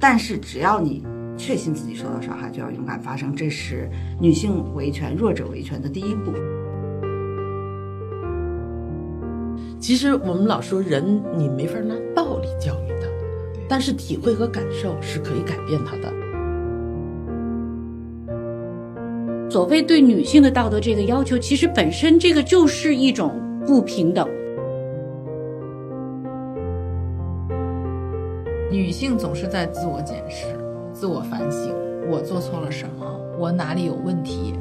但是只要你确信自己受到伤害，就要勇敢发声，这是女性维权、弱者维权的第一步。其实我们老说人你没法拿暴力教育他，但是体会和感受是可以改变他的。所谓对女性的道德这个要求，其实本身这个就是一种不平等。女性总是在自我检视、自我反省，我做错了什么？我哪里有问题？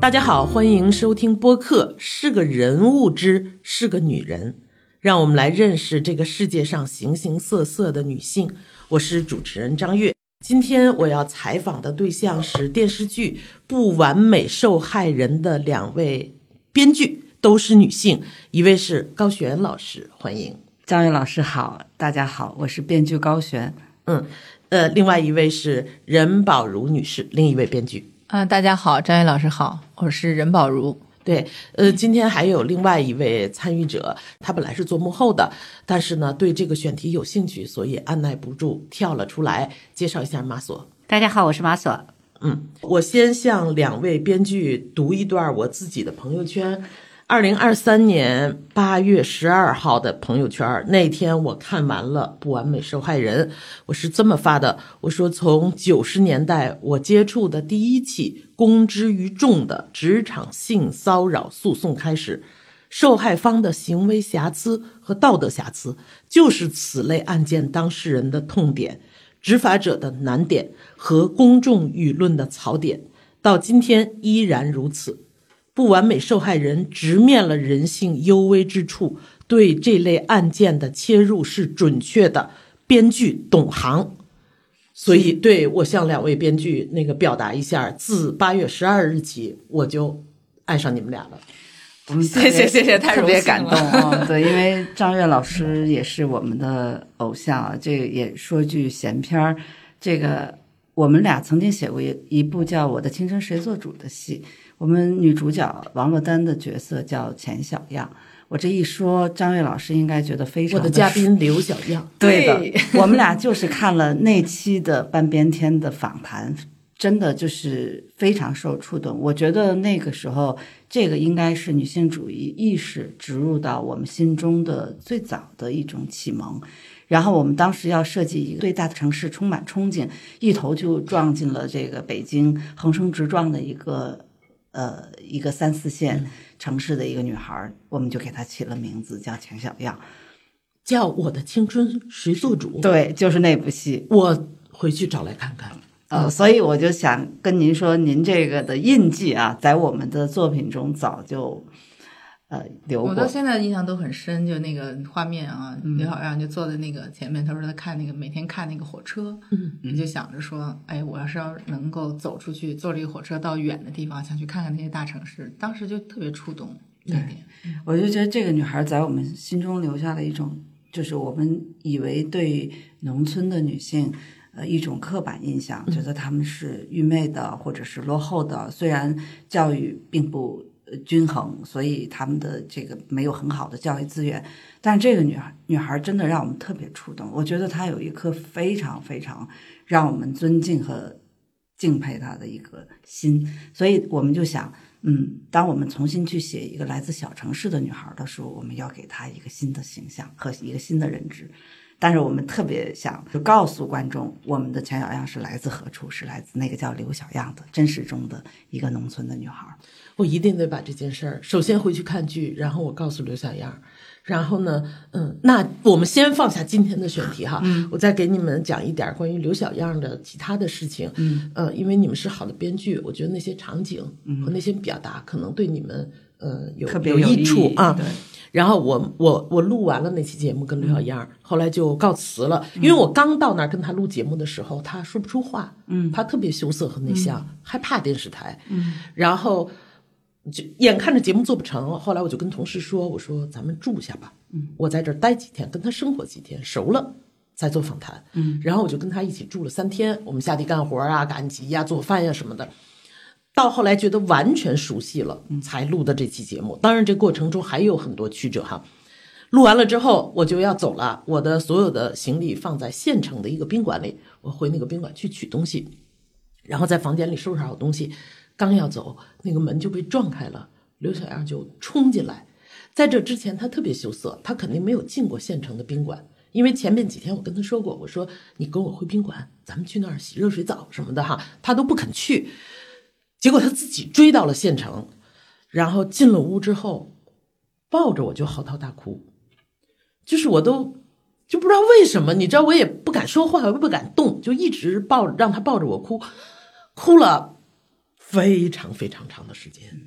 大家好，欢迎收听播客《是个人物之是个女人》，让我们来认识这个世界上形形色色的女性。我是主持人张悦，今天我要采访的对象是电视剧《不完美受害人》的两位编剧，都是女性，一位是高璇老师，欢迎。张悦老师好，大家好，我是编剧高璇。嗯，呃，另外一位是任宝如女士，另一位编剧。嗯，大家好，张悦老师好，我是任宝如。对，呃，今天还有另外一位参与者，他本来是做幕后的，但是呢，对这个选题有兴趣，所以按耐不住跳了出来。介绍一下马索。大家好，我是马索。嗯，我先向两位编剧读一段我自己的朋友圈。二零二三年八月十二号的朋友圈，那天我看完了《不完美受害人》，我是这么发的：我说，从九十年代我接触的第一起公之于众的职场性骚扰诉讼开始，受害方的行为瑕疵和道德瑕疵，就是此类案件当事人的痛点，执法者的难点和公众舆论的槽点，到今天依然如此。不完美受害人直面了人性幽微之处，对这类案件的切入是准确的。编剧懂行，所以对我向两位编剧那个表达一下，自八月十二日起，我就爱上你们俩了。我们谢谢谢谢，太特别感动啊！对，因为张悦老师也是我们的偶像啊。这也说句闲篇儿，这个我们俩曾经写过一一部叫《我的青春谁做主》的戏。我们女主角王珞丹的角色叫钱小样，我这一说，张悦老师应该觉得非常。我的嘉宾刘小样，对的，我们俩就是看了那期的半边天的访谈，真的就是非常受触动。我觉得那个时候，这个应该是女性主义意识植入到我们心中的最早的一种启蒙。然后我们当时要设计一个对大城市充满憧憬，一头就撞进了这个北京横冲直撞的一个。呃，一个三四线城市的一个女孩，我们就给她起了名字叫钱小样，叫我的青春谁做主？对，就是那部戏，我回去找来看看。呃，所以我就想跟您说，您这个的印记啊，在我们的作品中早就。呃，留我到现在印象都很深，就那个画面啊，刘小亮就坐在那个前面，他说他看那个每天看那个火车，嗯就想着说，哎，我要是要能够走出去，坐这个火车到远的地方，想去看看那些大城市，当时就特别触动。对，我就觉得这个女孩在我们心中留下了一种，就是我们以为对农村的女性，呃，一种刻板印象，觉得她们是愚昧的或者是落后的，虽然教育并不。均衡，所以他们的这个没有很好的教育资源，但是这个女孩女孩真的让我们特别触动。我觉得她有一颗非常非常让我们尊敬和敬佩她的一个心，所以我们就想，嗯，当我们重新去写一个来自小城市的女孩的时候，我们要给她一个新的形象和一个新的认知。但是我们特别想就告诉观众，我们的钱小样是来自何处？是来自那个叫刘小样的真实中的一个农村的女孩。我一定得把这件事儿首先回去看剧，然后我告诉刘小样，然后呢，嗯，那我们先放下今天的选题哈，我再给你们讲一点关于刘小样的其他的事情。嗯，呃，因为你们是好的编剧，我觉得那些场景和那些表达可能对你们呃有有益处啊。对。然后我我我录完了那期节目跟刘小燕，后来就告辞了。因为我刚到那儿跟他录节目的时候，他说不出话，嗯，他特别羞涩和内向，害怕电视台，嗯，然后就眼看着节目做不成，后来我就跟同事说，我说咱们住下吧，嗯，我在这儿待几天，跟他生活几天，熟了再做访谈，嗯，然后我就跟他一起住了三天，我们下地干活啊、赶集呀、做饭呀什么的。到后来觉得完全熟悉了，才录的这期节目。当然，这过程中还有很多曲折哈。录完了之后，我就要走了，我的所有的行李放在县城的一个宾馆里，我回那个宾馆去取东西，然后在房间里收拾好东西，刚要走，那个门就被撞开了，刘小样就冲进来。在这之前，他特别羞涩，他肯定没有进过县城的宾馆，因为前面几天我跟他说过，我说你跟我回宾馆，咱们去那儿洗热水澡什么的哈，他都不肯去。结果他自己追到了县城，然后进了屋之后，抱着我就嚎啕大哭。就是我都就不知道为什么，你知道我也不敢说话，我也不敢动，就一直抱让他抱着我哭，哭了非常非常长的时间。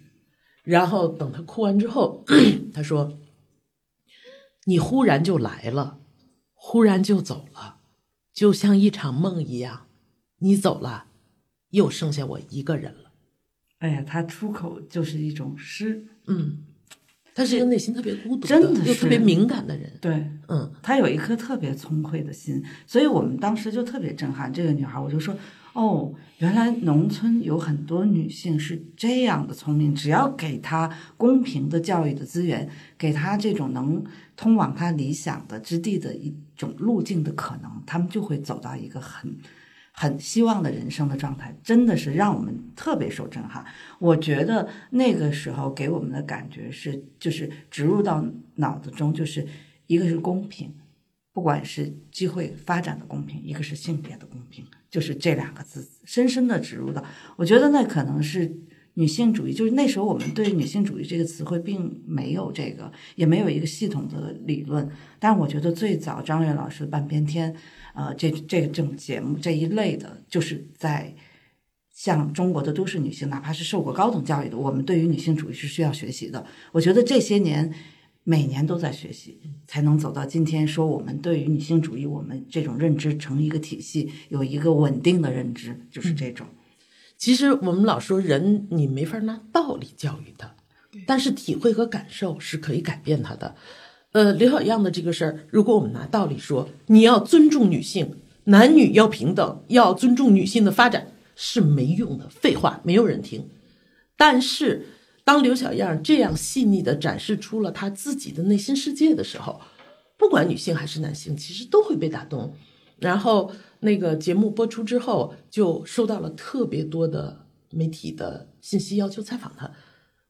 然后等他哭完之后，他说：“你忽然就来了，忽然就走了，就像一场梦一样。你走了，又剩下我一个人了。哎呀，他出口就是一种诗，嗯，他是一个内心特别孤独真的又特别敏感的人。对，嗯，她有一颗特别聪慧的心，所以我们当时就特别震撼这个女孩。我就说，哦，原来农村有很多女性是这样的聪明，只要给她公平的教育的资源，给她这种能通往她理想的之地的一种路径的可能，她们就会走到一个很。很希望的人生的状态，真的是让我们特别受震撼。我觉得那个时候给我们的感觉是，就是植入到脑子中，就是一个是公平，不管是机会发展的公平，一个是性别的公平，就是这两个字深深的植入到。我觉得那可能是女性主义，就是那时候我们对女性主义这个词汇并没有这个，也没有一个系统的理论。但是我觉得最早张悦老师的半边天。呃，这这个这种节目这一类的，就是在像中国的都市女性，哪怕是受过高等教育的，我们对于女性主义是需要学习的。我觉得这些年每年都在学习，才能走到今天。说我们对于女性主义，我们这种认知成一个体系，有一个稳定的认知，就是这种。其实我们老说人你没法拿道理教育他，但是体会和感受是可以改变他的。呃，刘小样的这个事儿，如果我们拿道理说，你要尊重女性，男女要平等，要尊重女性的发展，是没用的，废话，没有人听。但是，当刘小样这样细腻的展示出了他自己的内心世界的时候，不管女性还是男性，其实都会被打动。然后，那个节目播出之后，就收到了特别多的媒体的信息，要求采访他。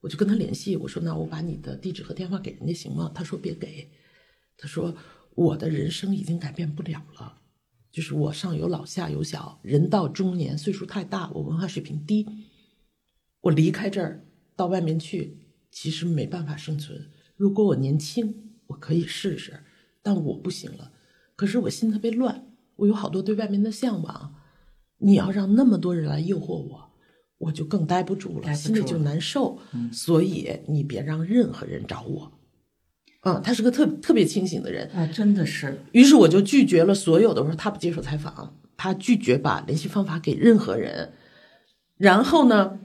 我就跟他联系，我说：“那我把你的地址和电话给人家行吗？”他说：“别给。”他说：“我的人生已经改变不了了，就是我上有老下有小，人到中年，岁数太大，我文化水平低，我离开这儿到外面去，其实没办法生存。如果我年轻，我可以试试，但我不行了。可是我心特别乱，我有好多对外面的向往。你要让那么多人来诱惑我。”我就更待不住了，心里就难受。所以你别让任何人找我。嗯，他是个特特别清醒的人。啊，真的是，于是我就拒绝了所有的，我说他不接受采访，他拒绝把联系方法给任何人。然后呢，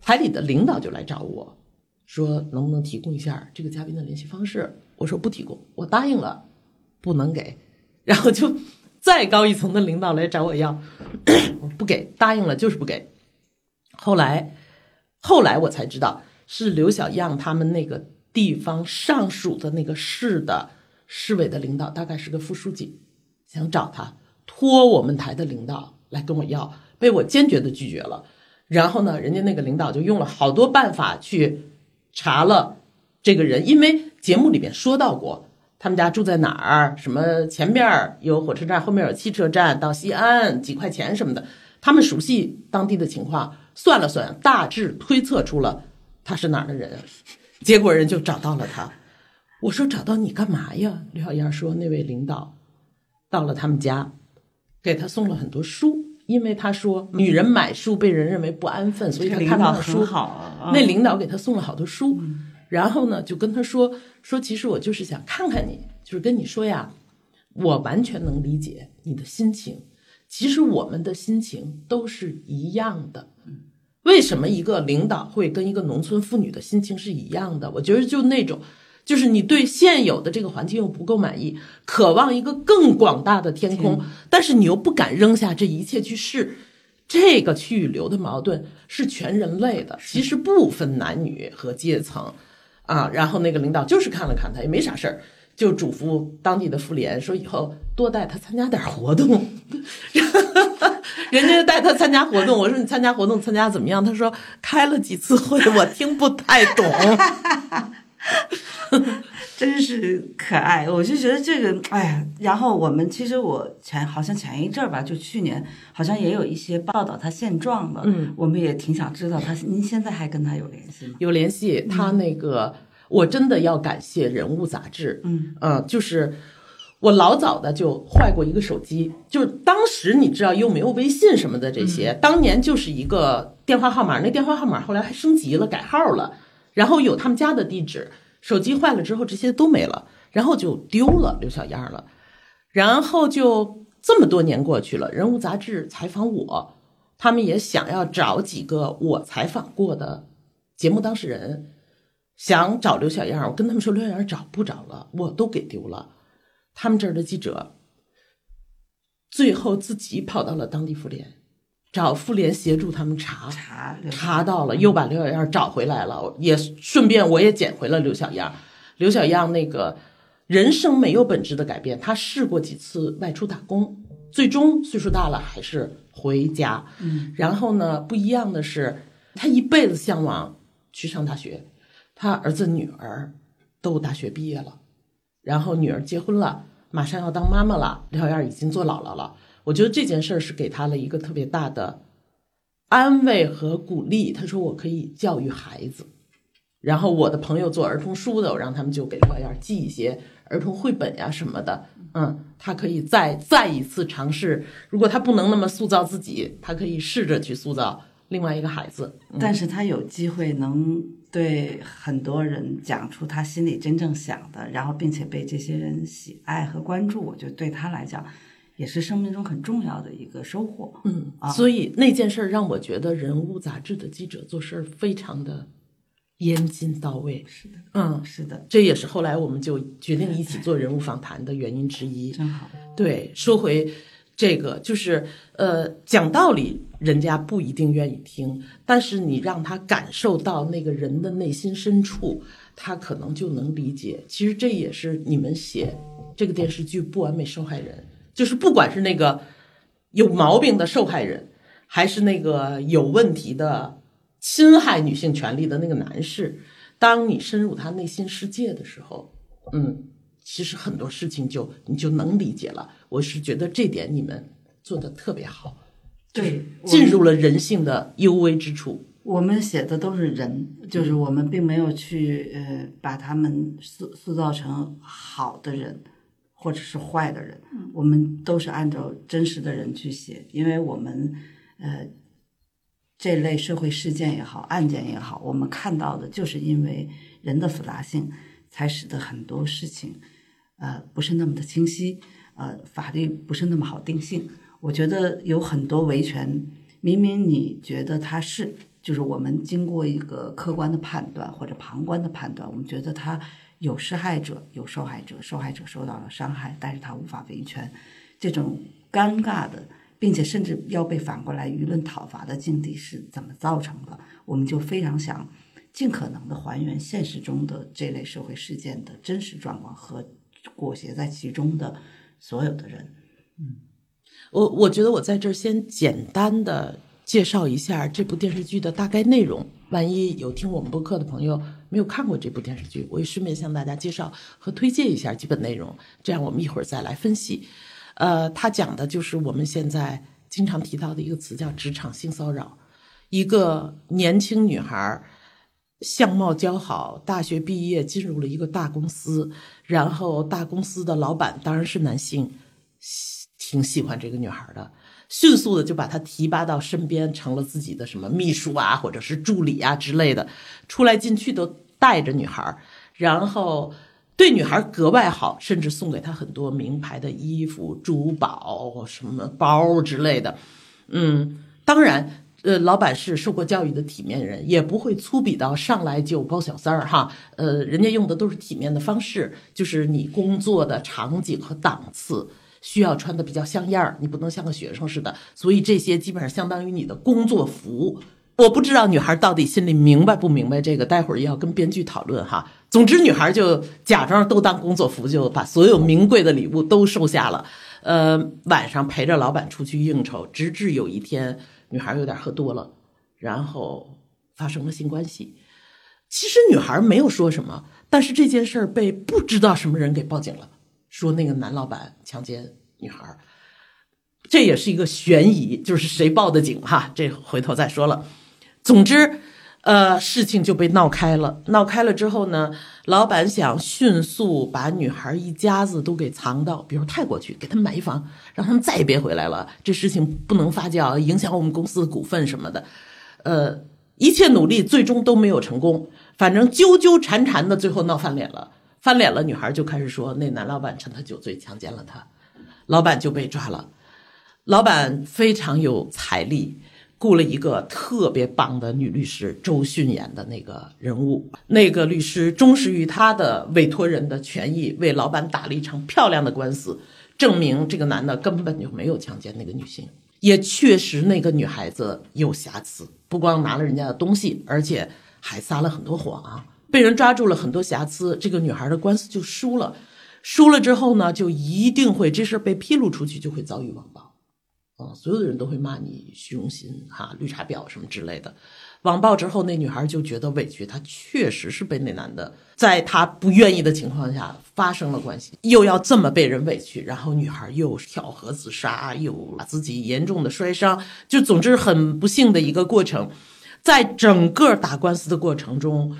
台里的领导就来找我，说能不能提供一下这个嘉宾的联系方式？我说不提供，我答应了，不能给。然后就再高一层的领导来找我要，不给，答应了就是不给。后来，后来我才知道是刘小样他们那个地方上属的那个市的市委的领导，大概是个副书记，想找他托我们台的领导来跟我要，被我坚决的拒绝了。然后呢，人家那个领导就用了好多办法去查了这个人，因为节目里面说到过，他们家住在哪儿，什么前边儿？有火车站，后面有汽车站，到西安几块钱什么的，他们熟悉当地的情况，算了算，大致推测出了他是哪儿的人，结果人就找到了他。我说找到你干嘛呀？刘小燕说那位领导。到了他们家，给他送了很多书，因为他说女人买书被人认为不安分，所以他看到了书好啊，那领导给他送了好多书，然后呢，就跟他说说，其实我就是想看看你，就是跟你说呀，我完全能理解你的心情，其实我们的心情都是一样的。为什么一个领导会跟一个农村妇女的心情是一样的？我觉得就那种，就是你对现有的这个环境又不够满意，渴望一个更广大的天空，但是你又不敢扔下这一切去试。这个去与留的矛盾是全人类的，其实不分男女和阶层，啊，然后那个领导就是看了看他，也没啥事儿，就嘱咐当地的妇联说，以后多带他参加点活动。人家带他参加活动，我说你参加活动参加怎么样？他说开了几次会，我听不太懂。真是可爱，我就觉得这个，哎呀，然后我们其实我前好像前一阵儿吧，就去年好像也有一些报道他现状了，嗯，我们也挺想知道他，您现在还跟他有联系吗？有联系，他那个、我真的要感谢《人物》杂志，嗯。呃，就是我老早的就坏过一个手机，就是当时你知道又没有微信什么的这些，当年就是一个电话号码，那电话号码后来还升级了，改号了，然后有他们家的地址，手机坏了之后这些都没了，然后就丢了刘小燕了，然后就这么多年过去了，《人物》杂志采访我，他们也想要找几个我采访过的节目当事人。想找刘小燕，我跟他们说刘小燕找不着了，我都给丢了。他们这儿的记者最后自己跑到了当地妇联，找妇联协助他们查，查查到了，又把刘小样找回来了，也顺便我也捡回了刘小样。刘小样那个人生没有本质的改变，他试过几次外出打工，最终岁数大了还是回家。嗯，然后呢，不一样的是，他一辈子向往去上大学，他儿子女儿都大学毕业了，然后女儿结婚了，马上要当妈妈了，刘小燕已经做姥姥了。我觉得这件事儿是给他了一个特别大的安慰和鼓励。他说：“我可以教育孩子。”然后我的朋友做儿童书的，我让他们就给刘小燕寄一些儿童绘本呀什么的。嗯，他可以再再一次尝试。如果他不能那么塑造自己，他可以试着去塑造另外一个孩子。但是他有机会能对很多人讲出他心里真正想的，然后并且被这些人喜爱和关注，我觉得对他来讲也是生命中很重要的一个收获。嗯啊，所以那件事儿让我觉得《人物》杂志的记者做事儿非常的严谨到位。是的，嗯，是的，这也是后来我们就决定一起做人物访谈的原因之一。真好。对，说回这个，就是呃，讲道理，人家不一定愿意听，但是你让他感受到那个人的内心深处，他可能就能理解。其实这也是你们写这个电视剧《不完美受害人》，就是不管是那个有毛病的受害人，还是那个有问题的侵害女性权利的那个男士，当你深入他内心世界的时候，嗯。其实很多事情就你就能理解了。我是觉得这点你们做的特别好，对，我进入了人性的幽微之处。我们写的都是人，就是我们并没有去呃把他们塑塑造成好的人，或者是坏的人，我们都是按照真实的人去写，因为我们呃这类社会事件也好，案件也好，我们看到的就是因为人的复杂性，才使得很多事情呃不是那么的清晰，呃法律不是那么好定性。我觉得有很多维权，明明你觉得它是，就是我们经过一个客观的判断或者旁观的判断，我们觉得他有施害者，有受害者，受害者受到了伤害，但是他无法维权，这种尴尬的，并且甚至要被反过来舆论讨伐的境地是怎么造成的？我们就非常想尽可能的还原现实中的这类社会事件的真实状况和裹挟在其中的所有的人。嗯我我觉得我在这儿先简单的介绍一下这部电视剧的大概内容。万一有听我们播客的朋友没有看过这部电视剧，我也顺便向大家介绍和推荐一下基本内容，这样我们一会儿再来分析。呃，它讲的就是我们现在经常提到的一个词，叫职场性骚扰。一个年轻女孩儿相貌姣好，大学毕业进入了一个大公司，然后大公司的老板当然是男性，挺喜欢这个女孩的，迅速的就把他提拔到身边，成了自己的什么秘书啊，或者是助理啊之类的，出来进去都带着女孩儿，然后对女孩格外好，甚至送给她很多名牌的衣服、珠宝、什么包之类的。嗯，当然，呃，老板是受过教育的体面人，也不会粗鄙到上来就包小三儿哈。呃，人家用的都是体面的方式，就是你工作的场景和档次需要穿的比较像样儿，你不能像个学生似的。所以这些基本上相当于你的工作服，我不知道女孩到底心里明白不明白这个，待会儿要跟编剧讨论哈。总之，女孩就假装都当工作服，就把所有名贵的礼物都收下了。呃，晚上陪着老板出去应酬，直至有一天，女孩有点喝多了，然后发生了性关系。其实女孩没有说什么，但是这件事儿被不知道什么人给报警了，说那个男老板强奸女孩。这也是一个悬疑，就是谁报的警哈，这回头再说了。总之，呃，事情就被闹开了。闹开了之后呢，老板想迅速把女孩一家子都给藏到，比如泰国去，给他们买一房，让他们再也别回来了。这事情不能发酵，影响我们公司的股份什么的。呃，一切努力最终都没有成功。反正纠纠缠缠的，最后闹翻脸了。翻脸了，女孩就开始说那男老板趁她酒醉强奸了她，老板就被抓了。老板非常有财力。雇了一个特别棒的女律师周迅演的那个人物，那个律师忠实于他的委托人的权益，为老板打了一场漂亮的官司，证明这个男的根本就没有强奸那个女性，也确实那个女孩子有瑕疵，不光拿了人家的东西，而且还撒了很多谎，被人抓住了很多瑕疵，这个女孩的官司就输了，输了之后呢，就一定会这事被披露出去，就会遭遇网暴。啊，所有的人都会骂你虚荣心哈，绿茶婊什么之类的。网暴之后，那女孩就觉得委屈，她确实是被那男的在她不愿意的情况下发生了关系，又要这么被人委屈，然后女孩又跳河自杀，又把自己严重的摔伤，就总之很不幸的一个过程。在整个打官司的过程中，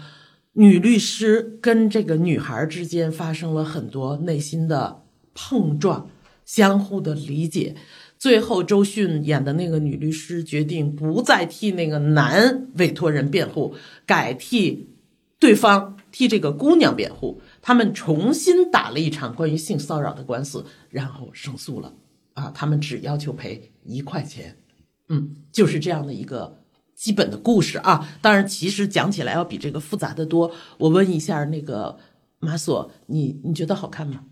女律师跟这个女孩之间发生了很多内心的碰撞，相互的理解。最后，周迅演的那个女律师决定不再替那个男委托人辩护，改替对方替这个姑娘辩护。他们重新打了一场关于性骚扰的官司，然后胜诉了。啊，他们只要求赔一块钱。嗯，就是这样的一个基本的故事啊。当然，其实讲起来要比这个复杂的多。我问一下那个马索，你你觉得好看吗？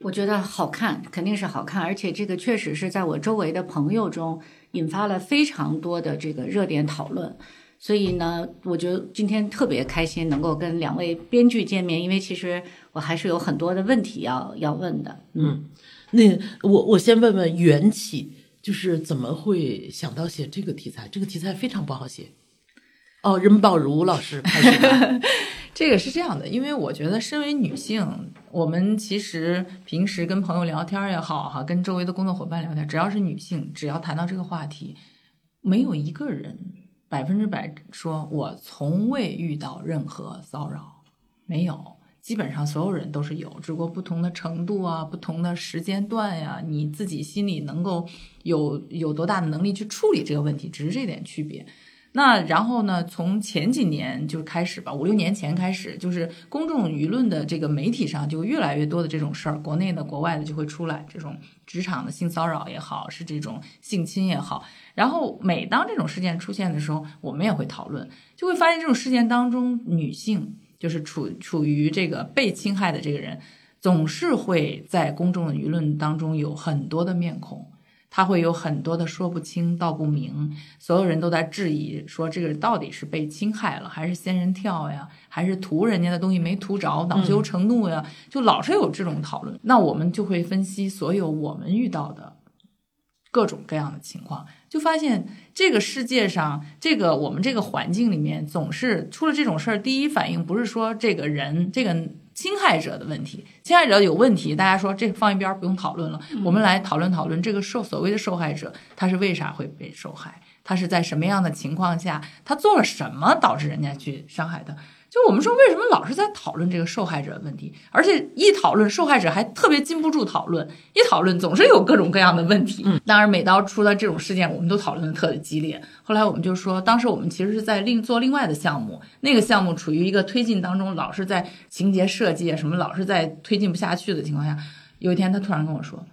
我觉得好看，肯定是好看，而且这个确实是在我周围的朋友中引发了非常多的这个热点讨论。所以呢，我觉得今天特别开心能够跟两位编剧见面，因为其实我还是有很多的问题要要问的。嗯，那我我先问问缘起，就是怎么会想到写这个题材？这个题材非常不好写。哦，任宝如老师开始。这个是这样的，因为我觉得身为女性，我们其实平时跟朋友聊天也好，哈，跟周围的工作伙伴聊天，只要是女性，只要谈到这个话题，没有一个人百分之百说我从未遇到任何骚扰，没有，基本上所有人都是有，只不过不同的程度啊，不同的时间段呀，你自己心里能够有有多大的能力去处理这个问题，只是这点区别。那然后呢？从前几年就开始吧，五六年前开始，就是公众舆论的这个媒体上就越来越多的这种事儿，国内的、国外的就会出来这种职场的性骚扰也好，是这种性侵也好。然后每当这种事件出现的时候，我们也会讨论，就会发现这种事件当中，女性就是处处于这个被侵害的这个人，总是会在公众的舆论当中有很多的面孔。他会有很多的说不清道不明，所有人都在质疑说这个到底是被侵害了，还是仙人跳呀，还是图人家的东西没图着，恼羞成怒呀，就老是有这种讨论。那我们就会分析所有我们遇到的各种各样的情况，就发现这个世界上，这个我们这个环境里面，总是出了这种事儿，第一反应不是说这个人这个。侵害者的问题，侵害者有问题，大家说这放一边不用讨论了，我们来讨论讨论这个受所谓的受害者，他是为啥会被受害？他是在什么样的情况下，他做了什么导致人家去伤害他？就我们说，为什么老是在讨论这个受害者问题？而且一讨论受害者还特别禁不住讨论，一讨论总是有各种各样的问题。嗯，当然，每到出了这种事件，我们都讨论的特别激烈。后来我们就说，当时我们其实是在另做另外的项目，那个项目处于一个推进当中，老是在情节设计啊什么，老是在推进不下去的情况下。有一天，他突然跟我说：“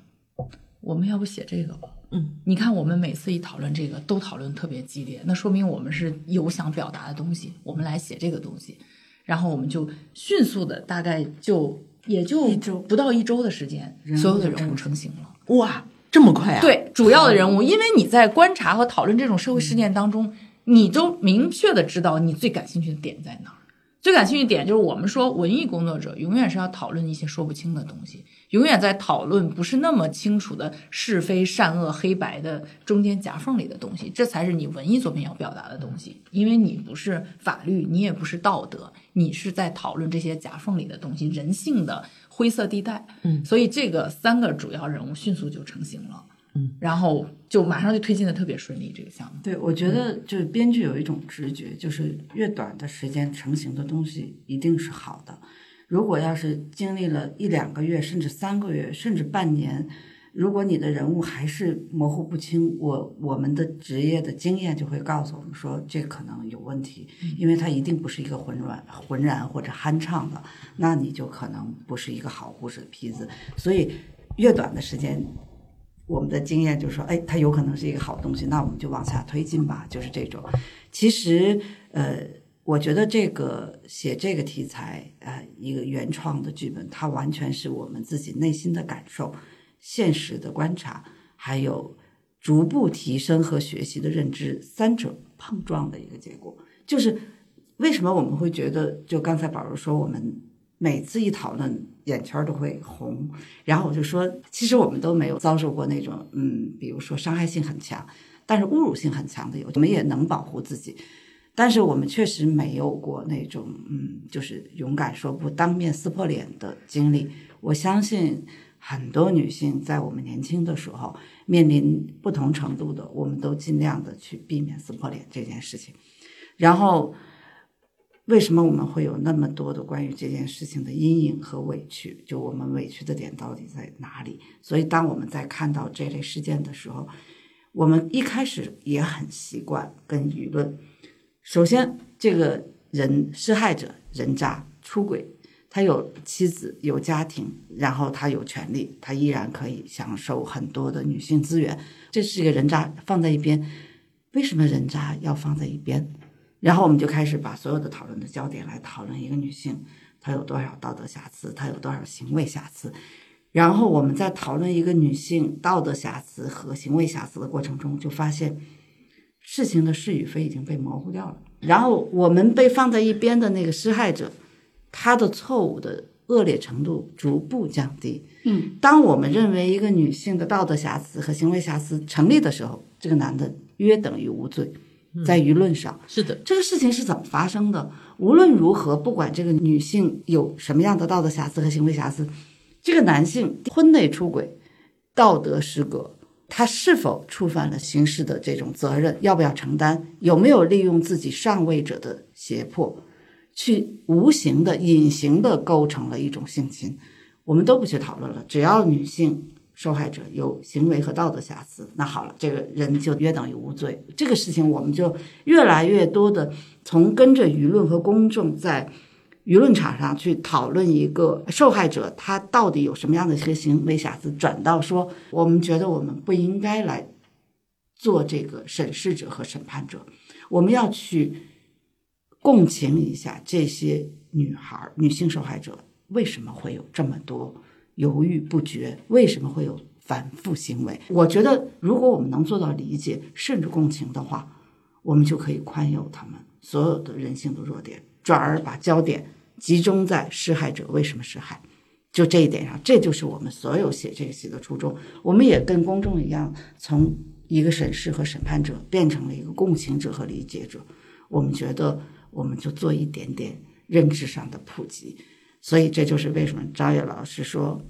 我们要不写这个吧？”嗯，你看我们每次一讨论这个，都讨论特别激烈，那说明我们是有想表达的东西，我们来写这个东西，然后我们就迅速的，大概就也就不到一周的时间，所有的人物成型了。哇，这么快啊！对，主要的人物，因为你在观察和讨论这种社会事件当中，你都明确的知道你最感兴趣的点在哪儿。最感兴趣点就是我们说，文艺工作者永远是要讨论一些说不清的东西，永远在讨论不是那么清楚的是非善恶黑白的中间夹缝里的东西，这才是你文艺作品要表达的东西。因为你不是法律，你也不是道德，你是在讨论这些夹缝里的东西，人性的灰色地带。嗯，所以这个三个主要人物迅速就成型了。嗯，然后就马上就推进的特别顺利，这个项目。对，我觉得就是编剧有一种直觉，就是越短的时间成型的东西一定是好的。如果要是经历了一两个月，甚至三个月，甚至半年，如果你的人物还是模糊不清，我我们的职业的经验就会告诉我们说，这可能有问题，因为它一定不是一个浑软、浑然或者酣畅的，那你就可能不是一个好故事的坯子。所以越短的时间。我们的经验就是说，哎，它有可能是一个好东西，那我们就往下推进吧，就是这种。其实，呃，我觉得这个写这个题材，呃，一个原创的剧本，它完全是我们自己内心的感受、现实的观察，还有逐步提升和学习的认知三者碰撞的一个结果。就是为什么我们会觉得，就刚才宝如说，我们每次一讨论。眼圈都会红，然后我就说，其实我们都没有遭受过那种，嗯，比如说伤害性很强，但是侮辱性很强的有，我们也能保护自己，但是我们确实没有过那种，嗯，就是勇敢说不、当面撕破脸的经历。我相信很多女性在我们年轻的时候面临不同程度的，我们都尽量的去避免撕破脸这件事情，然后。为什么我们会有那么多的关于这件事情的阴影和委屈？就我们委屈的点到底在哪里？所以，当我们在看到这类事件的时候，我们一开始也很习惯跟舆论。首先，这个人施害者人渣出轨，他有妻子有家庭，然后他有权利，他依然可以享受很多的女性资源，这是一个人渣放在一边。为什么人渣要放在一边？然后我们就开始把所有的讨论的焦点来讨论一个女性，她有多少道德瑕疵，她有多少行为瑕疵。然后我们在讨论一个女性道德瑕疵和行为瑕疵的过程中，就发现事情的是与非已经被模糊掉了。然后我们被放在一边的那个施害者，他的错误的恶劣程度逐步降低。嗯，当我们认为一个女性的道德瑕疵和行为瑕疵成立的时候，这个男的约等于无罪。在舆论上是的，这个事情是怎么发生的？无论如何，不管这个女性有什么样的道德瑕疵和行为瑕疵，这个男性婚内出轨、道德失格，他是否触犯了刑事的这种责任？要不要承担？有没有利用自己上位者的胁迫，去无形的、隐形的构成了一种性侵？我们都不去讨论了，只要女性。受害者有行为和道德瑕疵，那好了，这个人就约等于无罪。这个事情我们就越来越多的从跟着舆论和公众在舆论场上去讨论一个受害者他到底有什么样的一些行为瑕疵，转到说我们觉得我们不应该来做这个审视者和审判者，我们要去共情一下这些女孩、女性受害者为什么会有这么多。犹豫不决，为什么会有反复行为？我觉得，如果我们能做到理解甚至共情的话，我们就可以宽宥他们所有的人性的弱点，转而把焦点集中在施害者为什么施害，就这一点上，这就是我们所有写这个戏的初衷。我们也跟公众一样，从一个审视和审判者变成了一个共情者和理解者。我们觉得，我们就做一点点认知上的普及。所以这就是为什么张悦老师说，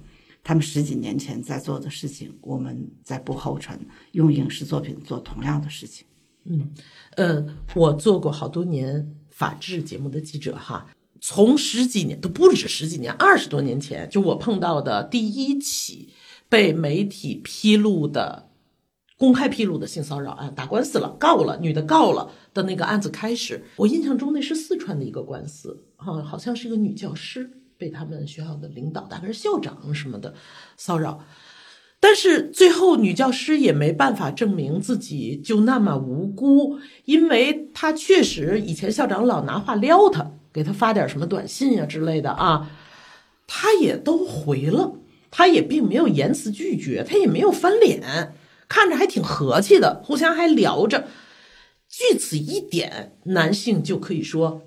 他们十几年前在做的事情，我们在不后尘，用影视作品做同样的事情。嗯，呃，我做过好多年法制节目的记者哈，从十几年都不止十几年，二十多年前，就我碰到的第一起被媒体披露的公开披露的性骚扰案，打官司了，告了，女的告了的那个案子开始，我印象中那是四川的一个官司，哈，好像是一个女教师。被他们学校的领导，大概是校长什么的骚扰，但是最后女教师也没办法证明自己就那么无辜，因为她确实以前校长老拿话撩她，给她发点什么短信呀之类的啊，她也都回了，她也并没有言辞拒绝，她也没有翻脸，看着还挺和气的，互相还聊着。据此一点，男性就可以说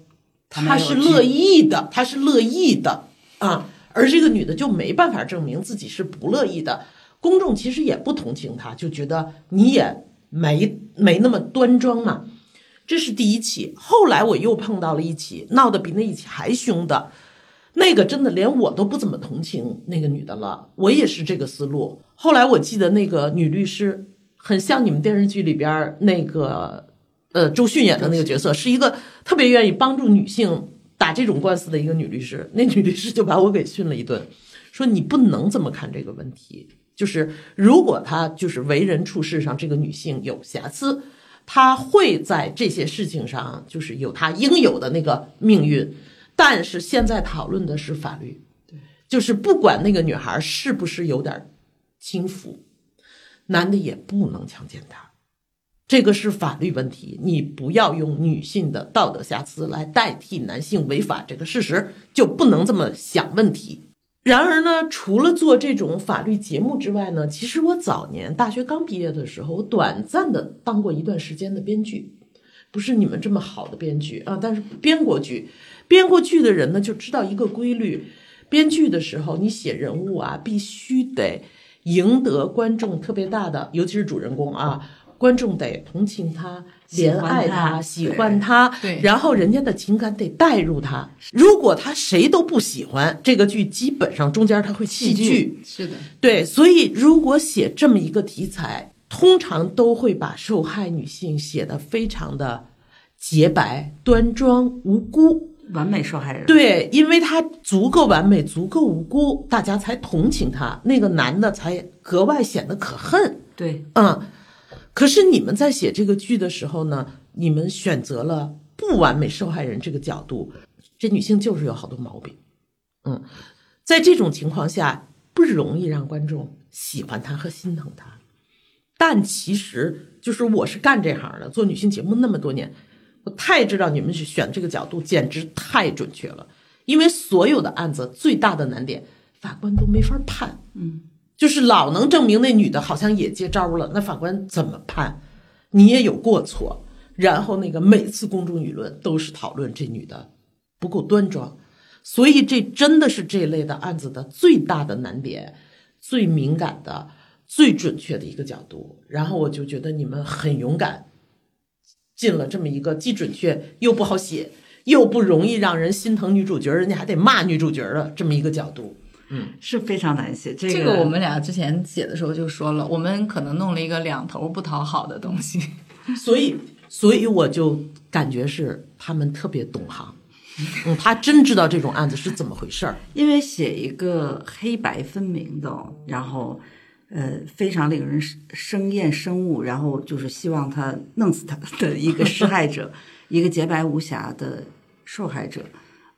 他他是乐意的，他是乐意的啊，而这个女的就没办法证明自己是不乐意的。公众其实也不同情她，就觉得你也没没那么端庄嘛。这是第一起，后来我又碰到了一起闹得比那一起还凶的，那个真的连我都不怎么同情那个女的了，我也是这个思路。后来我记得那个女律师很像你们电视剧里边儿那个呃周迅演的那个角色，是一个特别愿意帮助女性打这种官司的一个女律师。那女律师就把我给训了一顿，说你不能这么看这个问题，就是如果她就是为人处事上这个女性有瑕疵。她会在这些事情上，就是有她应有的那个命运，但是现在讨论的是法律，对，就是不管那个女孩是不是有点轻浮，男的也不能强奸她，这个是法律问题，你不要用女性的道德瑕疵来代替男性违法这个事实，就不能这么想问题。然而呢，除了做这种法律节目之外呢，其实我早年大学刚毕业的时候，我短暂的当过一段时间的编剧，不是你们这么好的编剧啊，但是编过剧，编过剧的人呢就知道一个规律：编剧的时候，你写人物啊，必须得赢得观众特别大的，尤其是主人公啊，观众得同情他、怜爱他、喜欢他，对然后人家的情感得带入他。如果他谁都不喜欢这个剧，基本上中间他会弃剧。是的，对，所以如果写这么一个题材，通常都会把受害女性写得非常的洁白、端庄、无辜。完美受害人。对，因为她足够完美、足够无辜，大家才同情她，那个男的才格外显得可恨。对，嗯，可是你们在写这个剧的时候呢，你们选择了不完美受害人这个角度，这女性就是有好多毛病。嗯，在这种情况下，不容易让观众喜欢她和心疼她。但其实就是我是干这行的，做女性节目那么多年，我太知道你们选这个角度简直太准确了。因为所有的案子最大的难点，法官都没法判。嗯，就是老能证明那女的好像也接招了，那法官怎么判？你也有过错。然后那个每次公众舆论都是讨论这女的不够端庄，所以这真的是这类的案子的最大的难点，最敏感的、最准确的一个角度。然后我就觉得你们很勇敢，进了这么一个既准确又不好写，又不容易让人心疼女主角，人家还得骂女主角的这么一个角度。是非常难写。这这个我们俩之前写的时候就说了，我们可能弄了一个两头不讨好的东西。所以，所以我就感觉是他们特别懂行，嗯，他真知道这种案子是怎么回事儿。因为写一个黑白分明的，然后呃非常令人生厌生恶，然后就是希望他弄死他的一个施害者，一个洁白无瑕的受害者，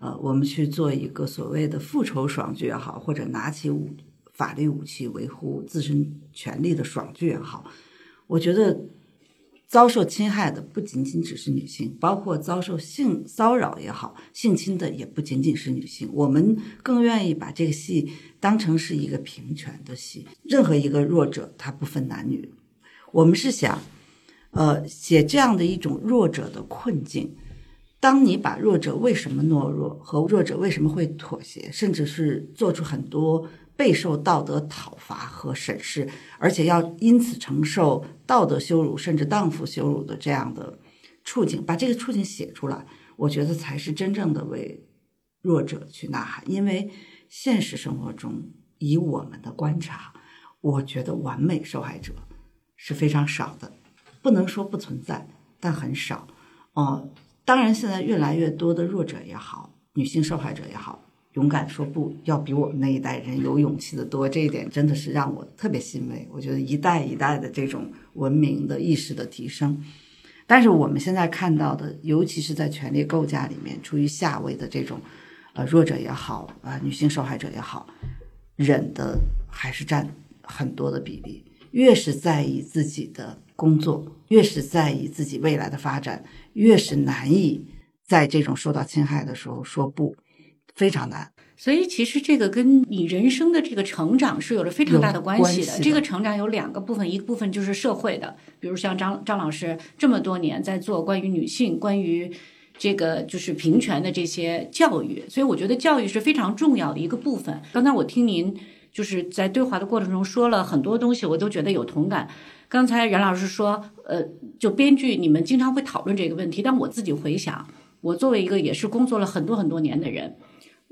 呃，我们去做一个所谓的复仇爽剧也好，或者拿起武法律武器维护自身权利的爽剧也好，我觉得。遭受侵害的不仅仅只是女性，包括遭受性骚扰也好、性侵的也不仅仅是女性。我们更愿意把这个戏当成是一个平权的戏，任何一个弱者他不分男女。我们是想，呃，写这样的一种弱者的困境。当你把弱者为什么懦弱和弱者为什么会妥协，甚至是做出很多。备受道德讨伐和审视，而且要因此承受道德羞辱甚至荡妇羞辱的这样的处境，把这个处境写出来，我觉得才是真正的为弱者去呐喊。因为现实生活中，以我们的观察，我觉得完美受害者是非常少的，不能说不存在，但很少。哦，当然，现在越来越多的弱者也好，女性受害者也好。勇敢说不要比我们那一代人有勇气的多，这一点真的是让我特别欣慰。我觉得一代一代的这种文明的意识的提升，但是我们现在看到的，尤其是在权力构架里面处于下位的这种，呃弱者也好，啊女性受害者也好，忍的还是占很多的比例。越是在意自己的工作，越是在意自己未来的发展，越是难以在这种受到侵害的时候说不。非常难。所以其实这个跟你人生的这个成长是有着非常大的关系的。系的这个成长有两个部分，一个部分就是社会的，比如像张张老师这么多年在做关于女性、关于这个就是平权的这些教育，所以我觉得教育是非常重要的一个部分。刚才我听您就是在对话的过程中说了很多东西，我都觉得有同感。刚才冉老师说，呃，就编剧你们经常会讨论这个问题，但我自己回想，我作为一个也是工作了很多很多年的人。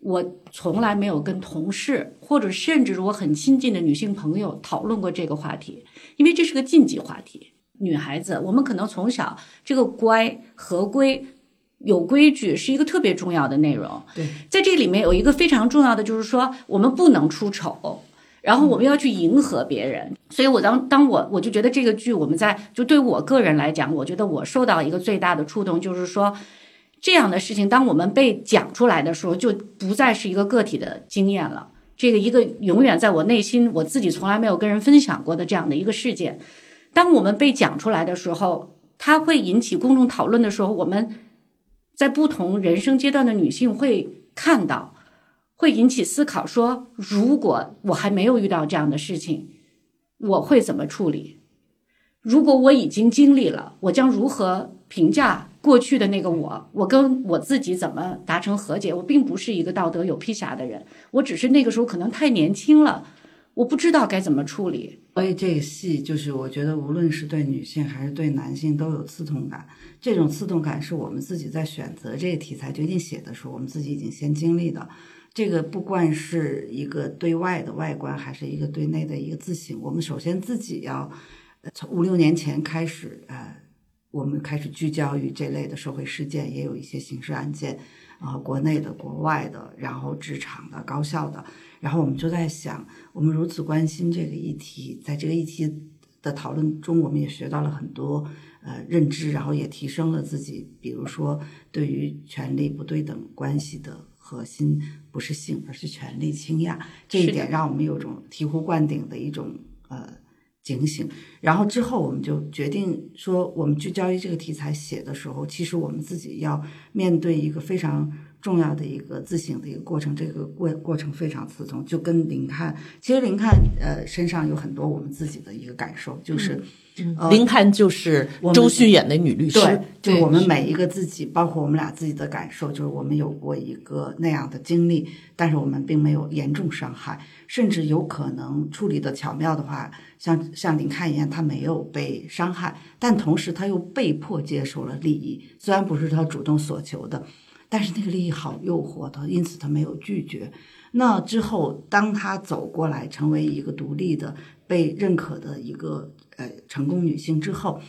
我从来没有跟同事或者甚至是我很亲近的女性朋友讨论过这个话题，因为这是个禁忌话题。女孩子，我们可能从小这个乖、合规、有规矩是一个特别重要的内容。对，在这里面有一个非常重要的，就是说我们不能出丑，然后我们要去迎合别人。所以我当当我我就觉得这个剧我们在就对我个人来讲，我觉得我受到一个最大的触动，就是说。这样的事情，当我们被讲出来的时候，就不再是一个个体的经验了。这个一个永远在我内心，我自己从来没有跟人分享过的这样的一个事件，当我们被讲出来的时候，它会引起公众讨论的时候，我们在不同人生阶段的女性会看到，会引起思考：说如果我还没有遇到这样的事情，我会怎么处理？如果我已经经历了，我将如何评价？过去的那个我，我跟我自己怎么达成和解？我并不是一个道德有披瑕的人，我只是那个时候可能太年轻了，我不知道该怎么处理。所以这个戏就是我觉得，无论是对女性还是对男性都有刺痛感。这种刺痛感是我们自己在选择这个题材决定写的时候，我们自己已经先经历的。这个不管是一个对外的外观，还是一个对内的一个自省，我们首先自己要从五六年前开始，呃。我们开始聚焦于这类的社会事件，也有一些刑事案件，啊，国内的、国外的，然后职场的、高校的，然后我们就在想，我们如此关心这个议题，在这个议题的讨论中，我们也学到了很多呃认知，然后也提升了自己。比如说，对于权力不对等关系的核心不是性，而是权力倾轧，这一点让我们有种醍醐灌顶的一种呃。警醒，然后之后我们就决定说，我们聚焦于这个题材写的时候，其实我们自己要面对一个非常重要的一个自省的一个过程，这个过过程非常刺痛，就跟林看，其实林看呃身上有很多我们自己的一个感受，就是。林看就是周迅演的女律师，对，就是我们每一个自己，包括我们俩自己的感受，就是我们有过一个那样的经历，但是我们并没有严重伤害，甚至有可能处理的巧妙的话，像像林看一样，他没有被伤害，但同时他又被迫接受了利益，虽然不是他主动所求的，但是那个利益好诱惑他，因此他没有拒绝。那之后，当他走过来，成为一个独立的、被认可的一个。呃，成功女性之后，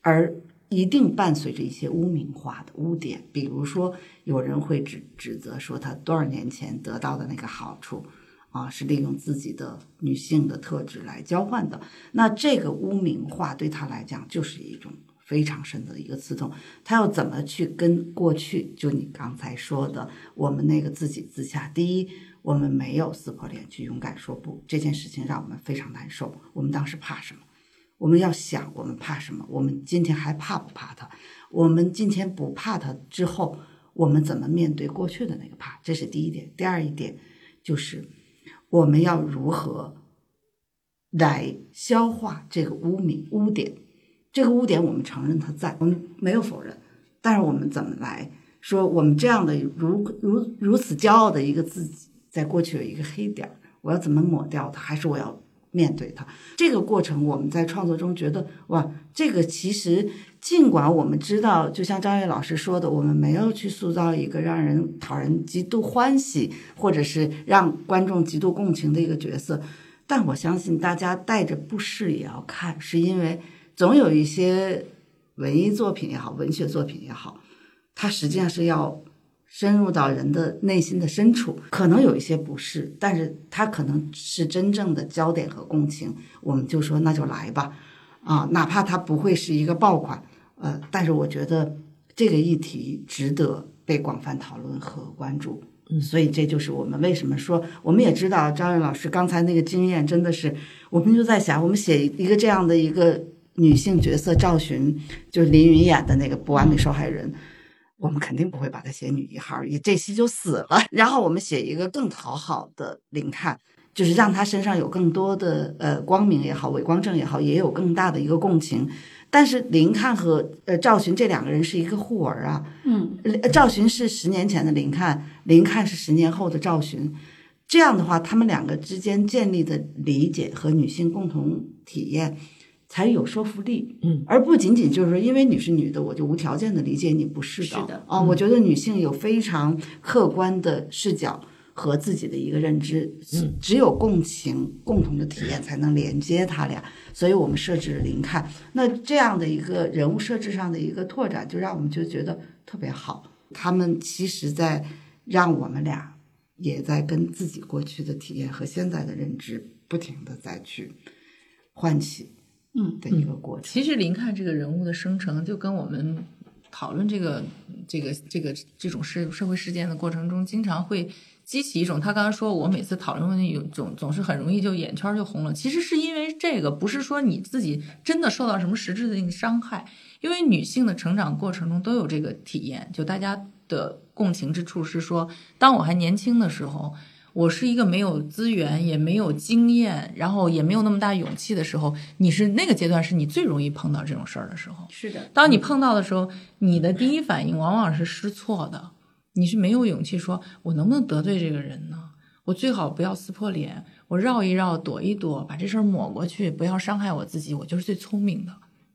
而一定伴随着一些污名化的污点，比如说有人会指指责说她多少年前得到的那个好处啊，是利用自己的女性的特质来交换的。那这个污名化对她来讲就是一种非常深的一个刺痛。他要怎么去跟过去？就你刚才说的，我们那个自己自洽。第一，我们没有撕破脸去勇敢说不，这件事情让我们非常难受。我们当时怕什么？我们要想，我们怕什么？我们今天还怕不怕他？我们今天不怕他之后，我们怎么面对过去的那个怕？这是第一点。第二一点就是我们要如何来消化这个污名污点？这个污点我们承认它在，我们没有否认，但是我们怎么来说？我们这样的如如如此骄傲的一个自己，在过去有一个黑点儿，我要怎么抹掉它？还是我要？面对它这个过程，我们在创作中觉得哇，这个其实尽管我们知道，就像张悦老师说的，我们没有去塑造一个让人讨人极度欢喜，或者是让观众极度共情的一个角色，但我相信大家带着不适也要看，是因为总有一些文艺作品也好，文学作品也好，它实际上是要。深入到人的内心的深处，可能有一些不适，但是它可能是真正的焦点和共情，我们就说那就来吧，啊，哪怕它不会是一个爆款，呃，但是我觉得这个议题值得被广泛讨论和关注，嗯，所以这就是我们为什么说，我们也知道张悦老师刚才那个经验真的是，我们就在想，我们写一个这样的一个女性角色赵寻，就是林云演的那个不完美受害人。我们肯定不会把她写女一号，也这戏就死了。然后我们写一个更讨好的林看，就是让她身上有更多的呃光明也好，伪光正也好，也有更大的一个共情。但是林看和呃赵寻这两个人是一个互文啊，嗯，呃赵寻是十年前的林看，林看是十年后的赵寻。这样的话，他们两个之间建立的理解和女性共同体验才有说服力，嗯，而不仅仅就是说，因为你是女的，我就无条件的理解你，不是的，是的。啊、我觉得女性有非常客观的视角和自己的一个认知，嗯只有共情、共同的体验才能连接他俩，所以我们设置了零看，那这样的一个人物设置上的一个拓展，就让我们就觉得特别好，他们其实在让我们俩。也在跟自己过去的体验和现在的认知不停的再去唤起，嗯的一个过程。其实林看这个人物的生成，就跟我们讨论这个这个这个这种社社会事件的过程中，经常会激起一种他刚才说，我每次讨论问题有总总是很容易就眼圈就红了。其实是因为这个，不是说你自己真的受到什么实质的那个伤害，因为女性的成长过程中都有这个体验，就大家的共情之处是说，当我还年轻的时候。我是一个没有资源，也没有经验，然后也没有那么大勇气的时候，你是那个阶段是你最容易碰到这种事儿的时候。是的，当你碰到的时候，你的第一反应往往是失措的，你是没有勇气说，我能不能得罪这个人呢？我最好不要撕破脸，我绕一绕，躲一躲，把这事儿抹过去，不要伤害我自己，我就是最聪明的。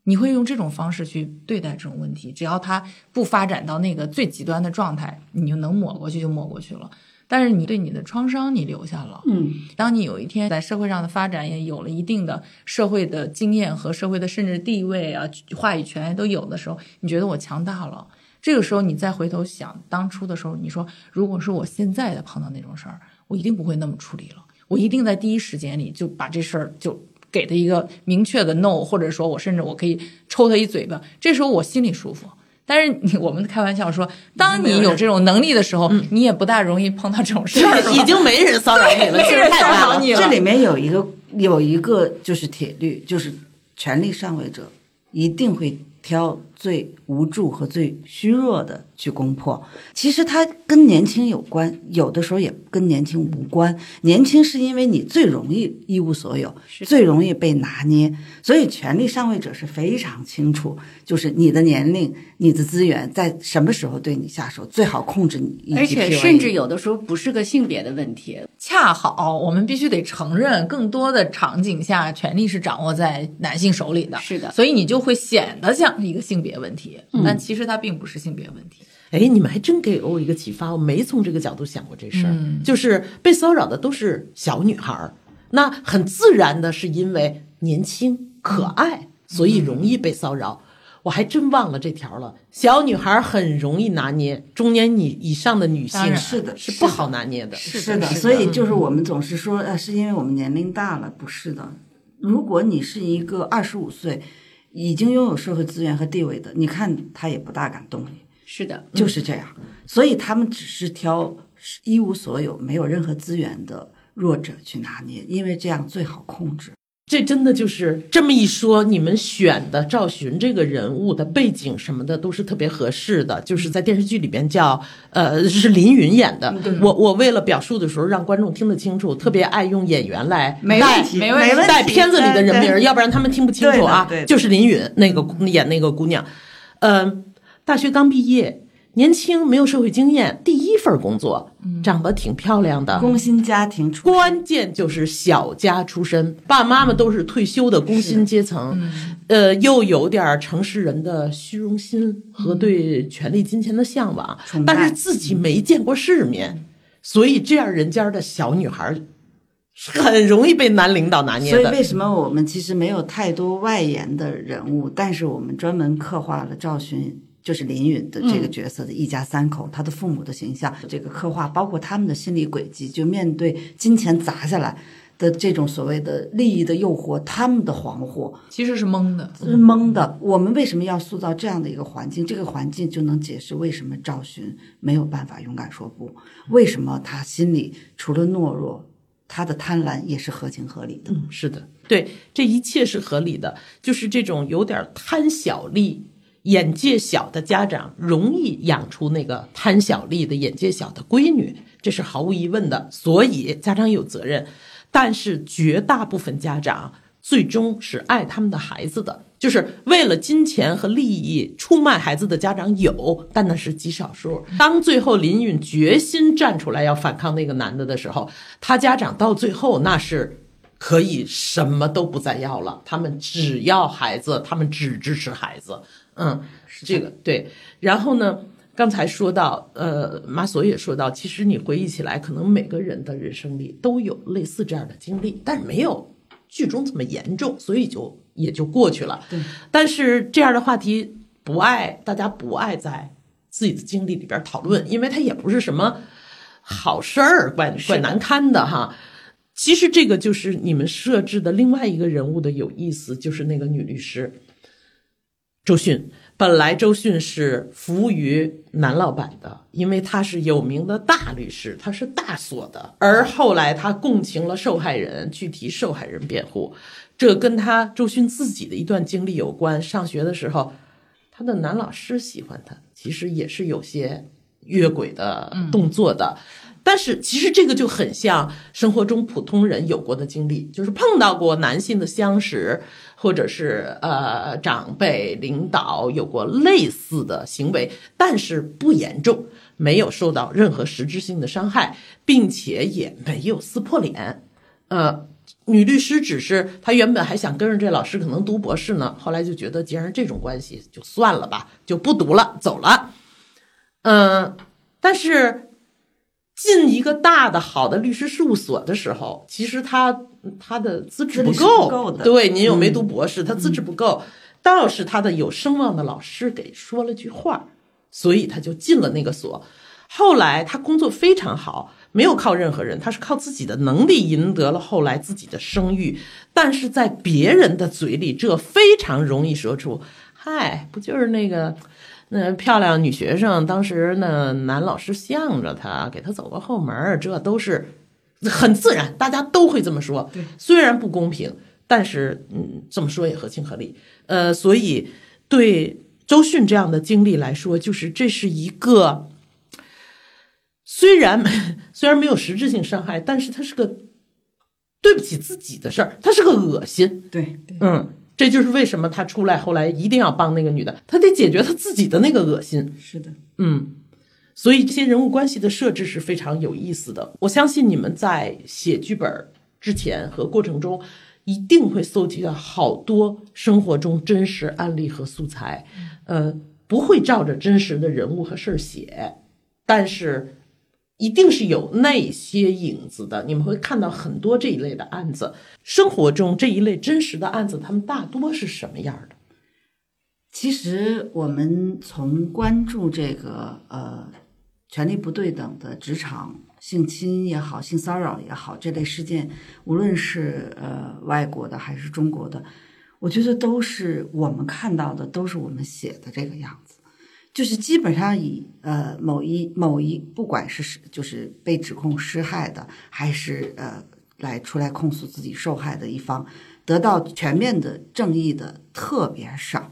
你会用这种方式去对待这种问题，只要它不发展到那个最极端的状态，你就能抹过去就抹过去了。但是你对你的创伤你留下了，嗯，当你有一天在社会上的发展也有了一定的社会的经验和社会的甚至地位啊、话语权都有的时候，你觉得我强大了。这个时候你再回头想当初的时候，你说如果是我现在的碰到那种事儿，我一定不会那么处理了，我一定在第一时间里就把这事儿就给他一个明确的 no，或者说我甚至我可以抽他一嘴巴，这时候我心里舒服。但是你我们开玩笑说，当你有这种能力的时候，你也不大容易碰到这种事儿了。已经 没人骚扰你了，没人骚。扰你了。这里面有一个有一个就是铁律，就是权力上位者一定会挑最无助和最虚弱的去攻破。其实它跟年轻有关，有的时候也跟年轻无关。年轻是因为你最容易一无所有，最容易被拿捏，所以权力上位者是非常清楚，就是你的年龄、你的资源在什么时候对你下手，最好控制你，而且甚至有的时候不是个性别的问题，恰好我们必须得承认，更多的场景下，权力是掌握在男性手里的。是的所以你就会显得像一个性别问题，但其实它并不是性别问题。哎，你们还真给了我一个启发，我没从这个角度想过这事儿。嗯就是被骚扰的都是小女孩儿，那很自然的是因为年轻可爱，所以容易被骚扰。我还真忘了这条了。小女孩很容易拿捏，中年女以上的女性是的是不好拿捏的。是的，所以就是我们总是说，呃，是因为我们年龄大了，不是的。如果你是一个二十五岁，已经拥有社会资源和地位的，你看他也不大敢动你，是的，就是这样。所以他们只是挑一无所有、没有任何资源的弱者去拿捏，因为这样最好控制。这真的就是这么一说，你们选的赵寻这个人物的背景什么的都是特别合适的，就是在电视剧里边叫呃是林允演的。我我为了表述的时候让观众听得清楚，特别爱用演员来带没问题，没问题问题带片子里的人名儿，要不然他们听不清楚啊。就是林允那个演那个姑娘，呃，大学刚毕业，年轻没有社会经验，第一份工作，长得挺漂亮的，工薪家庭出关键就是小家出身，爸爸妈妈都是退休的工薪阶层，呃，又有点儿城市人的虚荣心和对权力金钱的向往，但是自己没见过世面，所以这样人家的小女孩儿很容易被男领导拿捏的。所以为什么我们其实没有太多外延的人物，但是我们专门刻画了赵寻。就是林允的这个角色的一家三口，他的父母的形象，这个刻画，包括他们的心理轨迹，就面对金钱砸下来的这种所谓的利益的诱惑，他们的惶惑其实是懵的，是懵的。我们为什么要塑造这样的一个环境？这个环境就能解释为什么赵寻没有办法勇敢说不，为什么他心里除了懦弱，他的贪婪也是合情合理的。嗯，是的，对，这一切是合理的，就是这种有点贪小利。眼界小的家长容易养出那个贪小利的眼界小的闺女，这是毫无疑问的。所以家长有责任，但是绝大部分家长最终是爱他们的孩子的，就是为了金钱和利益出卖孩子的家长有，但那是极少数。当最后林允决心站出来要反抗那个男的的时候，他家长到最后那是。可以什么都不再要了，他们只要孩子，他们只支持孩子。嗯，这个对。然后呢，刚才说到，呃，马索也说到，其实你回忆起来，可能每个人的人生里都有类似这样的经历，但是没有剧中这么严重，所以就也就过去了。对。但是这样的话题不爱大家不爱在自己的经历里边讨论，因为它也不是什么好事儿，怪怪难堪的哈。其实这个就是你们设置的另外一个人物的有意思，就是那个女律师周迅。本来周迅是服务于男老板的，因为他是有名的大律师，他是大所的。而后来他共情了受害人，去替受害人辩护，这跟他周迅自己的一段经历有关。上学的时候，他的男老师喜欢他，其实也是有些越轨的动作的。但是其实这个就很像生活中普通人有过的经历，就是碰到过男性的相识，或者是呃长辈领导有过类似的行为，但是不严重，没有受到任何实质性的伤害，并且也没有撕破脸。呃，女律师只是她原本还想跟着这老师可能读博士呢，后来就觉得既然这种关系就算了吧，就不读了，走了。嗯，但是。进一个大的好的律师事务所的时候，其实他他的资质不够，对，您又没读博士，他资质不够，倒是他的有声望的老师给说了句话，所以他就进了那个所。后来他工作非常好，没有靠任何人，他是靠自己的能力赢得了后来自己的声誉。但是在别人的嘴里，这非常容易说出：“嗨，不就是那个。”那漂亮女学生，当时那男老师向着她，给她走个后门，这都是很自然，大家都会这么说。对，虽然不公平，但是嗯，这么说也合情合理。呃，所以对周迅这样的经历来说，就是这是一个虽然 虽然没有实质性伤害，但是它是个对不起自己的事儿，它是个恶心。对，嗯。这就是为什么他出来后来一定要帮那个女的，他得解决他自己的那个恶心。是的，嗯，所以这些人物关系的设置是非常有意思的。我相信你们在写剧本之前和过程中，一定会搜集到好多生活中真实案例和素材。呃，不会照着真实的人物和事儿写，但是。一定是有那些影子的，你们会看到很多这一类的案子。生活中这一类真实的案子，他们大多是什么样的？其实我们从关注这个呃权力不对等的职场性侵也好、性骚扰也好这类事件，无论是呃外国的还是中国的，我觉得都是我们看到的，都是我们写的这个样。就是基本上以呃某一某一，不管是是就是被指控施害的，还是呃来出来控诉自己受害的一方，得到全面的正义的特别少，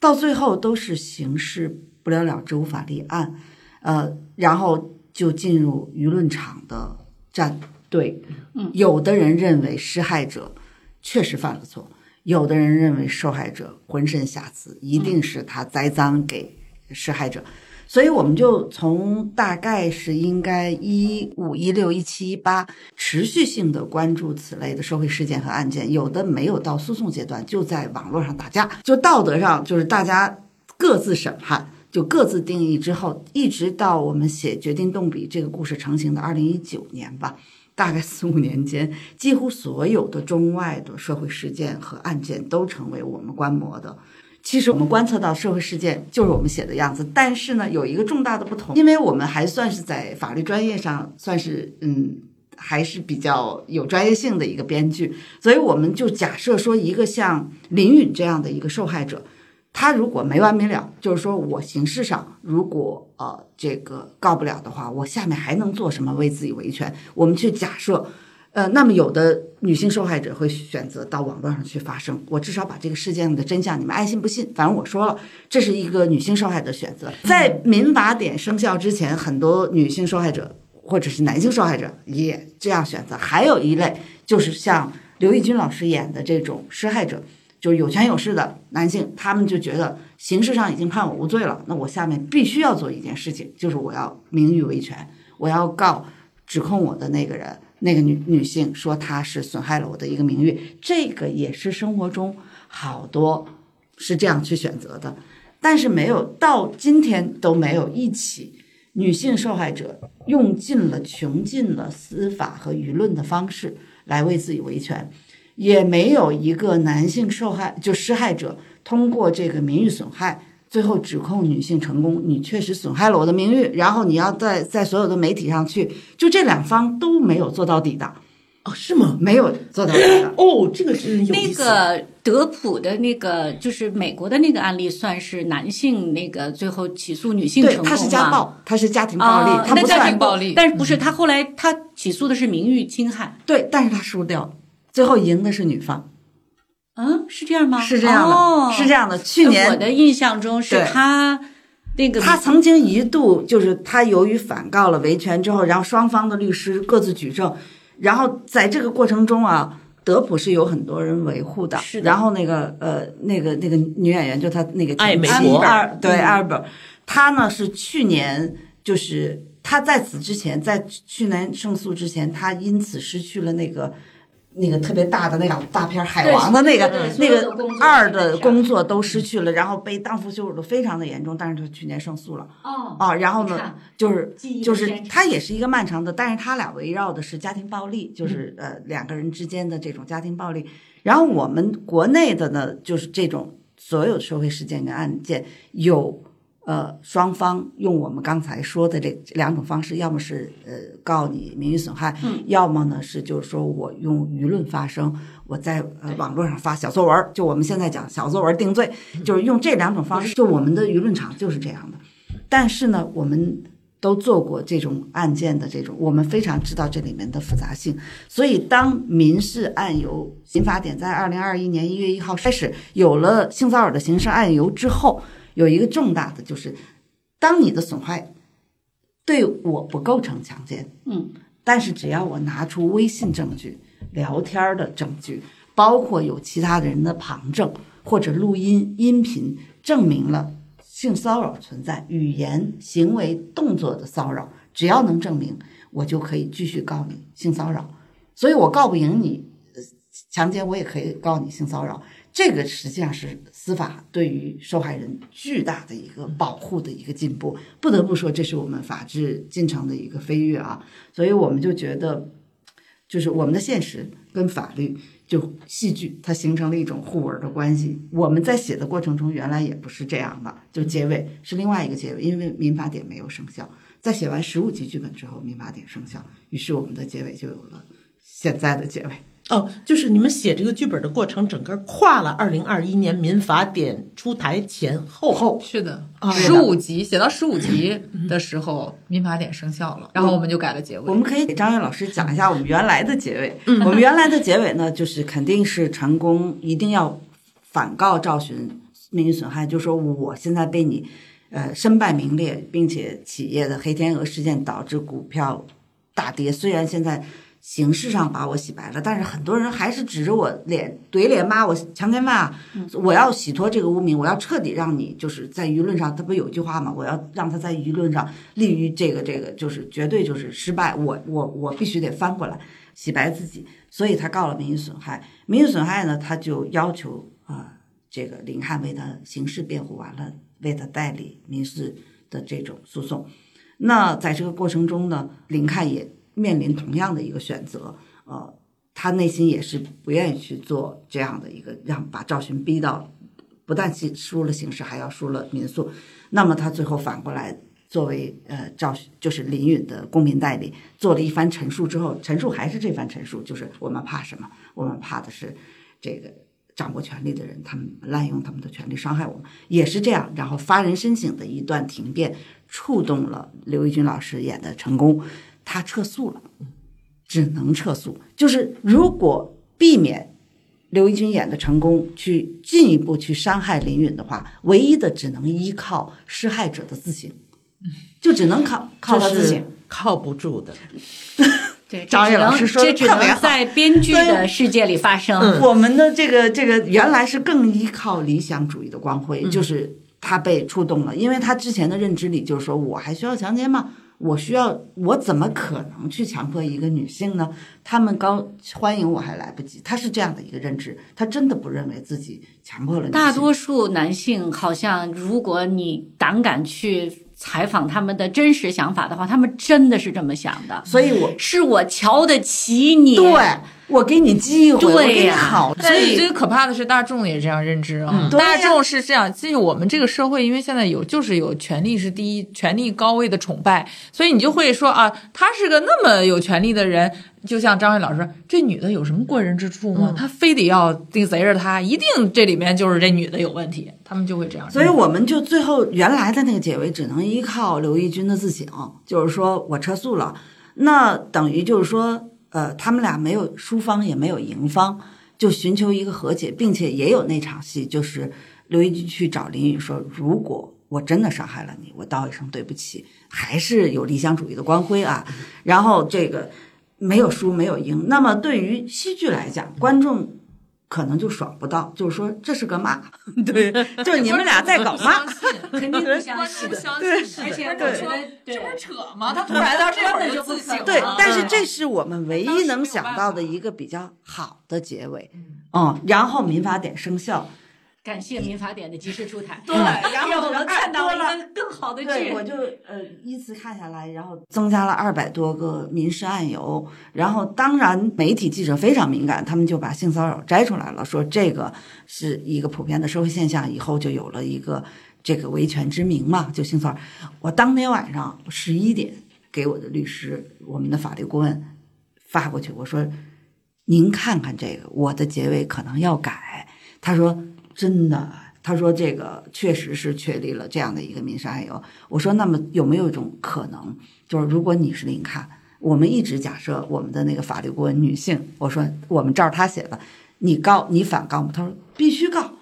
到最后都是刑事不了了之、无法立案，呃，然后就进入舆论场的战队。嗯，有的人认为施害者确实犯了错，有的人认为受害者浑身瑕疵，一定是他栽赃给。施害者，所以我们就从大概是应该一五一六一七一八持续性的关注此类的社会事件和案件，有的没有到诉讼阶段，就在网络上打架，就道德上就是大家各自审判，就各自定义之后，一直到我们写《决定动笔》这个故事成型的二零一九年吧，大概四五年间，几乎所有的中外的社会事件和案件都成为我们观摩的。其实我们观测到社会事件就是我们写的样子，但是呢，有一个重大的不同，因为我们还算是在法律专业上算是嗯，还是比较有专业性的一个编剧，所以我们就假设说，一个像林允这样的一个受害者，他如果没完没了，就是说我形式上如果呃这个告不了的话，我下面还能做什么为自己维权？我们去假设，呃，那么有的女性受害者会选择到网络上去发声，我至少把这个事件的真相，你们爱信不信，反正我说了，这是一个女性受害者选择。在民法典生效之前，很多女性受害者或者是男性受害者也这样选择。还有一类就是像刘奕君老师演的这种施害者，就是有权有势的男性，他们就觉得形式上已经判我无罪了，那我下面必须要做一件事情，就是我要名誉维权，我要告指控我的那个人。那个女女性说她是损害了我的一个名誉，这个也是生活中好多是这样去选择的，但是没有到今天都没有一起女性受害者用尽了穷尽了司法和舆论的方式来为自己维权，也没有一个男性受害就施害者通过这个名誉损害。最后指控女性成功，你确实损害了我的名誉，然后你要在在所有的媒体上去，就这两方都没有做到底的，哦，是吗？没有做到底的。哦，这个是有那个德普的那个就是美国的那个案例，算是男性那个最后起诉女性对，成功他是家暴，他是家庭暴啊力，他不算庭暴力。但是不是他后来他起诉的是名誉侵害？对，但是他输掉了，最后赢的是女方，啊？是这样吗？是这样的，哦、是这样的。去年我的印象中是他那个他曾经一度就是他由于反告了维权之后，然后双方的律师各自举证，然后在这个过程中啊，德普是有很多人维护的。是的然后那个呃那个那个女演员就她那个艾美前妻国对嗯艾尔本，她呢是去年就是她在此之前，在去年胜诉之前，她因此失去了那个。那个特别大的那个大片《海王》的那个那个二的工作都失去了，然后被荡妇羞辱的非常的严重，但是他去年胜诉了。哦啊，然后呢，就是就是的坚持它也是一个漫长的，但是他俩围绕的是家庭暴力，就是呃两个人之间的这种家庭暴力。然后我们国内的呢，就是这种所有社会事件跟案件有。呃，双方用我们刚才说的这两种方式，要么是呃告你名誉损害，嗯要么呢是就是说我用舆论发声，我在呃网络上发小作文儿，就我们现在讲小作文儿定罪，就是用这两种方式，就我们的舆论场就是这样的。但是呢，我们都做过这种案件的这种，我们非常知道这里面的复杂性。所以，当民事案由刑法典在二零二一年一月一号开始有了性骚扰的刑事案由之后，有一个重大的就是，当你的损害对我不构成强奸，嗯，但是只要我拿出微信证据、聊天儿的证据，包括有其他人的旁证或者录音、音频，证明了性骚扰存在，语言、行为、动作的骚扰，只要能证明，我就可以继续告你性骚扰。所以我告不赢你呃强奸，我也可以告你性骚扰。这个实际上是司法对于受害人巨大的一个保护的一个进步，不得不说，这是我们法治进程的一个飞跃啊！所以我们就觉得，就是我们的现实跟法律就戏剧，它形成了一种互文的关系。我们在写的过程中，原来也不是这样的，就结尾是另外一个结尾，因为民法典没有生效。在写完十五集剧本之后，民法典生效，于是我们的结尾就有了现在的结尾。哦，就是你们写这个剧本的过程，整个跨了二零二一年民法典出台前后后是的啊，十五集写到十五集的时候，民法典生效了，然后我们就改了结尾。我们可以给张悦老师讲一下我们原来的结尾。我们原来的结尾呢，就是肯定是成功，一定要反告赵寻名誉损害，就说我现在被你呃身败名裂，并且企业的黑天鹅事件导致股票大跌，虽然现在。形式上把我洗白了，但是很多人还是指着我脸怼脸骂我强奸犯啊！我要洗脱这个污名，我要彻底让你就是在舆论上，他不有句话吗？我要让他在舆论上立于这个这个，就是绝对就是失败，我我我必须得翻过来洗白自己，所以他告了名誉损害。名誉损害呢，他就要求啊、这个林汉为他刑事辩护完了，为他代理民事的这种诉讼。那在这个过程中呢，林汉也面临同样的一个选择，呃，他内心也是不愿意去做这样的一个让把赵寻逼到不但输输了刑事，还要输了民诉。那么他最后反过来作为呃赵就是林允的公民代理，做了一番陈述之后，陈述还是这番陈述，就是我们怕什么？我们怕的是这个掌握权力的人，他们滥用他们的权利伤害我们，也是这样。然后发人深省的一段停辩，触动了刘奕君老师演的成功，他撤诉了。只能撤诉。就是如果避免刘奕君演的成功，去进一步去伤害林允的话，唯一的只能依靠施害者的自省，就只能靠 靠他自省。靠不住的。对，张毅这只能老师说得这只能特别好在编剧的世界里发生。嗯我们的这个这个原来是更依靠理想主义的光辉，就是他被触动了，因为他之前的认知里就是说我还需要强奸吗？我需要，我怎么可能去强迫一个女性呢？他们刚欢迎我还来不及，他是这样的一个认知，他真的不认为自己强迫了。大多数男性好像，如果你胆敢去采访他们的真实想法的话，他们真的是这么想的。所以我是我瞧得起你，对我给你机会，我给你对好，所以最可怕的是大众也这样认知啊，大众是这样，其实我们这个社会，因为现在有就是有权力是第一，权力高位的崇拜，所以你就会说啊，他是个那么有权力的人，就像张伟老师说，这女的有什么过人之处吗？她非得要定贼着她，一定这里面就是这女的有问题，他们就会这样。所以我们就最后原来的那个解围只能依靠刘奕君的自省，就是说我撤诉了，那等于就是说，呃，他们俩没有输方也没有赢方，就寻求一个和解，并且也有那场戏，就是刘一君去找林允说，如果我真的伤害了你，我道一声对不起，还是有理想主义的光辉啊。然后这个没有输没有赢，那么对于戏剧来讲，观众。可能就爽不到，就是说这是个骂，对，就是你们俩在搞骂，肯定不相信的。对而且我对觉得，对这不是扯吗？他突然到这会儿就不行了。对，但是嗯这是我们唯一能想到的一个比较好的结尾，嗯，然后民法典生效，感谢民法典的及时出台，对然后我们看到了一个更好的对，剧我。就呃依次看下来，然后增加了二百多个民事案由，然后当然媒体记者非常敏感，他们就把性骚扰摘出来了，说这个是一个普遍的社会现象，以后就有了一个这个维权之名嘛，就性骚扰。我当天晚上十一点给我的律师，我们的法律顾问发过去，我说您看看这个，我的结尾可能要改。他说真的，他说这个确实是确立了这样的一个民事案由。我说那么有没有一种可能，就是如果你是林卡，我们一直假设我们的那个法律顾问女性，我说我们照他写的，你告你反告吗？他说必须告。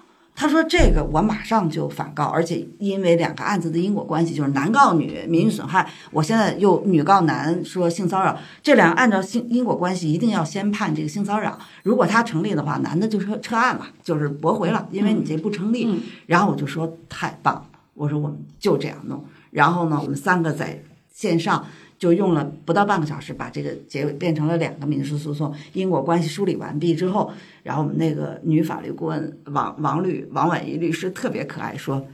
他说：“这个我马上就反告，而且因为两个案子的因果关系，就是男告女，名誉损害，我现在又女告男，说性骚扰，这两个按照性因果关系，一定要先判这个性骚扰。如果他成立的话，男的就撤撤案了，就是驳回了，因为你这不成立。然后我就说太棒了，我说我们就这样弄。然后呢，我们三个在线上就用了不到半个小时，把这个结尾变成了两个民事诉讼，因果关系梳理完毕之后，然后我们那个女法律顾问王王律王婉仪律师特别可爱，说。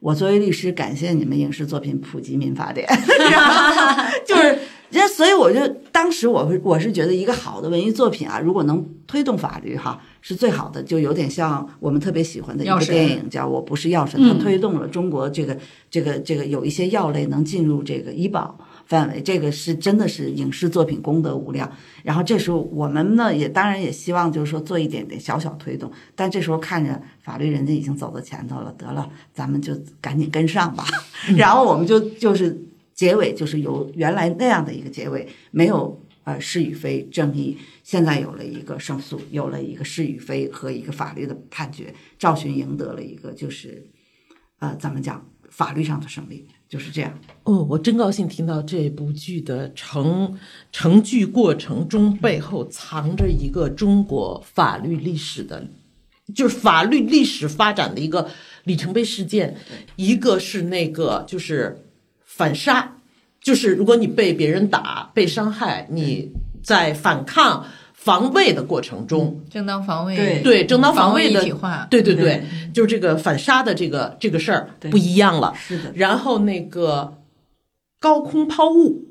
我作为律师，感谢你们影视作品普及民法典，就 是，人家所以我就当时我会我是觉得一个好的文艺作品啊，如果能推动法律哈，是最好的，就有点像我们特别喜欢的一个电影叫《我不是药神》，它推动了中国这个这个这个有一些药类能进入这个医保范围，这个是真的是影视作品功德无量。然后这时候我们呢也当然也希望就是说做一点点小小推动，但这时候看着法律人家已经走到前头了，得了，咱们就赶紧跟上吧。然后我们就就是结尾就是由原来那样的一个结尾，没有呃是与非正义，现在有了一个胜诉，有了一个是与非和一个法律的判决，赵寻赢得了一个就是呃咱们讲法律上的胜利，就是这样。哦，我真高兴听到这部剧的成成剧过程中背后藏着一个中国法律历史的，就是法律历史发展的一个里程碑事件。一个是那个就是反杀，就是如果你被别人打、被伤害，你在反抗、防卫的过程中，正当防卫，对。对正当防卫的一体化，对对对，就是这个反杀的这个这个事儿不一样了。是的，然后那个高空抛物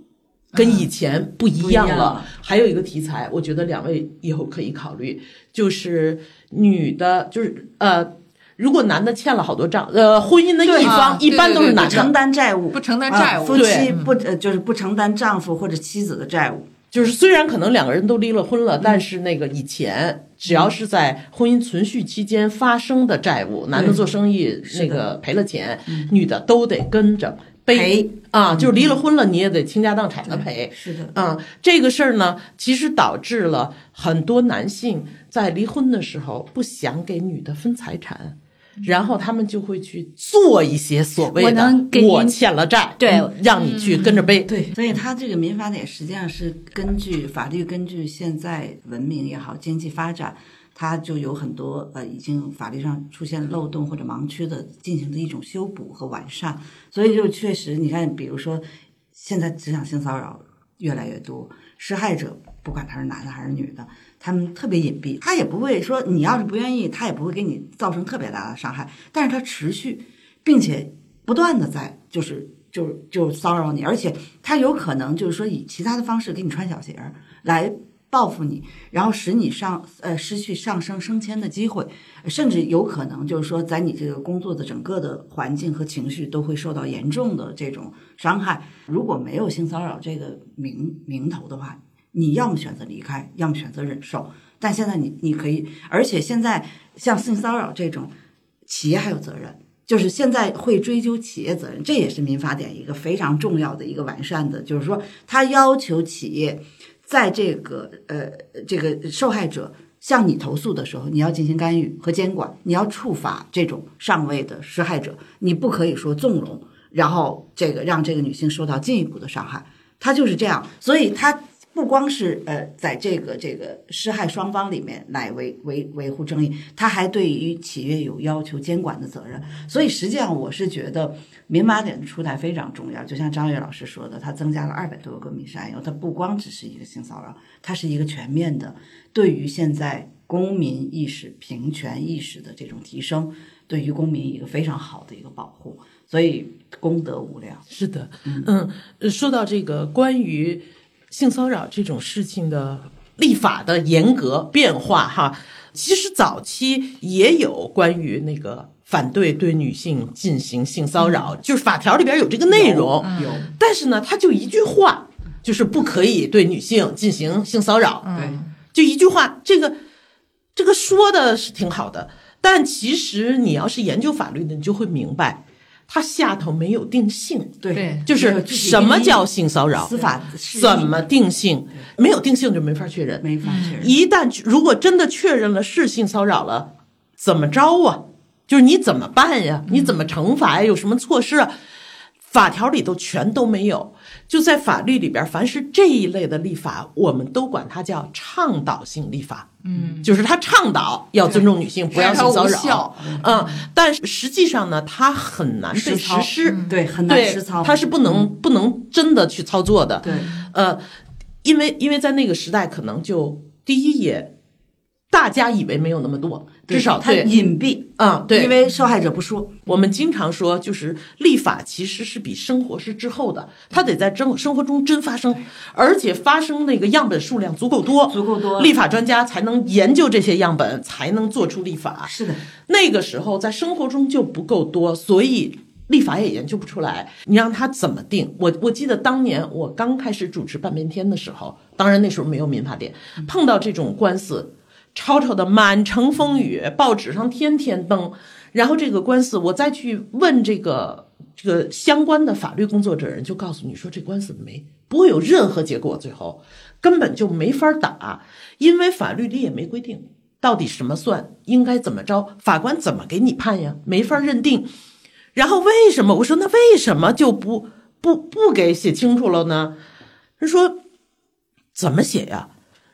跟以前不一样了。还有一个题材，我觉得两位以后可以考虑，就是女的，就是呃，如果男的欠了好多账，呃，婚姻的一方一般都是男的。承，担债务，不承担啊债务。夫妻不呃就是不承担丈夫或者妻子的债务。就是虽然可能两个人都离了婚了，但是那个以前只要是在婚姻存续期间发生的债务，男的做生意那个。赔了钱，女的都得跟着背赔。啊，就是离了婚了，你也得倾家荡产的赔。是的，嗯，这个事儿呢，其实导致了很多男性在离婚的时候不想给女的分财产，然后他们就会去做一些所谓我的我欠了债，对嗯让你去跟着背。对，所以他这个民法典实际上是根据法律，根据现在文明也好，经济发展，它就有很多呃已经法律上出现漏洞或者盲区的，进行的一种修补和完善。所以就确实，你看，比如说现在职场性骚扰越来越多，施害者不管他是男的还是女的，他们特别隐蔽，他也不会说你要是不愿意，他也不会给你造成特别大的伤害，但是他持续并且不断的在就是就就骚扰你，而且他有可能就是说以其他的方式给你穿小鞋儿来报复你，然后使你上呃失去上升升迁的机会，甚至有可能就是说在你这个工作的整个的环境和情绪都会受到严重的这种伤害。如果没有性骚扰这个名名头的话，你要么选择离开，要么选择忍受。但现在你你可以，而且现在像性骚扰这种，企业还有责任。就是现在会追究企业责任，这也是民法典一个非常重要的一个完善的，就是说，他要求企业在这个呃这个受害者向你投诉的时候，你要进行干预和监管，你要处罚这种上位的施害者，你不可以说纵容，然后这个让这个女性受到进一步的伤害，他就是这样，所以他。不光是呃，在这个这个施害双方里面来维维维护正义，他还对于企业有要求监管的责任。所以实际上，我是觉得民法典的出台非常重要。就像张悦老师说的，它增加了二百多个民事案由，它不光只是一个性骚扰，它是一个全面的，对于现在公民意识、平权意识的这种提升，对于公民一个非常好的一个保护。所以功德无量。是的，嗯，呃说到这个关于性骚扰这种事情的立法的严格变化，哈，其实早期也有关于那个反对对女性进行性骚扰，就是法条里边有这个内容，有。但是呢，他就一句话，就是不可以对女性进行性骚扰，对。就一句话，这个这个说的是挺好的，但其实你要是研究法律的，你就会明白，它下头没有定性，对对就是什么叫性骚扰，司法怎么定性，没有定性就没法确认。没法确认？一旦如果真的确认了是性骚扰了，怎么着啊？就是你怎么办呀？你怎么惩罚呀？有什么措施啊？法条里头全都没有。就在法律里边，凡是这一类的立法，我们都管它叫倡导性立法。嗯，就是他倡导要尊重女性，不要性骚扰。嗯，但是实际上呢，它很难被实施。对，很难对实操。，它是不能不能真的去操作的。对，呃，因为因为在那个时代，可能就第一也大家以为没有那么多，至少它，隐蔽，啊，对，因为受害者不说。我们经常说，就是立法其实是比生活是滞后的，它得在真生活中真发生，而且发生那个样本数量足够多，足够多立法专家才能研究这些样本，才能做出立法。是的，那个时候在生活中就不够多，所以立法也研究不出来。你让他怎么定？我我记得当年我刚开始主持半边天的时候，当然那时候没有民法典，碰到这种官司，吵吵的满城风雨，报纸上天天登。然后这个官司，我再去问这个这个相关的法律工作者人，就告诉你说这官司没不会有任何结果，最后根本就没法打，因为法律里也没规定到底什么算，应该怎么着，法官怎么给你判呀？没法认定。然后为什么我说那为什么就不不不给写清楚了呢？他说怎么写呀？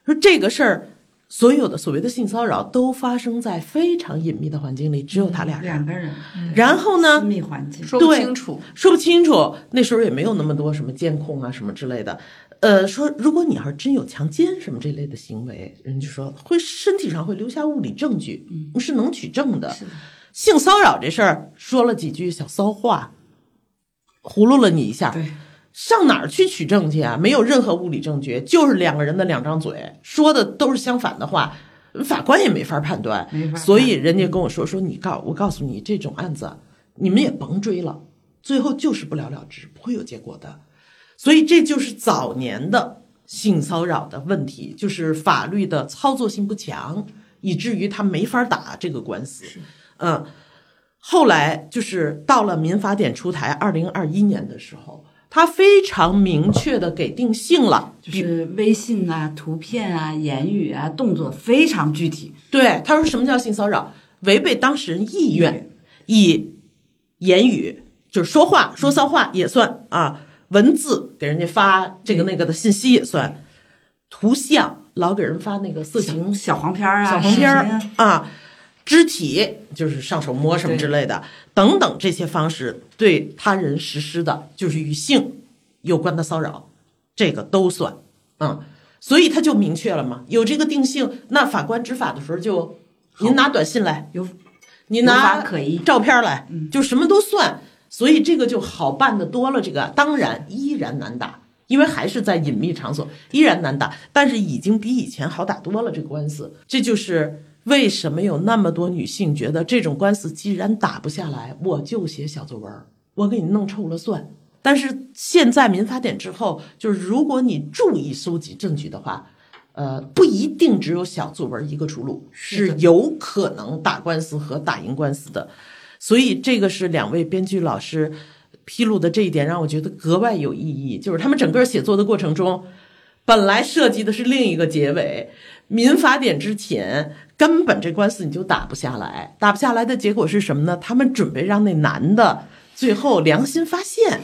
说这个事儿，所有的所谓的性骚扰都发生在非常隐秘的环境里，只有他俩人。两个人，然后呢私，密环境，说不对清楚，说不清楚，那时候也没有那么多什么监控啊什么之类的。呃，说如果你要是真有强奸什么这类的行为，人就说会身体上会留下物理证据，是能取证的。的。性骚扰这事儿说了几句小骚话，糊弄了你一下，对，上哪儿去取证去啊？没有任何物理证据，就是两个人的两张嘴说的都是相反的话，法官也没法判断。所以人家跟我说说，你告我告诉你，这种案子你们也甭追了，最后就是不了了之，不会有结果的。所以这就是早年的性骚扰的问题，就是法律的操作性不强，以至于他没法打这个官司。嗯，后来就是到了民法典出台二零二一年的时候，他非常明确的给定性了，就是微信啊、图片啊、言语啊、动作非常具体。对，他说什么叫性骚扰？违背当事人意愿，以言语就是说话说骚话也算啊，文字给人家发这个那个的信息也算，图像老给人发那个色情小黄片儿啊、小黄片儿啊，肢体就是上手摸什么之类的，等等这些方式对他人实施的，就是与性有关的骚扰，这个都算，嗯，所以他就明确了嘛，有这个定性，那法官执法的时候就，您拿短信来，有有你拿照片来，就什么都算，所以这个就好办的多了。这个当然依然难打，因为还是在隐秘场所，依然难打，但是已经比以前好打多了。这个官司，这就是为什么有那么多女性觉得这种官司既然打不下来，我就写小作文，我给你弄臭了算。但是现在民法典之后，就是如果你注意搜集证据的话，呃，不一定只有小作文一个出路，是有可能打官司和打赢官司的。所以这个是两位编剧老师披露的这一点，让我觉得格外有意义。就是他们整个写作的过程中，本来设计的是另一个结尾，民法典之前根本这官司你就打不下来，打不下来的结果是什么呢？他们准备让那男的最后良心发现。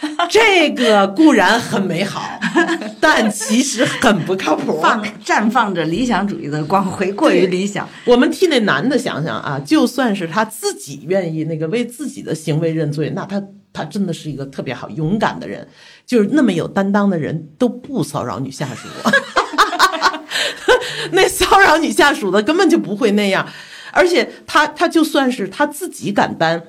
这个固然很美好，但其实很不靠谱。放绽放着理想主义的光辉，过于理想。我们替那男的想想啊，就算是他自己愿意那个为自己的行为认罪，那他他真的是一个特别好勇敢的人，就是那么有担当的人都不骚扰女下属，那骚扰你下属的根本就不会那样，而且他他就算是他自己敢担。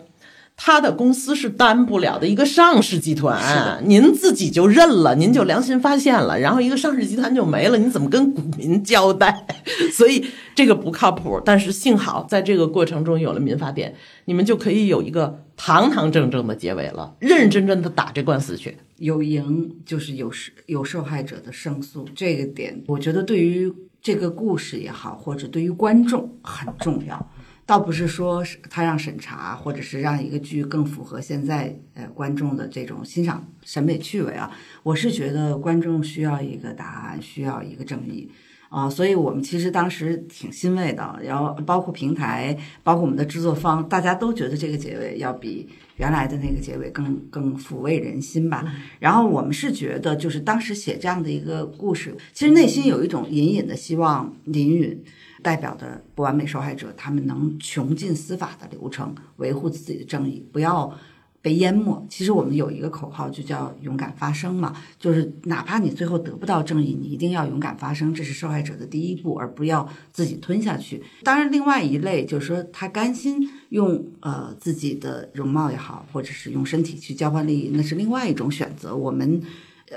他的公司是担不了的一个上市集团，您自己就认了，您就良心发现了，然后一个上市集团就没了，你怎么跟股民交代？所以这个不靠谱。但是幸好在这个过程中有了民法典，你们就可以有一个堂堂正正的结尾了，认认真真的打这官司去。有赢就是有受有受害者的胜诉，这个点我觉得对于这个故事也好，或者对于观众很重要。倒不是说他让审查，或者是让一个剧更符合现在呃观众的这种欣赏审美趣味啊，我是觉得观众需要一个答案，需要一个正义啊，所以我们其实当时挺欣慰的，然后包括平台，包括我们的制作方，大家都觉得这个结尾要比原来的那个结尾更更抚慰人心吧。然后我们是觉得，就是当时写这样的一个故事，其实内心有一种隐隐的希望，林允。代表的不完美受害者，他们能穷尽司法的流程，维护自己的正义，不要被淹没。其实我们有一个口号，就叫“勇敢发声”嘛，就是哪怕你最后得不到正义，你一定要勇敢发声，这是受害者的第一步，而不要自己吞下去。当然，另外一类就是说，他甘心用呃自己的容貌也好，或者是用身体去交换利益，那是另外一种选择。我们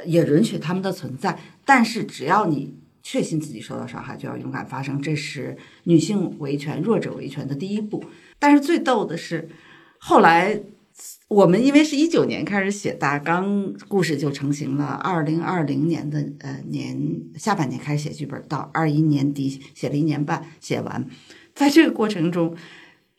也允许他们的存在，但是只要你。确信自己受到伤害，就要勇敢发声，这是女性维权、弱者维权的第一步。但是最逗的是，后来我们因为是一九年开始写大纲，故事就成型了。二零二零年的呃年下半年开始写剧本，到二一年底写了一年半，写完。在这个过程中，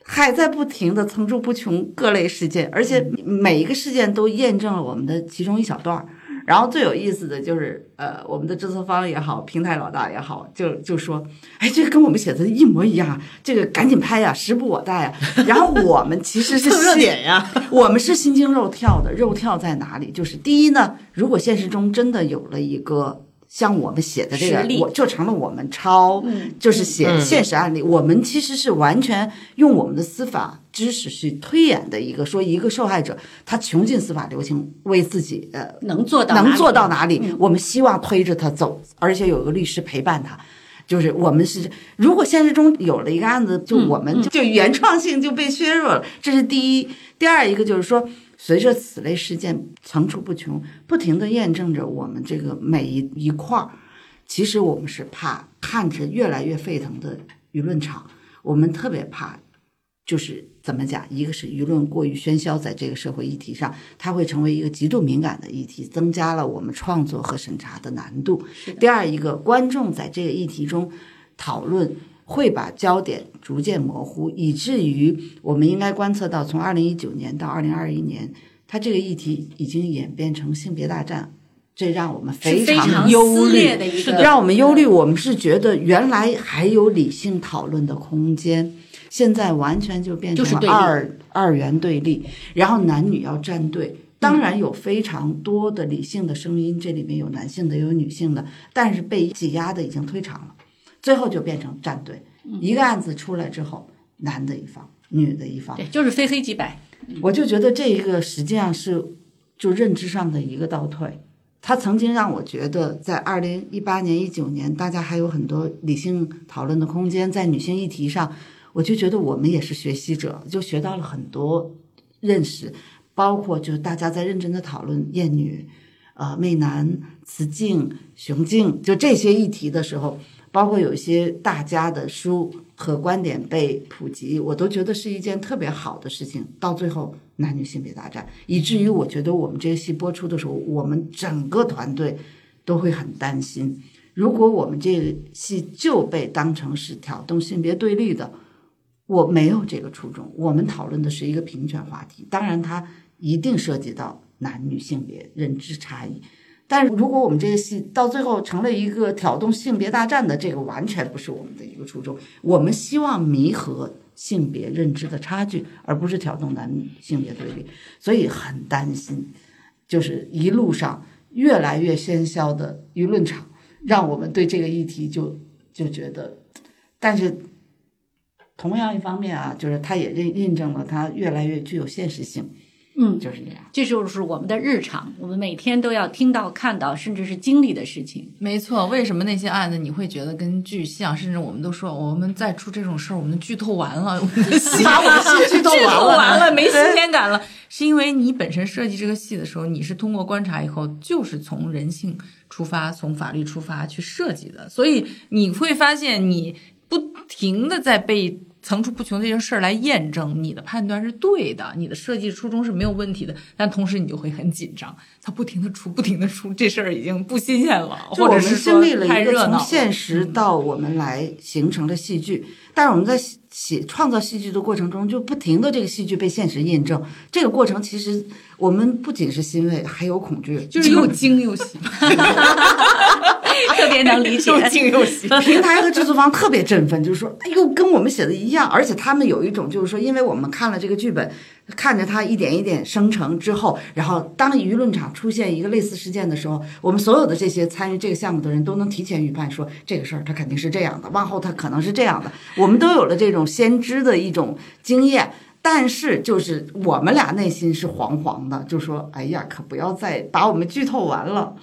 还在不停的层出不穷各类事件，而且每一个事件都验证了我们的其中一小段儿。然后最有意思的就是，呃，我们的制作方也好，平台老大也好，就就说，哎，这个跟我们写的一模一样，这个赶紧拍呀，时不我待呀。然后我们其实是蹭热点呀，我们是心惊肉跳的。肉跳在哪里？就是第一呢，如果现实中真的有了一个像我们写的这个，我就成了我们抄，就是写现实案例。我们其实是完全用我们的司法。知识去推演的一个，说一个受害者他穷尽司法流程为自己呃能做到能做到哪里，我们希望推着他走，而且有个律师陪伴他，就是我们是如果现实中有了一个案子，就我们就原创性就被削弱了，这是第一。第二一个就是说，随着此类事件层出不穷，不停的验证着我们这个每一一块儿，其实我们是怕看着越来越沸腾的舆论场，我们特别怕。就是怎么讲？一个是舆论过于喧嚣，在这个社会议题上，它会成为一个极度敏感的议题，增加了我们创作和审查的难度。第二，一个观众在这个议题中讨论，会把焦点逐渐模糊，以至于我们应该观测到，从二零一九年到二零二一年，它这个议题已经演变成性别大战，这让我们非常忧虑让我们忧虑。我们是觉得原来还有理性讨论的空间，现在完全就变成二二元对立，然后男女要站队。当然有非常多的理性的声音，这里面有男性的，也有女性的，但是被挤压的已经退场了，最后就变成站队。一个案子出来之后，男的一方，女的一方，对，就是非黑即白。我就觉得这一个实际上是就认知上的一个倒退。他曾经让我觉得，在二零一八年、一九年，大家还有很多理性讨论的空间，在女性议题上，我就觉得我们也是学习者，就学到了很多认识，包括就是大家在认真的讨论厌女、呃媚男、雌竞、雄竞，就这些议题的时候，包括有一些大家的书和观点被普及，我都觉得是一件特别好的事情。到最后，男女性别大战，以至于我觉得我们这个戏播出的时候，我们整个团队都会很担心，如果我们这个戏就被当成是挑动性别对立的，我没有这个初衷。我们讨论的是一个平权话题，当然它一定涉及到男女性别认知差异。但是如果我们这个戏到最后成了一个挑动性别大战的，这个完全不是我们的一个初衷。我们希望弥合性别认知的差距，而不是挑动男女性别对立。所以很担心，就是一路上越来越喧嚣的舆论场，让我们对这个议题就就觉得，但是同样一方面啊，就是它也印印证了它越来越具有现实性，嗯，就是这样。这就是我们的日常，我们每天都要听到、看到，甚至是经历的事情。没错，为什么那些案子你会觉得跟剧像？甚至我们都说，我们再出这种事儿，我们剧透完了，我们的戏把我的剧透完了完了，没 新鲜感了。是因为你本身设计这个戏的时候，你是通过观察以后，就是从人性出发，从法律出发去设计的，所以你会发现你不停的在被。层出不穷这些事儿来验证你的判断是对的，你的设计初衷是没有问题的，但同时你就会很紧张，它不停的出，不停的出，这事儿已经不新鲜了，或者是经历了一个从。现实到我们来形成的戏剧，但是我们在写创造戏剧的过程中，就不停的这个戏剧被现实印证。这个过程其实我们不仅是欣慰，还有恐惧，就是又惊又喜，特别能理解。又惊又喜。平台和制作方特别振奋，就是说，哎呦，跟我们写的一样，而且他们有一种就是说，因为我们看了这个剧本，看着它一点一点生成之后，然后当舆论场出现一个类似事件的时候，我们所有的这些参与这个项目的人都能提前预判说，这个事儿它肯定是这样的，往后它可能是这样的，我们都有了这种先知的一种经验。但是，就是我们俩内心是惶惶的，就说：“哎呀，可不要再把我们剧透完了。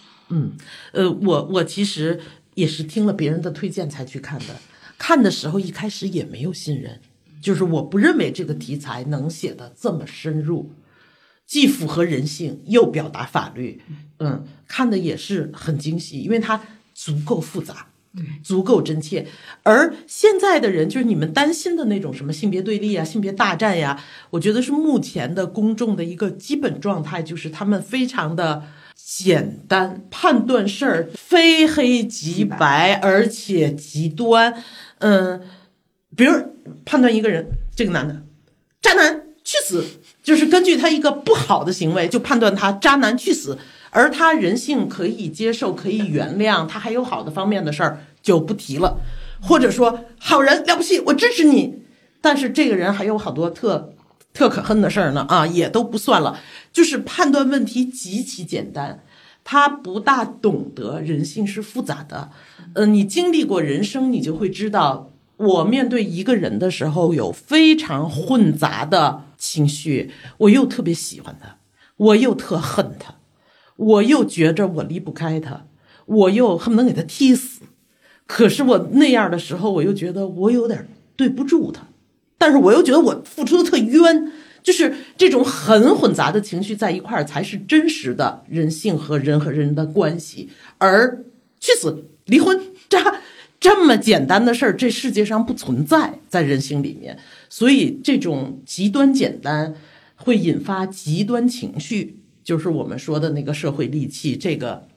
呃，我我其实也是听了别人的推荐才去看的，看的时候一开始也没有信任，就是我不认为这个题材能写的这么深入，既符合人性又表达法律，嗯，看的也是很惊喜，因为它足够复杂。足够真切，而现在的人就是你们担心的那种什么性别对立啊、性别大战呀，我觉得是目前的公众的一个基本状态，就是他们非常的简单判断事儿，非黑即白，而且极端。嗯，比如判断一个人，这个男的渣男去死，就是根据他一个不好的行为就判断他渣男去死，而他人性可以接受、可以原谅，他还有好的方面的事儿就不提了，或者说好人了不起，我支持你，但是这个人还有好多特特可恨的事儿呢啊，也都不算了，就是判断问题极其简单。他不大懂得人性是复杂的，呃，你经历过人生，你就会知道，我面对一个人的时候，有非常混杂的情绪，我又特别喜欢他，我又特恨他，我又觉着我离不开他，我又恨不能给他踢死。可是我那样的时候，我又觉得我有点对不住他，但是我又觉得我付出的特冤，就是这种很混杂的情绪在一块儿，才是真实的人性和人和人的关系。而去死、离婚、渣 这么简单的事儿，这世界上不存在在人性里面，所以这种极端简单会引发极端情绪，就是我们说的那个社会戾气，这个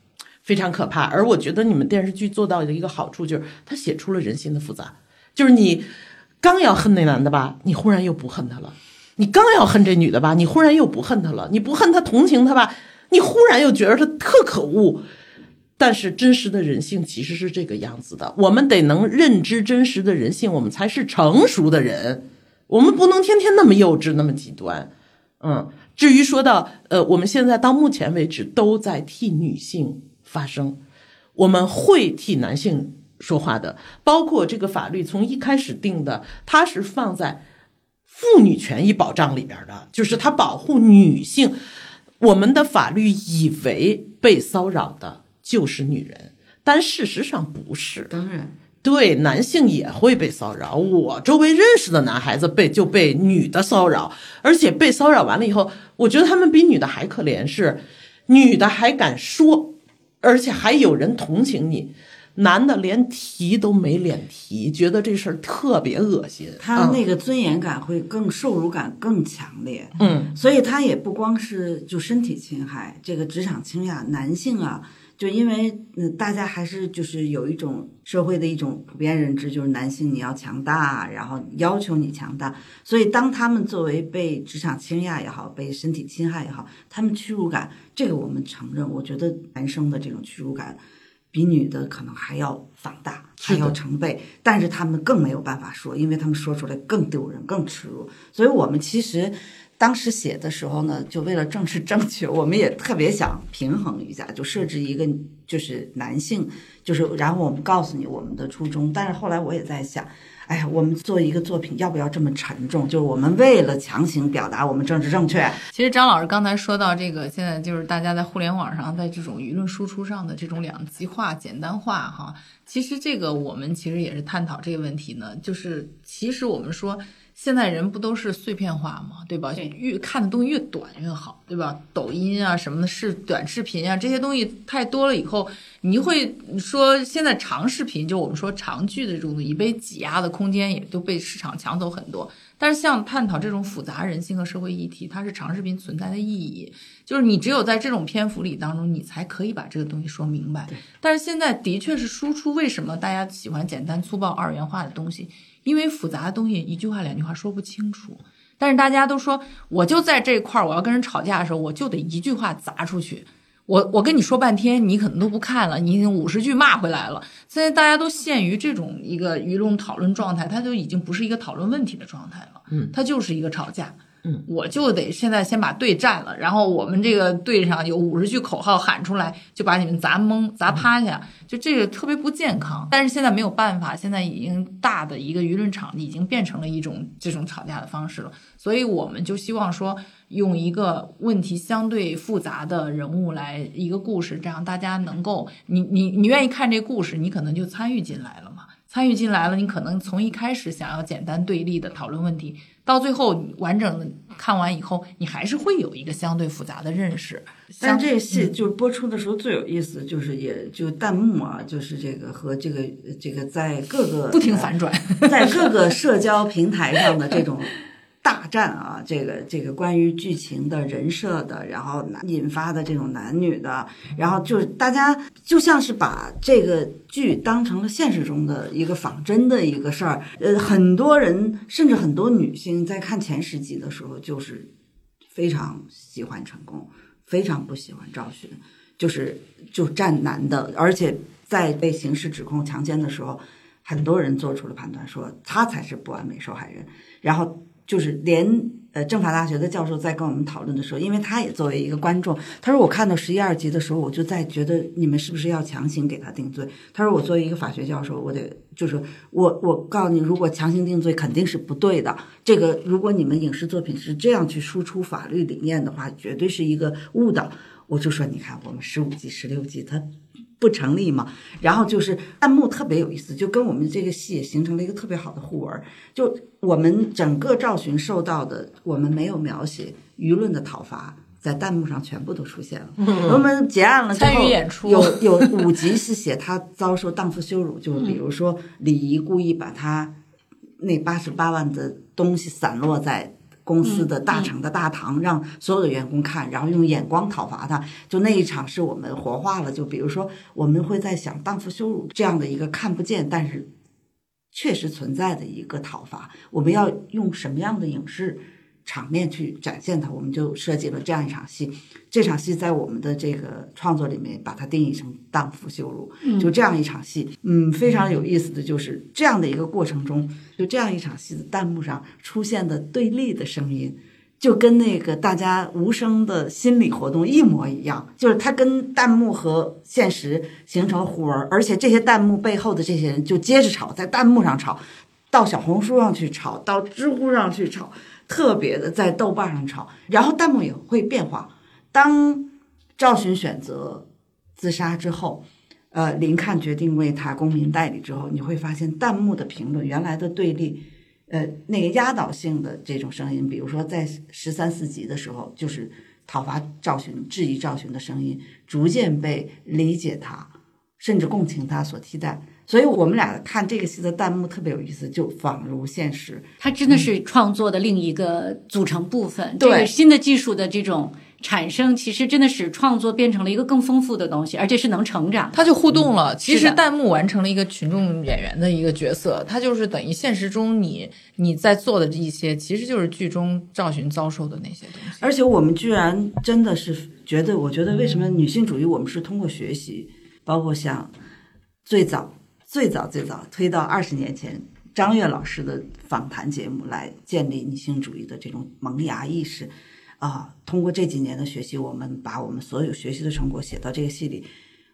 非常可怕。而我觉得你们电视剧做到的一个好处就是，它写出了人性的复杂，就是你刚要恨那男的吧，你忽然又不恨他了。你刚要恨这女的吧，你忽然又不恨她了；你不恨她，同情她吧，你忽然又觉得她特可恶。但是真实的人性其实是这个样子的，我们得能认知真实的人性，我们才是成熟的人。我们不能天天那么幼稚，那么极端。嗯，至于说到呃，我们现在到目前为止都在替女性发声，我们会替男性说话的，包括这个法律从一开始定的，它是放在妇女权益保障里边的，就是它保护女性。我们的法律以为被骚扰的。就是女人，但事实上不是。当然，对男性也会被骚扰。我周围认识的男孩子被就被女的骚扰，而且被骚扰完了以后，我觉得他们比女的还可怜，是女的还敢说，而且还有人同情你，男的连提都没脸提，觉得这事儿特别恶心。他那个尊严感会更受辱感更强烈。嗯，所以他也不光是就身体侵害，这个职场倾轧，男性啊。就因为嗯，大家还是就是有一种社会的一种普遍认知，就是男性你要强大，然后要求你强大，所以当他们作为被职场倾轧也好，被身体侵害也好，他们屈辱感，这个我们承认。我觉得男生的这种屈辱感比女的可能还要放大，还要成倍，但是他们更没有办法说，因为他们说出来更丢人、更耻辱。所以我们其实。当时写的时候呢，就为了政治正确，我们也特别想平衡一下，就设置一个就是男性，就是然后我们告诉你我们的初衷。但是后来我也在想，哎呀，我们做一个作品要不要这么沉重？就是我们为了强行表达我们政治正确。其实张老师刚才说到这个，现在就是大家在互联网上，在这种舆论输出上的这种两极化、简单化，哈，其实这个我们其实也是探讨这个问题呢。就是其实我们说。现在人不都是碎片化吗？对吧？越看的东西越短越好，对吧？抖音啊什么的，是短视频啊，这些东西太多了以后，你会说现在长视频，就我们说长剧的这种东西被挤压的空间也都被市场抢走很多。但是像探讨这种复杂人性和社会议题，它是长视频存在的意义，就是你只有在这种篇幅里当中，你才可以把这个东西说明白。但是现在的确是输出，为什么大家喜欢简单粗暴二元化的东西？因为复杂的东西一句话两句话说不清楚，但是大家都说我就在这块儿，我要跟人吵架的时候，我就得一句话砸出去。我我跟你说半天，你可能都不看了，你已经五十句骂回来了。现在大家都陷于这种一个舆论讨论状态，它就已经不是一个讨论问题的状态了，嗯，它就是一个吵架。嗯，嗯我就得现在先把队占了，然后我们这个队上有五十句口号喊出来，就把你们砸懵、砸趴下，就这个特别不健康。但是现在没有办法，现在已经大的一个舆论场已经变成了一种这种吵架的方式了，所以我们就希望说，用一个问题相对复杂的人物来一个故事，这样大家能够，你你你愿意看这故事，你可能就参与进来了嘛。参与进来了，你可能从一开始想要简单对立的讨论问题。到最后完整的看完以后，你还是会有一个相对复杂的认识。但这戏就播出的时候最有意思，就是也就弹幕啊，就是这个和这个这个在各个 不停反转，在各个社交平台上的这种。大战啊，这个这个关于剧情的人设的，然后引发的这种男女的，然后就是大家就像是把这个剧当成了现实中的一个仿真的一个事儿。呃，很多人甚至很多女性在看前十集的时候，就是非常喜欢成功，非常不喜欢赵寻，就是就站男的，而且在被刑事指控强奸的时候，很多人做出了判断，说他才是不完美受害人，然后。就是连呃政法大学的教授在跟我们讨论的时候，因为他也作为一个观众，他说我看到十一二集的时候，我就在觉得你们是不是要强行给他定罪？他说我作为一个法学教授，我得就是我我告诉你，如果强行定罪肯定是不对的。这个如果你们影视作品是这样去输出法律理念的话，绝对是一个误导。我就说你看我们十五集十六集他。不成立嘛？然后就是弹幕特别有意思，就跟我们这个戏也形成了一个特别好的互文。就我们整个赵寻受到的，我们没有描写舆论的讨伐，在弹幕上全部都出现了。我们结案了之后，有有五集是写他遭受荡妇羞辱，就比如说李怡故意把他那八十八万的东西散落在。公司的大厂的大堂，让所有的员工看，然后用眼光讨伐他。就那一场是我们活化了。就比如说，我们会在想荡妇羞辱这样的一个看不见，但是确实存在的一个讨伐，我们要用什么样的影视场面去展现它，我们就设计了这样一场戏。这场戏在我们的这个创作里面，把它定义成荡妇羞辱，就这样一场戏。嗯，非常有意思的就是这样的一个过程中，就这样一场戏的弹幕上出现的对立的声音。就跟那个大家无声的心理活动一模一样，就是它跟弹幕和现实形成互文，而且这些弹幕背后的这些人就接着吵，在弹幕上吵，到小红书上去吵，到知乎上去吵，特别的在豆瓣上吵，然后弹幕也会变化。当赵寻选择自杀之后，呃，林看决定为他公民代理之后，你会发现弹幕的评论原来的对立。呃，那个压倒性的这种声音，比如说在十三四集的时候，就是讨伐赵寻、质疑赵寻的声音，逐渐被理解他，甚至共情他所替代。所以我们俩看这个戏的弹幕特别有意思，就仿如现实。它真的是创作的另一个组成部分。对这个新的技术的这种产生，其实真的使创作变成了一个更丰富的东西，而且是能成长。它就互动了。其实弹幕完成了一个群众演员的一个角色，它就是等于现实中你你在做的这一些，其实就是剧中赵寻遭受的那些东西。而且我们居然真的是觉得，我觉得为什么女性主义我们是通过学习，包括像最早、最早、最早推到二十年前张悦老师的访谈节目来建立女性主义的这种萌芽意识啊。通过这几年的学习，我们把我们所有学习的成果写到这个戏里，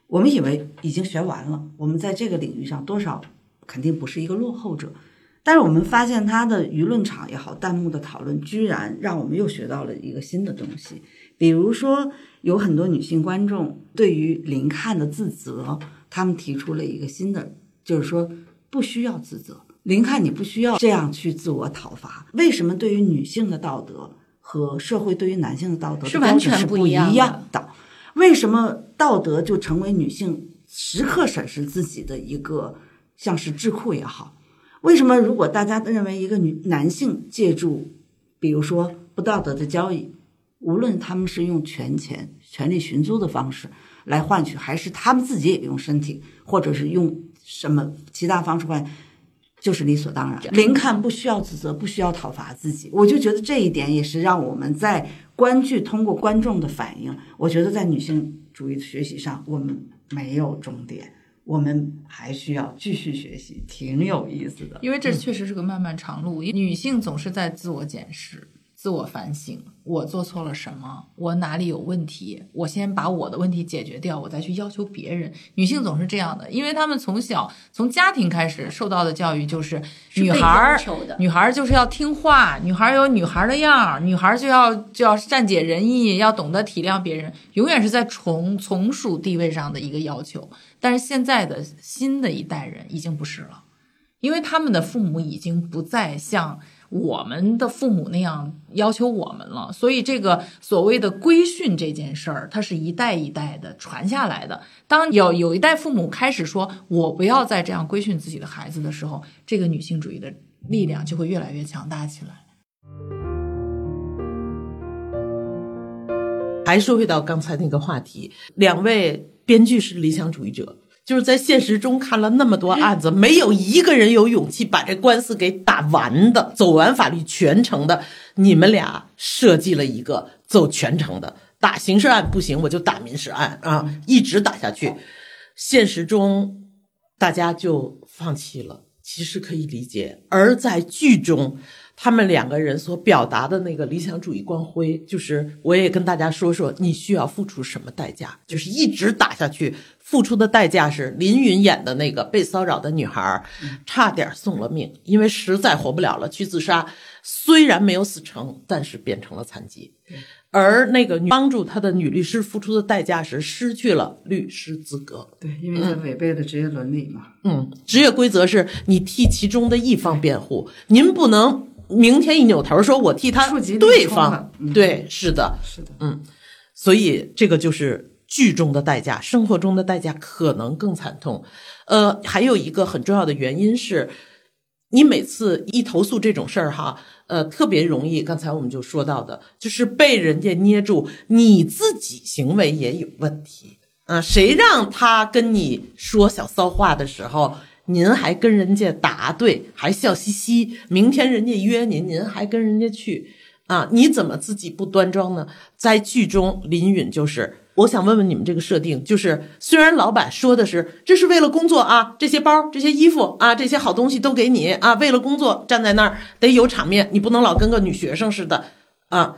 我们以为已经学完了，我们在这个领域上多少肯定不是一个落后者。但是我们发现他的舆论场也好，弹幕的讨论，居然让我们又学到了一个新的东西。比如说，有很多女性观众对于林看的自责，他们提出了一个新的，就是说不需要自责，林看你不需要这样去自我讨伐。为什么对于女性的道德和社会对于男性的道德是完全不不一样的样的？为什么道德就成为女性时刻审视自己的一个像是智库也好？为什么如果大家认为一个女男性借助，比如说不道德的交易，无论他们是用权钱、权力寻租的方式来换取，还是他们自己也用身体，或者是用什么其他方式换，就是理所当然。林看不需要自责，不需要讨伐自己，我就觉得这一点也是让我们在观剧通过观众的反应，我觉得在女性主义的学习上，我们没有终点。我们还需要继续学习，挺有意思的。因为这确实是个漫漫长路，女性总是在自我检视、自我反省，我做错了什么，我哪里有问题，我先把我的问题解决掉，我再去要求别人。女性总是这样的，因为她们从小从家庭开始受到的教育就是女孩儿女孩儿就是要听话，女孩儿有女孩儿的样儿，女孩儿就要就要善解人意，要懂得体谅别人，永远是在从从属地位上的一个要求。但是现在的新的一代人已经不是了，因为他们的父母已经不再像我们的父母那样要求我们了，所以这个所谓的规训这件事儿，它是一代一代的传下来的。当有有一代父母开始说“我不要再这样规训自己的孩子”的时候，这个女性主义的力量就会越来越强大起来。还说回到刚才那个话题，两位编剧是理想主义者，就是在现实中看了那么多案子，没有一个人有勇气把这官司给打完的，走完法律全程的。你们俩设计了一个走全程的，打刑事案不行，我就打民事案啊，一直打下去。现实中大家就放弃了，其实可以理解。而在剧中，他们两个人所表达的那个理想主义光辉，就是我也跟大家说说，你需要付出什么代价，就是一直打下去，付出的代价是林允演的那个被骚扰的女孩，差点送了命，因为实在活不了了，去自杀，虽然没有死成，但是变成了残疾。而那个女帮助他的女律师付出的代价是失去了律师资格。对，因为他违背了职业伦理嘛。嗯，职业规则是你替其中的一方辩护，您不能明天一扭头说我替他对方。嗯对，是的，是的，嗯所以这个就是剧中的代价，生活中的代价可能更惨痛。呃，还有一个很重要的原因是，你每次一投诉这种事儿哈，呃，特别容易。刚才我们就说到的，就是被人家捏住你自己行为也有问题啊、谁让他跟你说小骚话的时候？您还跟人家答对，还笑嘻嘻。明天人家约您，您还跟人家去，啊，你怎么自己不端庄呢？在剧中，林允就是，我想问问你们这个设定，就是虽然老板说的是这是为了工作啊，这些包、这些衣服啊，这些好东西都给你啊，为了工作站在那儿得有场面，你不能老跟个女学生似的啊。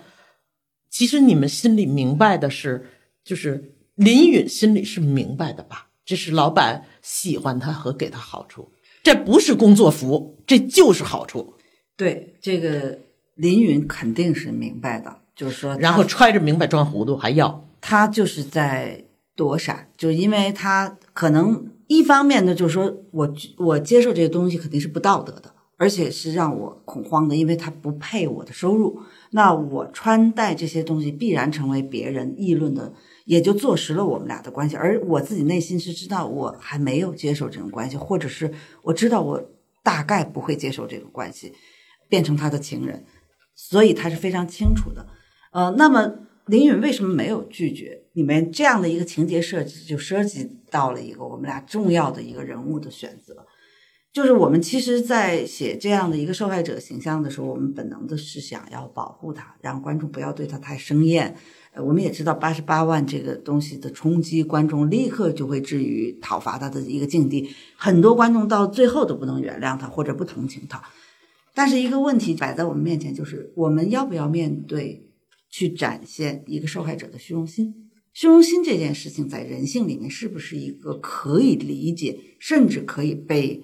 其实你们心里明白的是，就是林允心里是明白的吧？这是老板喜欢他和给他好处，这不是工作服，这就是好处。对这个林允肯定是明白的，就是说，然后揣着明白装糊涂还要。他就是在躲闪，就因为他可能一方面呢，就是说我我接受这些东西肯定是不道德的，而且是让我恐慌的，因为他不配我的收入。那我穿戴这些东西必然成为别人议论的，也就坐实了我们俩的关系。而我自己内心是知道我还没有接受这种关系，或者是我知道我大概不会接受这种关系，变成他的情人，所以他是非常清楚的。呃，那么林允为什么没有拒绝？里面这样的一个情节设置，就涉及到了一个我们俩重要的一个人物的选择。就是我们其实，在写这样的一个受害者形象的时候，我们本能的是想要保护他，让观众不要对他太生厌。我们也知道八十八万这个东西的冲击，观众立刻就会置于讨伐他的一个境地，很多观众到最后都不能原谅他或者不同情他。但是一个问题摆在我们面前，就是我们要不要面对去展现一个受害者的虚荣心？虚荣心这件事情在人性里面是不是一个可以理解，甚至可以被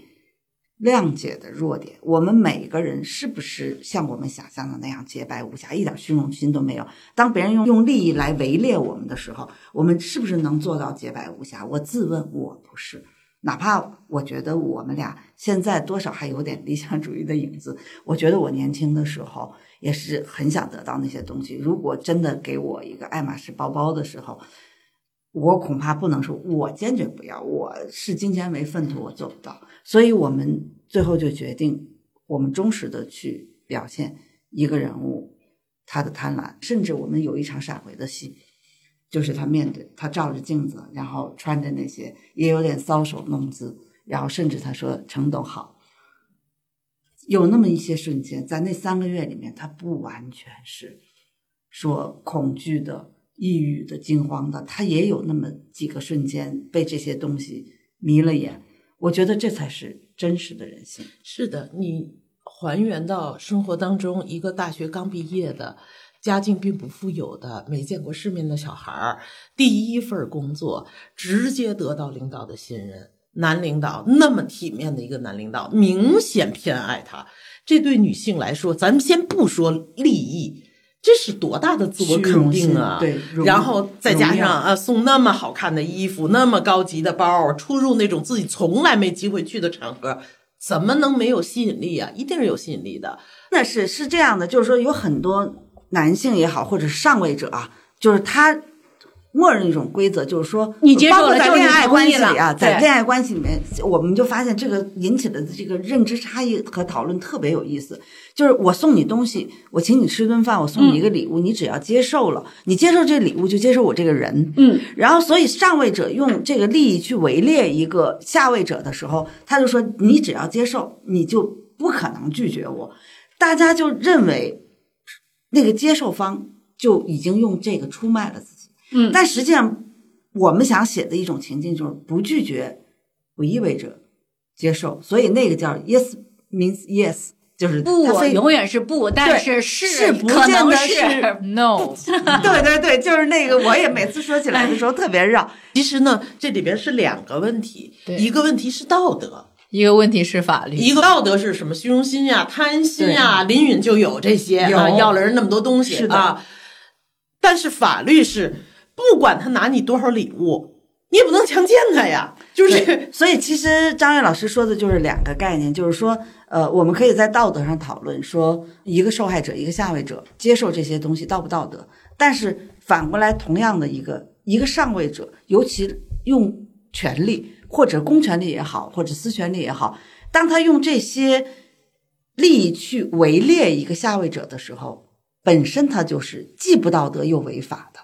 谅解的弱点？我们每个人是不是像我们想象的那样洁白无瑕，一点虚荣心都没有？当别人用用利益来围猎我们的时候，我们是不是能做到洁白无瑕？我自问，我不是。哪怕我觉得我们俩现在多少还有点理想主义的影子，我觉得我年轻的时候也是很想得到那些东西。如果真的给我一个爱马仕包包的时候，我恐怕不能说，我坚决不要，我视金钱为粪土，我做不到。所以我们最后就决定，我们忠实的去表现一个人物他的贪婪，甚至我们有一场闪回的戏。就是他面对他照着镜子，然后穿着那些也有点搔首弄姿，然后甚至他说程董好，有那么一些瞬间，在那三个月里面，他不完全是说恐惧的、抑郁的、惊慌的，他也有那么几个瞬间被这些东西迷了眼。我觉得这才是真实的人性。是的，你还原到生活当中，一个大学刚毕业的。家境并不富有的、没见过世面的小孩儿，第一份工作直接得到领导的信任，男领导那么体面的一个男领导，明显偏爱他。这对女性来说，咱们先不说利益，这是多大的自我肯定啊！对，然后再加上啊，送那么好看的衣服，那么高级的包，出入那种自己从来没机会去的场合，怎么能没有吸引力啊？一定是有吸引力的。那是是这样的，就是说有很多。男性也好，或者上位者啊，就是他默认一种规则，就是说，你接受了，在恋爱关系里啊，在恋爱关系里面，我们就发现这个引起的这个认知差异和讨论特别有意思。就是我送你东西，我请你吃顿饭，我送你一个礼物，嗯、你只要接受了，你接受这礼物就接受我这个人。嗯，然后所以上位者用这个利益去围猎一个下位者的时候，他就说你只要接受，你就不可能拒绝我。大家就认为。那个接受方就已经用这个出卖了自己，嗯，但实际上我们想写的一种情境就是不拒绝不意味着接受，所以那个叫 yes means yes，就是不永远是不，但是是是不见得是 no，对对对，就是那个我也每次说起来的时候特别绕。其实呢，这里边是两个问题，一个问题是道德。一个问题是法律，一个道德是什么？虚荣心呀、贪心呀，林允就有这些啊，要了人那么多东西啊。但是法律是，不管他拿你多少礼物，你也不能强奸他呀。就是，所以其实张悦老师说的就是两个概念，就是说，呃，我们可以在道德上讨论，说一个受害者、一个下位者接受这些东西道不道德。但是反过来，同样的一个一个上位者，尤其用权力。或者公权力也好，或者私权力也好，当他用这些利益去围猎一个下位者的时候，本身他就是既不道德又违法的。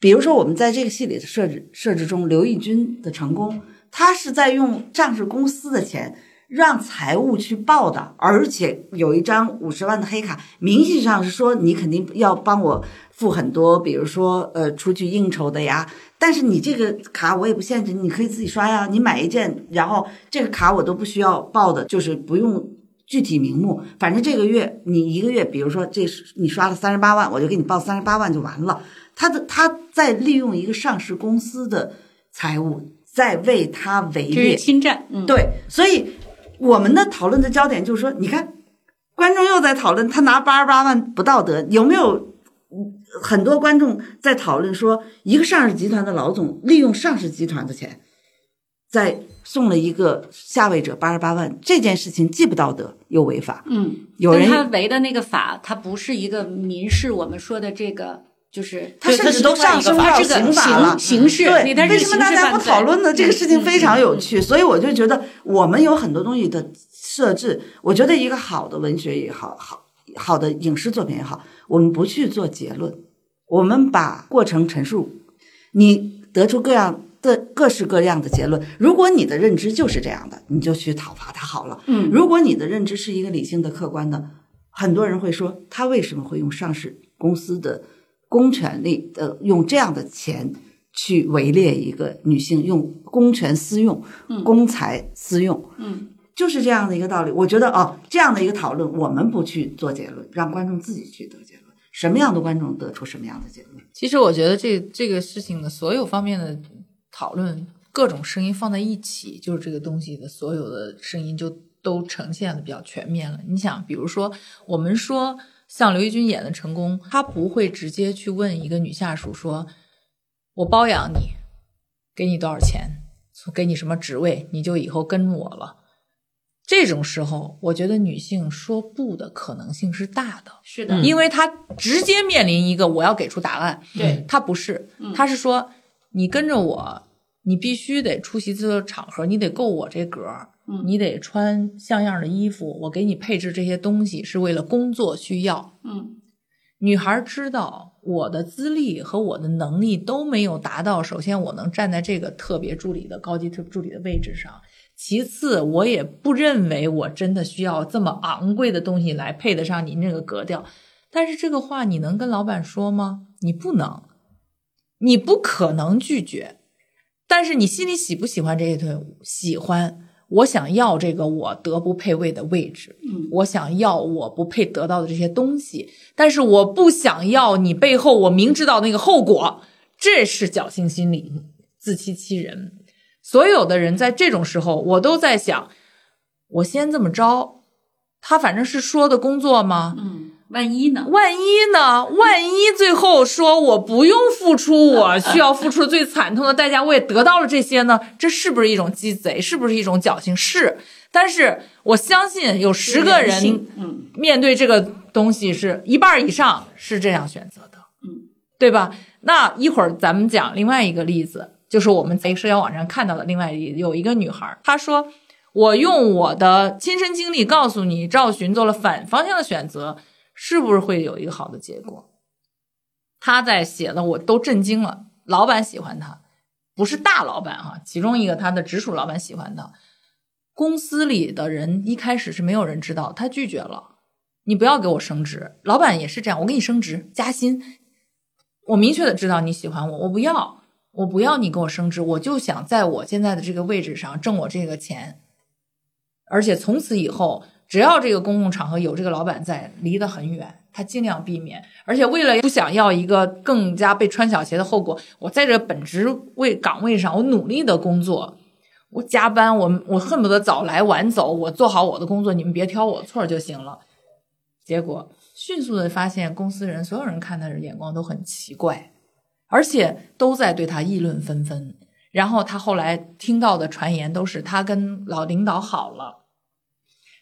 比如说，我们在这个戏里的设置设置中，刘奕君的成功，他是在用上市公司的钱让财务去报的，而且有一张五十万的黑卡，明细上是说你肯定要帮我付很多，比如说呃出去应酬的呀。但是你这个卡我也不限制，你可以自己刷呀。你买一件，然后这个卡我都不需要报的，就是不用具体名目，反正这个月你一个月，比如说这你刷了三十八万，我就给你报三十八万就完了。他的他在利用一个上市公司的财务，在为他围猎侵占，嗯，对，所以我们的讨论的焦点就是说，你看，观众又在讨论他拿八十八万不道德，有没有？嗯很多观众在讨论说，一个上市集团的老总利用上市集团的钱，在送了一个下位者八十八万，这件事情既不道德又违法。嗯，有人他违的那个法，他不是一个民事，我们说的这个就是他甚至都上升到刑法了。刑刑事，对，为什么大家不讨论呢？这个事情非常有趣，所以我就觉得我们有很多东西的设置，我觉得一个好的文学也好，好好的影视作品也好，我们不去做结论，我们把过程陈述，你得出各样的各式各样的结论。如果你的认知就是这样的，你就去讨伐它好了。嗯如果你的认知是一个理性的、客观的，很多人会说他为什么会用上市公司的公权力呃用这样的钱去围猎一个女性，用公权私用、公财私用，嗯，就是这样的一个道理。我觉得哦，这样的一个讨论，我们不去做结论，让观众自己去得结论。什么样的观众得出什么样的结论？其实我觉得这这个事情的所有方面的讨论，各种声音放在一起，就是这个东西的所有的声音就都呈现的比较全面了。你想，比如说我们说像刘奕君演的成功，他不会直接去问一个女下属说：“我包养你，给你多少钱，给你什么职位，你就以后跟我了。”这种时候，我觉得女性说不的可能性是大的。是的，因为她直接面临一个我要给出答案，对她不是，她是说你跟着我，你必须得出席这个场合，你得够我这格儿，嗯你得穿像样的衣服，我给你配置这些东西是为了工作需要。嗯女孩知道我的资历和我的能力都没有达到，首先我能站在这个特别助理的高级特助理的位置上，其次我也不认为我真的需要这么昂贵的东西来配得上您这个格调。但是这个话你能跟老板说吗？你不能，你不可能拒绝。但是你心里喜不喜欢这一顿？喜欢。我想要这个我德不配位的位置，嗯我想要我不配得到的这些东西，但是我不想要你背后我明知道那个后果，这是侥幸心理，自欺欺人。所有的人在这种时候，我都在想，我先这么着，他反正是说的工作吗？嗯，万一呢？万一呢？万一最后说我不用付出我 需要付出最惨痛的代价，我也得到了这些呢？这是不是一种鸡贼？是不是一种侥幸？是。但是我相信有十个人，嗯面对这个东西是一半以上是这样选择的，嗯，对吧？那一会儿咱们讲另外一个例子，就是我们在社交网上看到的另外一有一个女孩，她说：“我用我的亲身经历告诉你，赵寻做了反方向的选择，是不是会有一个好的结果？”他在写的我都震惊了，老板喜欢他，不是大老板哈、其中一个他的直属老板喜欢他。公司里的人一开始是没有人知道，他拒绝了。你不要给我升职，老板也是这样，我给你升职加薪，我明确的知道你喜欢我，我不要，我不要你给我升职，我就想在我现在的这个位置上挣我这个钱，而且从此以后，只要这个公共场合有这个老板在，离得很远，他尽量避免。而且为了不想要一个更加被穿小鞋的后果，我在这本职位岗位上，我努力的工作。我加班，我我恨不得早来晚走，我做好我的工作，你们别挑我错就行了。结果迅速的发现，公司人所有人看他的眼光都很奇怪，而且都在对他议论纷纷。然后他后来听到的传言都是他跟老领导好了，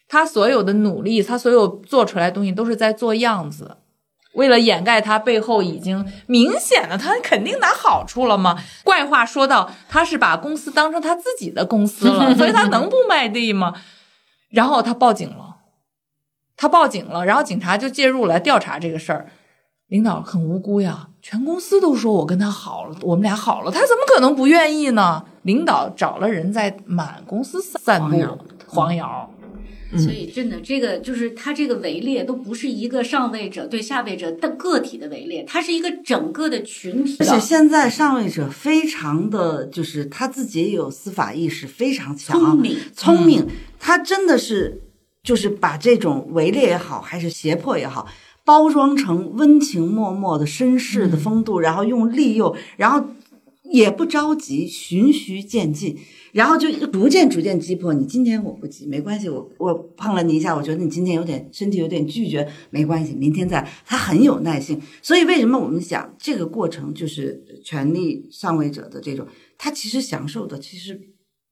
他所有的努力，他所有做出来的东西都是在做样子，为了掩盖他背后已经明显的他肯定拿好处了嘛？怪话说到，他是把公司当成他自己的公司了，所以他能不卖地吗？然后他报警了，他报警了，然后警察就介入来调查这个事儿。领导很无辜呀，全公司都说我跟他好了，我们俩好了，他怎么可能不愿意呢？领导找了人在满公司散黄布，黄瑶。所以真的，这个就是他这个围猎都不是一个上位者对下位者的个体的围猎，它是一个整个的群体而且。现在上位者非常的就是他自己也有司法意识非常强，聪明。聪明，他真的是就是把这种围猎也好，还是胁迫也好，包装成温情脉脉的绅士的风度，然后用利诱，然后也不着急，循序渐进，然后就逐渐逐渐击破你。今天我不急，没关系，我我碰了你一下，我觉得你今天有点身体有点拒绝，没关系，明天再。他很有耐性，所以为什么我们讲这个过程就是权力上位者的这种，他其实享受的其实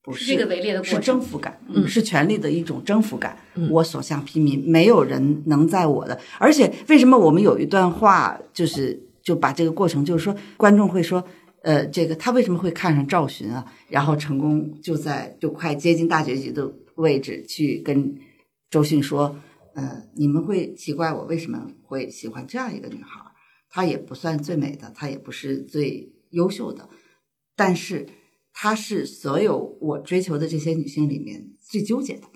不是这个围猎的过程是程征服感，嗯，是权力的一种征服感。我所向披靡，没有人能在我的。而且为什么我们有一段话，就是就把这个过程，就是说观众会说，呃，这个他为什么会看上赵寻啊？然后成功就在就快接近大结局的位置去跟周迅说，呃，你们会奇怪我为什么会喜欢这样一个女孩？她也不算最美的，她也不是最优秀的，但是她是所有我追求的这些女性里面最纠结的。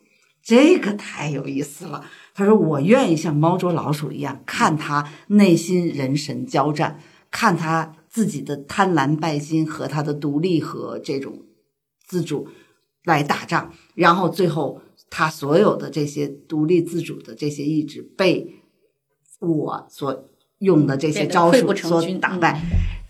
这个太有意思了。他说：“我愿意像猫捉老鼠一样，看她内心人神交战，看她自己的贪婪拜金和他的独立和这种自主来打仗，然后最后他所有的这些独立自主的这些意志被我所用的这些招数所打败。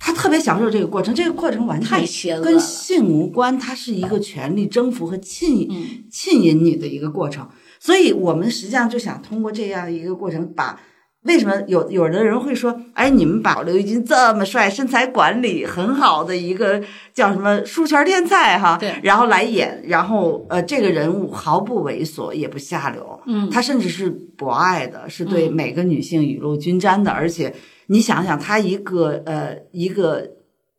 他特别享受这个过程，这个过程完全跟性无关，它是一个权力征服和浸、嗯浸淫你的一个过程。所以我们实际上就想通过这样一个过程，把为什么有有的人会说，哎，你们把刘奕君这么帅、身材管理很好的一个叫什么书圈天才哈，对。然后来演，然后呃，这个人物毫不猥琐，也不下流，嗯。他甚至是博爱的，是对每个女性雨露均沾的，而且你想想，他一个呃一个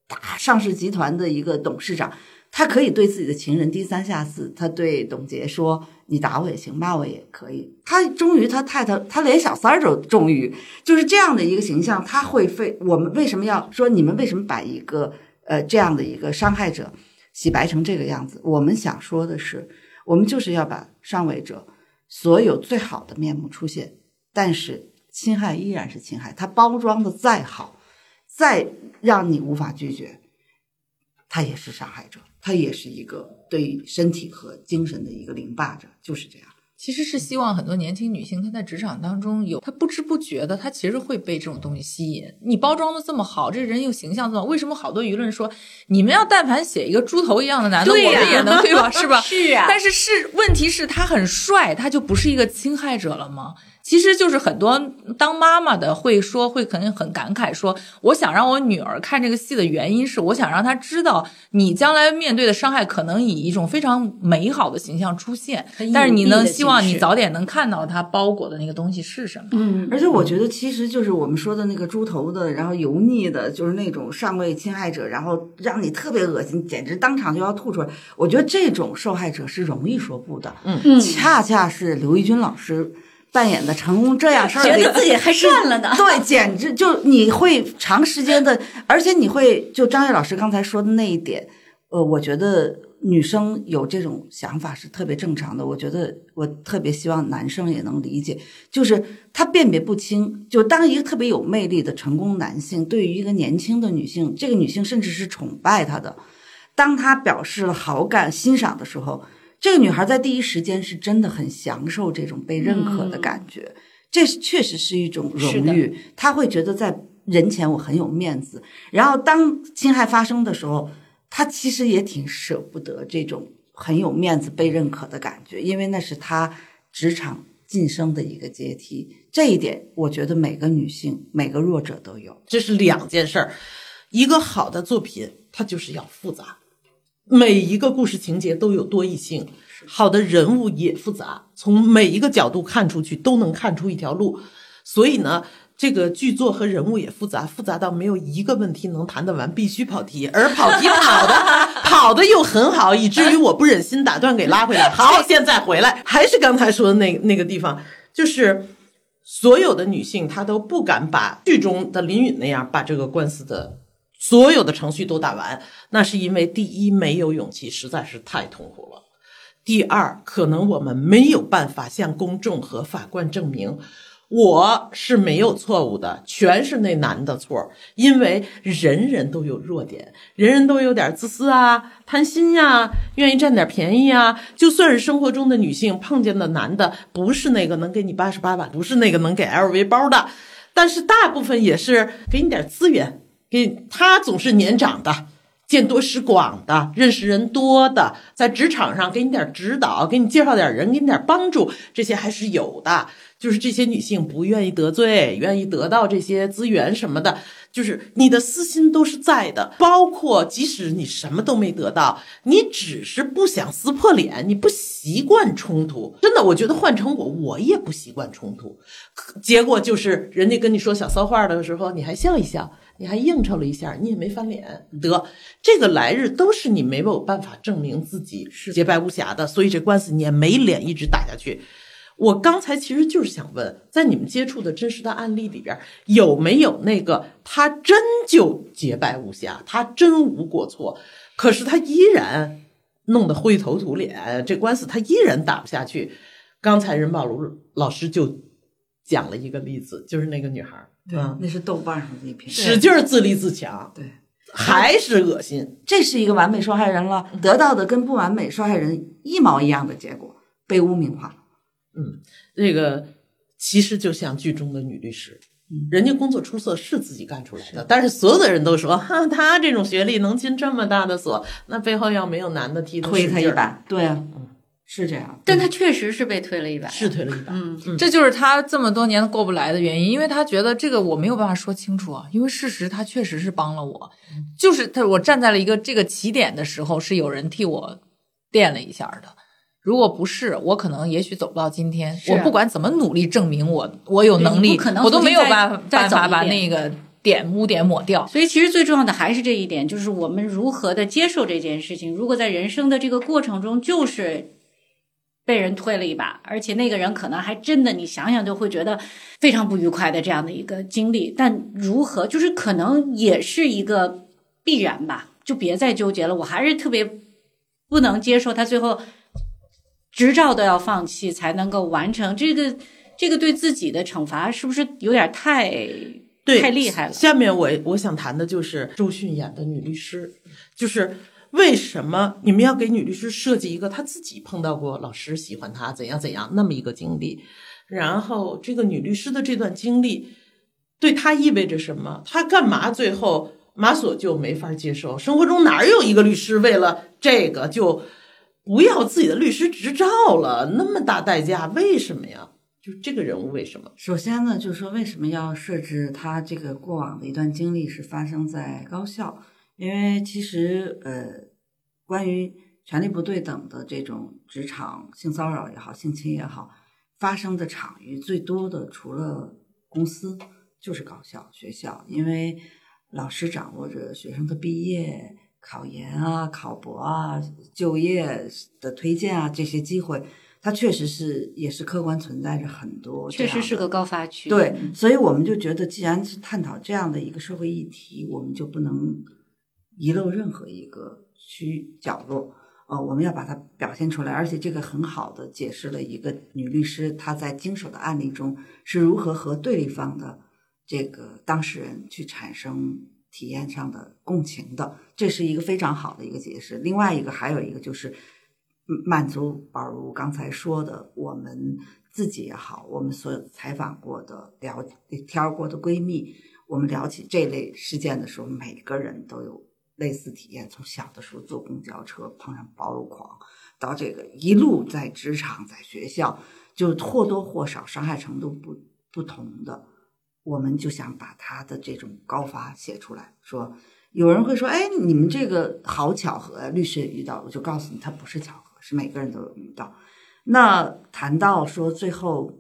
大上市集团的一个董事长，他可以对自己的情人低三下四，他对董洁说：“你打我也行，骂我也可以。”他忠于他太太，他连小三儿都忠于，就是这样的一个形象，他会非我们为什么要说你们为什么把一个呃这样的一个伤害者洗白成这个样子？我们想说的是，我们就是要把上位者所有最好的面目出现，但是侵害依然是侵害，他包装的再好，再让你无法拒绝，他也是伤害者，他也是一个对身体和精神的一个凌霸者，就是这样。其实是希望很多年轻女性她在职场当中有，她不知不觉的，她其实会被这种东西吸引。你包装的这么好，这人又形象这么好，为什么好多舆论说你们要但凡写一个猪头一样的男的，对呀我们也能对吧？是吧？是啊但是是问题是他很帅，他就不是一个侵害者了吗？其实就是很多当妈妈的会说，会肯定很感慨说，我想让我女儿看这个戏的原因是，我想让她知道，你将来面对的伤害可能以一种非常美好的形象出现，但是你能希望你早点能看到它包裹的那个东西是什么。嗯，而且我觉得，其实就是我们说的那个猪头的，然后油腻的，就是那种上位侵害者，然后让你特别恶心，简直当场就要吐出来。我觉得这种受害者是容易说不的，嗯恰恰是刘奕君老师扮演的成功这样事儿里，觉得自己还赚了呢。对，简直就你会长时间的，而且你会就张悦老师刚才说的那一点，呃，我觉得女生有这种想法是特别正常的。我觉得我特别希望男生也能理解，就是他辨别不清，就当一个特别有魅力的成功男性对于一个年轻的女性，这个女性甚至是崇拜他的，当他表示了好感、欣赏的时候，这个女孩在第一时间是真的很享受这种被认可的感觉，这是确实是一种荣誉，她会觉得在人前我很有面子。然后当侵害发生的时候，她其实也挺舍不得这种很有面子、被认可的感觉，因为那是她职场晋升的一个阶梯。这一点，我觉得每个女性、每个弱者都有。这是两件事儿。一个好的作品，它就是要复杂，每一个故事情节都有多义性，好的人物也复杂，从每一个角度看出去都能看出一条路。所以呢，这个剧作和人物也复杂，复杂到没有一个问题能谈得完，必须跑题，而跑题跑的 跑的又很好，以至于我不忍心打断给拉回来。好，现在回来，还是刚才说的那那个地方，就是。所有的女性，她都不敢把剧中的林允那样把这个官司的所有的程序都打完，那是因为第一没有勇气，实在是太痛苦了；第二，可能我们没有办法向公众和法官证明我是没有错误的，全是那男的错，因为人人都有弱点，人人都有点自私啊、贪心呀、愿意占点便宜啊。就算是生活中的女性碰见的男的不是那个能给你八十八万，不是那个能给 LV 包的，但是大部分也是给你点资源，给他总是年长的。见多识广的，认识人多的，在职场上给你点指导，给你介绍点人，给你点帮助，这些还是有的。就是这些女性不愿意得罪，愿意得到这些资源什么的，就是你的私心都是在的。包括即使你什么都没得到，你只是不想撕破脸，你不习惯冲突。真的，我觉得换成我，我也不习惯冲突。结果就是人家跟你说小骚话的时候，你还笑一笑。你还应酬了一下，你也没翻脸，得这个来日都是你没有办法证明自己是洁白无瑕的，所以这官司你也没脸一直打下去。我刚才其实就是想问，在你们接触的真实的案例里边，有没有那个他真就洁白无瑕，他真无过错，可是他依然弄得灰头土脸，这官司他依然打不下去。刚才任宝如老师就讲了一个例子，就是那个女孩。对，那是豆瓣上的一篇，使劲自立自强，对，还是恶心。这是一个完美受害人了，得到的跟不完美受害人一毛一样的结果，被污名化。嗯，这个其实就像剧中的女律师，人家工作出色是自己干出来的，但是所有的人都说，哈，她这种学历能进这么大的所，那背后要没有男的替推她一把，对啊。是这样，但他确实是被推了一把，是推了一把。嗯，这就是他这么多年过不来的原因，因为他觉得这个我没有办法说清楚啊。因为事实他确实是帮了我，就是他我站在了一个这个起点的时候，是有人替我垫了一下的。如果不是，我可能也许走不到今天。我不管怎么努力证明我我有能力，我都没有办法办法把那个点污点抹掉。所以其实最重要的还是这一点，就是我们如何的接受这件事情。如果在人生的这个过程中，就是。被人推了一把，而且那个人可能还真的，你想想就会觉得非常不愉快的这样的一个经历。但如何，就是可能也是一个必然吧，就别再纠结了。我还是特别不能接受他最后执照都要放弃才能够完成这个，这个对自己的惩罚是不是有点太太厉害了？下面我我想谈的就是周迅演的女律师，就是。为什么你们要给女律师设计一个她自己碰到过老师喜欢她怎样怎样那么一个经历？然后这个女律师的这段经历对她意味着什么？她干嘛最后马索就没法接受？生活中哪有一个律师为了这个就不要自己的律师执照了？那么大代价，为什么呀？就这个人物为什么？首先呢，就是说为什么要设置他这个过往的一段经历是发生在高校？因为其实，呃，关于权力不对等的这种职场性骚扰也好、性侵也好，发生的场域最多的，除了公司，就是高校、学校。因为老师掌握着学生的毕业、考研啊、考博啊、就业的推荐啊这些机会，它确实是也是客观存在着很多。确实是个高发区。对，所以我们就觉得，既然是探讨这样的一个社会议题，我们就不能。遗漏任何一个区角落，呃，我们要把它表现出来，而且这个很好的解释了一个女律师她在经手的案例中是如何和对立方的这个当事人去产生体验上的共情的，这是一个非常好的一个解释。另外一个还有一个就是满足宝如刚才说的，我们自己也好，我们所采访过的聊天过的闺蜜，我们聊起这类事件的时候，每个人都有。类似体验，从小的时候坐公交车碰上包邮狂，到这个一路在职场、在学校，就或多或少伤害程度不不同的，我们就想把他的这种高发写出来。说有人会说：“哎，你们这个好巧合，律师也遇到。”我就告诉你，他不是巧合，是每个人都有遇到。那谈到说最后。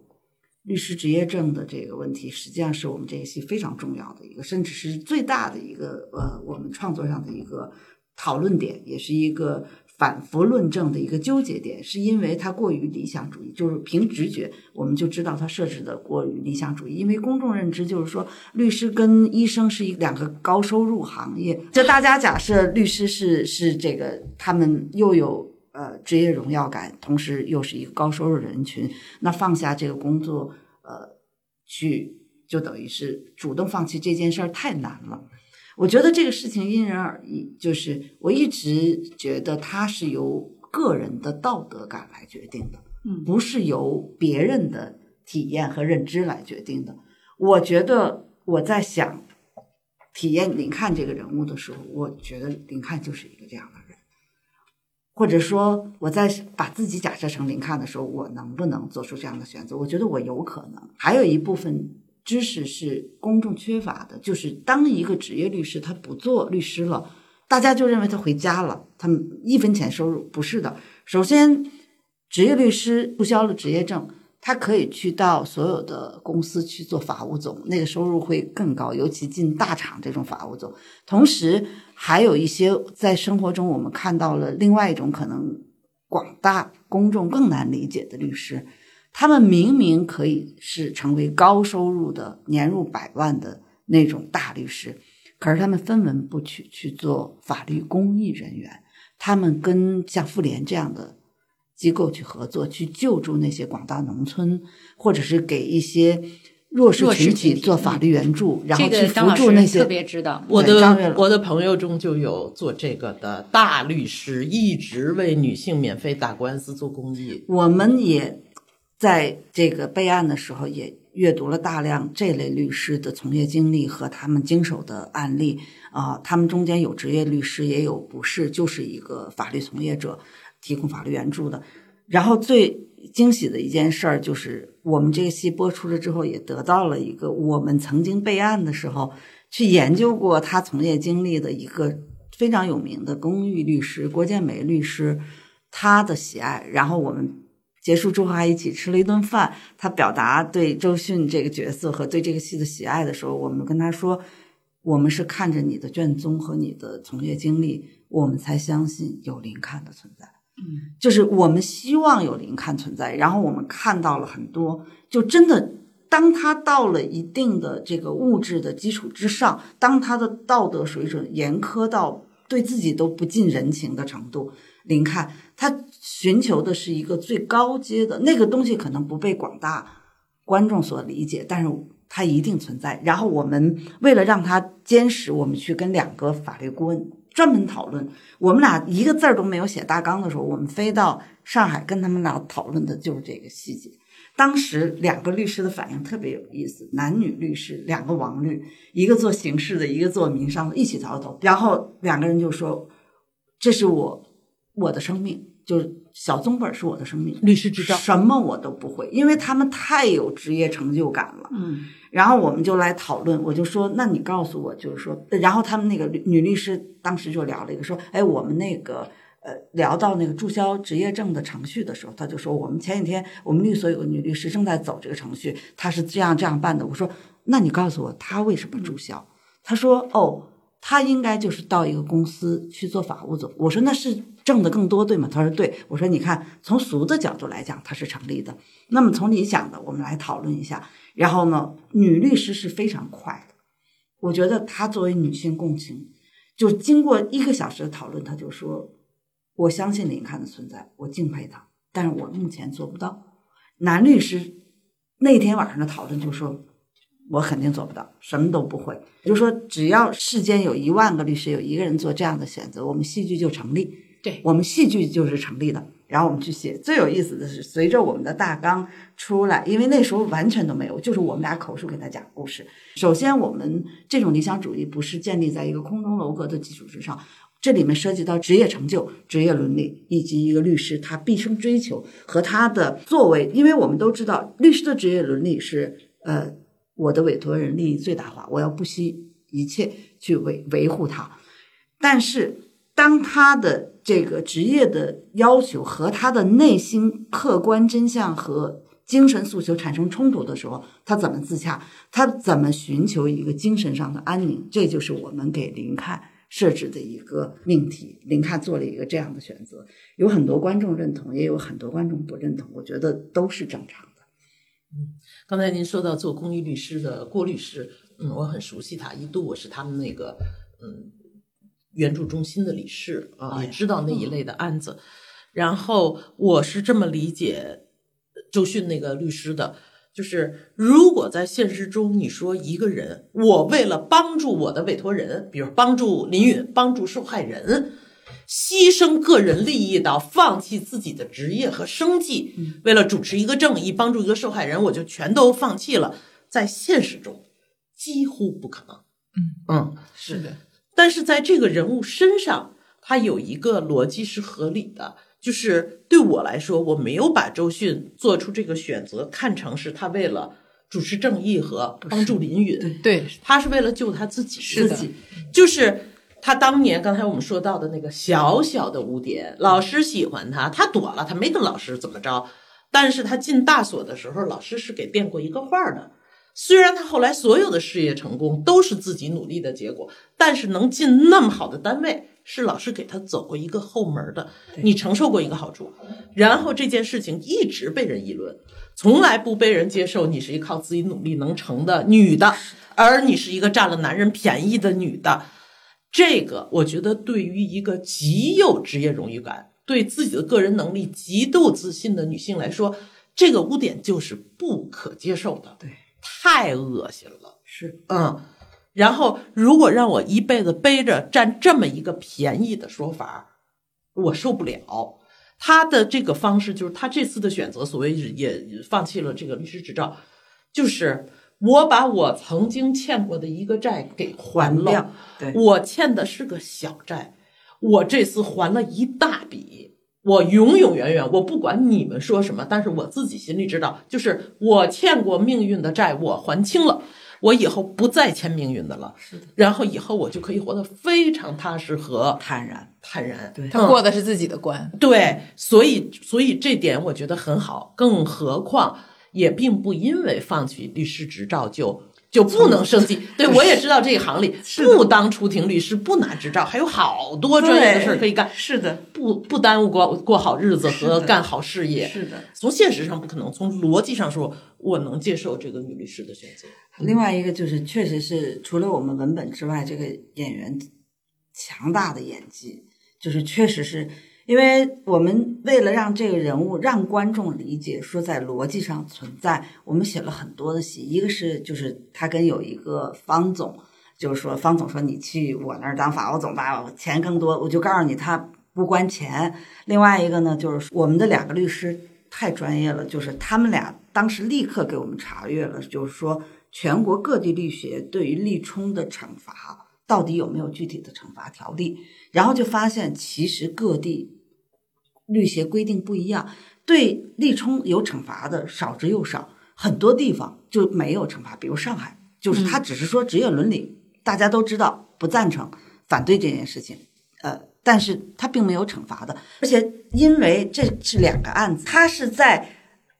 律师执业证的这个问题，实际上是我们这一期非常重要的一个，甚至是最大的一个呃，我们创作上的一个讨论点，也是一个反复论证的一个纠结点，是因为它过于理想主义，就是凭直觉我们就知道它设置的过于理想主义，因为公众认知就是说律师跟医生是一两个高收入行业，就大家假设律师是是这个，他们又有。呃职业荣耀感，同时又是一个高收入人群，那放下这个工作，呃，去就等于是主动放弃这件事儿太难了。我觉得这个事情因人而异，就是我一直觉得它是由个人的道德感来决定的，嗯不是由别人的体验和认知来决定的。我觉得我在想体验林看这个人物的时候，我觉得林看就是一个这样的人，或者说我在把自己假设成林看的时候，我能不能做出这样的选择？我觉得我有可能。还有一部分知识是公众缺乏的，就是当一个职业律师他不做律师了，大家就认为他回家了，他们一分钱收入不是的。首先，职业律师注销了职业证，他可以去到所有的公司去做法务总，那个收入会更高，尤其进大厂这种法务总。同时，还有一些在生活中我们看到了另外一种可能广大公众更难理解的律师，他们明明可以是成为高收入的年入百万的那种大律师，可是他们分文不取去做法律公益人员，他们跟像妇联这样的机构去合作，去救助那些广大农村，或者是给一些弱势群体做法律援助，然后去扶个张老师助那些特别知道。我的我的朋友中就有做这个的大律师，一直为女性免费打官司做公益。我们也在这个备案的时候也阅读了大量这类律师的从业经历和他们经手的案例啊、他们中间有职业律师，也有不是，就是一个法律从业者提供法律援助的。然后最惊喜的一件事儿就是，我们这个戏播出了之后，也得到了一个我们曾经备案的时候去研究过他从业经历的一个非常有名的公寓律师郭建梅律师，他的喜爱。然后我们结束之后还一起吃了一顿饭。他表达对周迅这个角色和对这个戏的喜爱的时候，我们跟他说，我们是看着你的卷宗和你的从业经历，我们才相信有林看的存在。嗯，就是我们希望有林看存在，然后我们看到了很多，就真的。当他到了一定的这个物质的基础之上，当他的道德水准严苛到对自己都不近人情的程度，林看他寻求的是一个最高阶的那个东西，可能不被广大观众所理解，但是它一定存在。然后我们为了让它坚实，我们去跟两个法律顾问专门讨论。我们俩一个字儿都没有写大纲的时候，我们飞到上海跟他们俩讨论的就是这个细节。当时两个律师的反应特别有意思，男女律师两个王律，一个做刑事的，一个做民商的，一起逃走。然后两个人就说：“这是我我的生命，就是小宗本是我的生命，律师执照什么我都不会，因为他们太有职业成就感了。”嗯，然后我们就来讨论，我就说，那你告诉我，就是说，然后他们那个女律师当时就聊了一个，说，哎，我们那个呃聊到那个注销职业证的程序的时候，他就说，我们前几天我们律所有个女律师正在走这个程序，她是这样这样办的。我说，那你告诉我，她为什么注销？他说，哦。他应该就是到一个公司去做法务总。我说那是挣的更多，对吗？他说对。我说你看，从俗的角度来讲，它是成立的。那么从理想的，我们来讨论一下。然后呢，女律师是非常快的。我觉得她作为女性共情，就经过一个小时的讨论，她就说：“我相信林看的存在，我敬佩他，但是我目前做不到。”男律师那天晚上的讨论就说：“我肯定做不到，什么都不会。”就说只要世间有一万个律师，有一个人做这样的选择，我们戏剧就成立。对我们戏剧就是成立的。然后我们去写，最有意思的是，随着我们的大纲出来，因为那时候完全都没有，就是我们俩口述给他讲故事。首先，我们这种理想主义不是建立在一个空中楼阁的基础之上，这里面涉及到职业成就、职业伦理，以及一个律师他毕生追求和他的作为。因为我们都知道，律师的职业伦理是呃，我的委托人利益最大化，我要不惜一切去维维护他。但是，当他的这个职业的要求和他的内心客观真相和精神诉求产生冲突的时候，他怎么自洽？他怎么寻求一个精神上的安宁？这就是我们给林看设置的一个命题。林看做了一个这样的选择，有很多观众认同，也有很多观众不认同，我觉得都是正常的。嗯刚才您说到做公益律师的郭律师，嗯，我很熟悉他，一度我是他们那个嗯援助中心的理事啊，也知道那一类的案子。然后我是这么理解周迅那个律师的，就是如果在现实中你说一个人，我为了帮助我的委托人，比如帮助林允，帮助受害人，牺牲个人利益到放弃自己的职业和生计，为了主持一个正义，帮助一个受害人，我就全都放弃了，在现实中几乎不可能。嗯。是的，但是在这个人物身上，他有一个逻辑是合理的，就是对我来说，我没有把周迅做出这个选择看成是他为了主持正义和帮助林允，对，他是为了救他自己，是的自己就是。他当年刚才我们说到的那个小小的污点，老师喜欢他，他躲了，他没跟老师怎么着。但是他进大所的时候，老师是给变过一个话的。虽然他后来所有的事业成功都是自己努力的结果，但是能进那么好的单位，是老师给他走过一个后门的。你承受过一个好处，然后这件事情一直被人议论，从来不被人接受。你是一靠自己努力能成的女的，而你是一个占了男人便宜的女的。这个我觉得对于一个极有职业荣誉感、对自己的个人能力极度自信的女性来说，这个污点就是不可接受的。对，太恶心了。是嗯，然后如果让我一辈子背着占这么一个便宜的说法，我受不了。他的这个方式就是他这次的选择，所谓也放弃了这个律师执照，就是我把我曾经欠过的一个债给还了掉，对我欠的是个小债，我这次还了一大笔。我永永远远，我不管你们说什么，但是我自己心里知道，就是我欠过命运的债，我还清了，我以后不再欠命运的了。是的，然后以后我就可以活得非常踏实和坦然。坦然。对他过的是自己的关，对，所以所以这点我觉得很好，更何况也并不因为放弃律师执照就就不能升级。对我也知道这一行里不当出庭律师不拿执照，还有好多专业的事儿可以干，是的，不不耽误过过好日子和干好事业。是的。从现实上不可能，从逻辑上说，我能接受这个女律师的选择。另外一个就是，确实是除了我们文本之外，这个演员强大的演技，就是确实是因为我们为了让这个人物让观众理解，说在逻辑上存在，我们写了很多的戏。一个是就是他跟有一个方总，就是说方总说你去我那儿当法务总吧，钱更多，我就告诉你他不关钱。另外一个呢，就是我们的两个律师太专业了，就是他们俩当时立刻给我们查阅了，就是说全国各地律协对于立冲的惩罚到底有没有具体的惩罚条例，然后就发现其实各地律协规定不一样，对立冲有惩罚的少之又少，很多地方就没有惩罚，比如上海，就是他只是说职业伦理，大家都知道不赞成、反对这件事情，呃，但是他并没有惩罚的，而且因为这是两个案子，他是在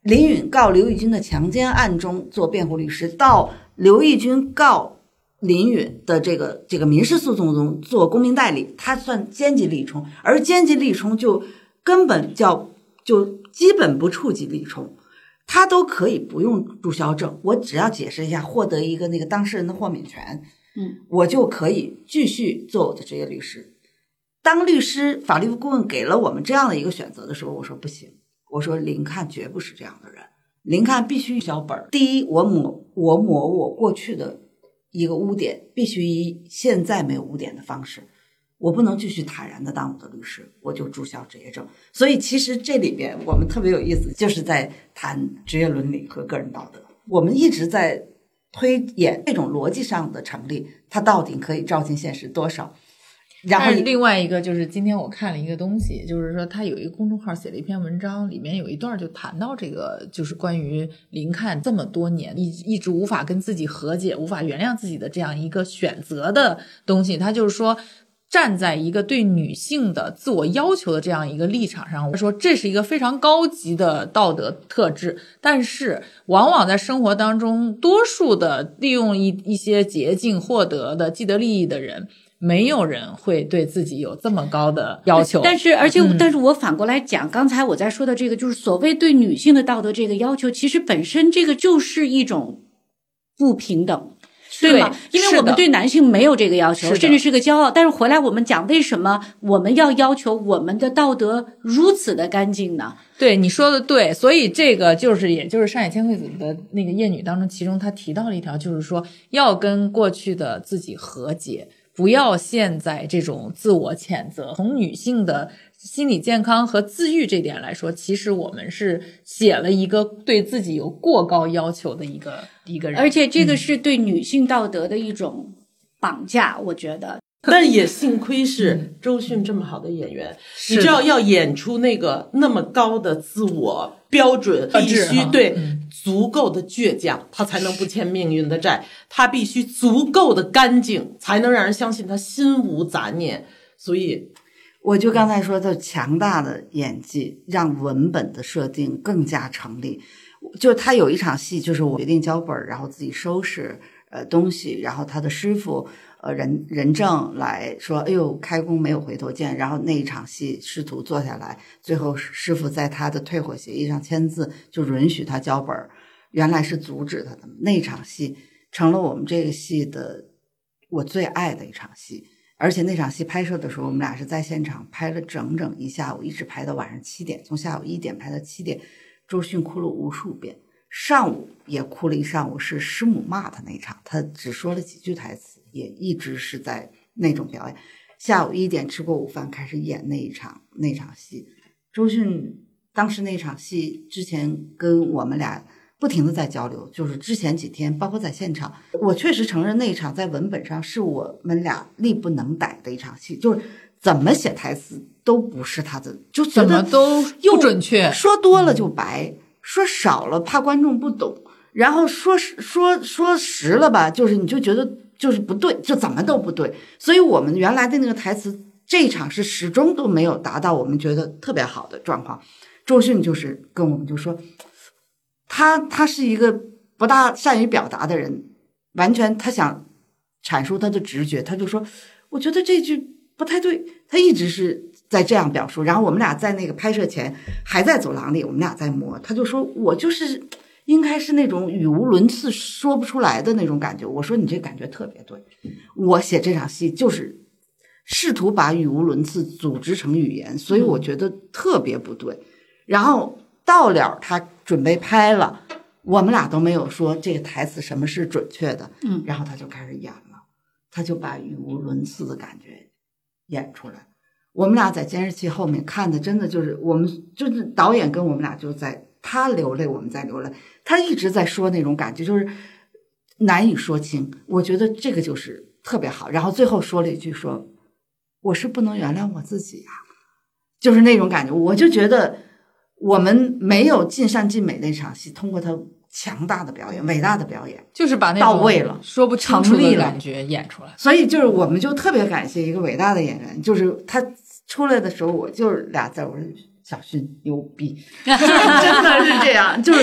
林允告刘义军的强奸案中做辩护律师，到刘义军告林允的这个这个民事诉讼中做公民代理，他算间接利冲，而间接利冲就根本叫就基本不触及利冲。他都可以不用注销证，我只要解释一下，获得一个那个当事人的豁免权，嗯，我就可以继续做我的职业律师。当律师、法律顾问给了我们这样的一个选择的时候，我说不行，我说林看绝不是这样的人，林看必须小本儿。第一，我抹我抹我过去的一个污点，必须以现在没有污点的方式，我不能继续坦然的当我的律师，我就注销职业证。所以其实这里边我们特别有意思，就是在谈职业伦理和个人道德。我们一直在推演这种逻辑上的成立，它到底可以照进现实多少？然后另外一个就是今天我看了一个东西，就是说他有一个公众号写了一篇文章，里面有一段就谈到这个，就是关于林看这么多年一一直无法跟自己和解、无法原谅自己的这样一个选择的东西。他就是说。站在一个对女性的自我要求的这样一个立场上，我说这是一个非常高级的道德特质，但是往往在生活当中，多数的利用一一些捷径获得的既得利益的人，没有人会对自己有这么高的要求。但是，而且，嗯但是我反过来讲，刚才我在说的这个，就是所谓对女性的道德这个要求，其实本身这个就是一种不平等。对吗？因为我们对男性没有这个要求，甚至是个骄傲。但是回来我们讲，为什么我们要要求我们的道德如此的干净呢？对你说的对，所以这个就是，也就是上野千惠子的那个艳女当中，其中她提到了一条，就是说要跟过去的自己和解，不要陷在这种自我谴责。从女性的心理健康和自愈这点来说，其实我们是写了一个对自己有过高要求的一个一个人，而且这个是对女性道德的一种绑架，我觉得。但也幸亏是周迅这么好的演员，你的知道要演出那个那么高的自我标准，必须对足够的倔强，他才能不欠命运的债；他必须足够的干净，才能让人相信他心无杂念。所以，我就刚才说的强大的演技，让文本的设定更加成立。就他有一场戏，就是我决定交本儿，然后自己收拾呃东西，然后他的师傅呃任任正来说：“哎呦，开弓没有回头箭。”然后那一场戏，师徒坐下来，最后师傅在他的退伙协议上签字，就允许他交本儿。原来是阻止他的那场戏，成了我们这个戏的我最爱的一场戏。而且那场戏拍摄的时候，我们俩是在现场拍了整整一下午，一直拍到晚上七点，从下午一点拍到七点。周迅哭了无数遍，上午也哭了一上午，是师母骂他那场，他只说了几句台词，也一直是在那种表演。下午一点吃过午饭，开始演那一场那场戏。周迅当时那场戏之前跟我们俩不停的在交流，就是之前几天，包括在现场，我确实承认那一场在文本上是我们俩力不能逮的一场戏，就是怎么写台词都不是他的，就觉怎么得都又不准确。说多了就白，说少了怕观众不懂，然后说说说实了吧，就是你就觉得就是不对，就怎么都不对。所以我们原来的那个台词，这一场是始终都没有达到我们觉得特别好的状况。周迅就是跟我们就说，他他是一个不大善于表达的人，完全他想阐述他的直觉，他就说，我觉得这句不太对，他一直是在这样表述。然后我们俩在那个拍摄前还在走廊里，我们俩在磨，他就说我就是应该是那种语无伦次说不出来的那种感觉。我说你这感觉特别对，我写这场戏就是试图把语无伦次组织成语言，所以我觉得特别不对。然后到了他准备拍了，我们俩都没有说这个台词什么是准确的，嗯然后他就开始演了，他就把语无伦次的感觉演出来。我们俩在监视器后面看的，真的就是我们就是导演跟我们俩就在他流泪，我们在流泪，他一直在说那种感觉，就是难以说清。我觉得这个就是特别好。然后最后说了一句说：“我是不能原谅我自己呀、就是那种感觉。我就觉得我们没有尽善尽美那场戏，通过他强大的表演、伟大的表演，就是把那种到位了说不清楚成立了的感觉演出来。所以就是我们就特别感谢一个伟大的演员，就是他出来的时候，我就是俩字儿，我说小勋牛逼，就是真的是这样，就是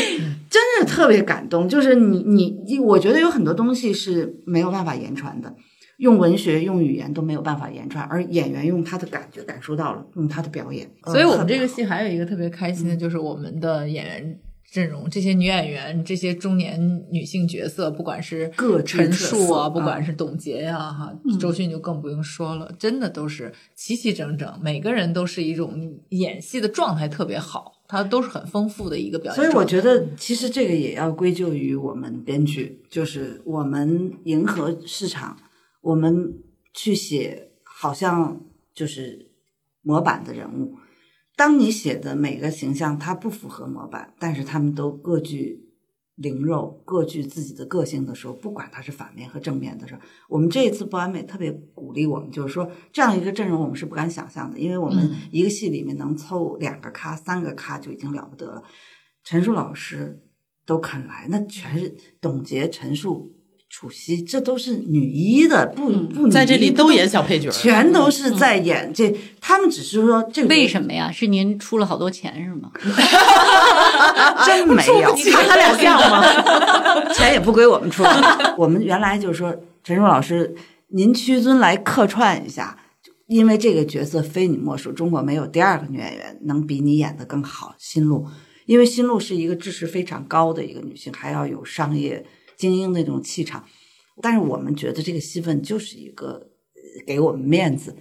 真是特别感动。就是你你你，我觉得有很多东西是没有办法言传的，用文学用语言都没有办法言传，而演员用他的感觉感受到了，用他的表演。所以我们这个。个戏还有一个特别开心的，就是我们的演员阵容，这些女演员，这些中年女性角色，不管是各陈特数啊，不管啊是董洁呀、哈，周迅就更不用说了，真的都是齐齐整整，每个人都是一种演戏的状态特别好，她都是很丰富的一个表演所以。我觉得，其实这个也要归咎于我们编剧，就是我们迎合市场，我们去写好像就是模板的人物。当你写的每个形象它不符合模板，但是他们都各具灵肉、各具自己的个性的时候，不管它是反面和正面的时候，我们这一次不完美特别鼓励我们，就是说这样一个阵容我们是不敢想象的，因为我们一个戏里面能凑两个咖、三个咖就已经了不得了。陈述老师都肯来，那全是董洁、陈数、楚曦，这都是女一的，不不女在这里都演小配角，全都是在演这，他们只是说这个为什么呀？是您出了好多钱是吗？真没有，看他俩像吗？钱也不归我们出。我们原来就是说，陈数老师，您屈尊来客串一下，因为这个角色非你莫属，中国没有第二个女演员能比你演的更好。新路，因为新路是一个知识非常高的一个女性，还要有商业精英的那种气场。但是我们觉得这个戏份就是一个呃给我们面子。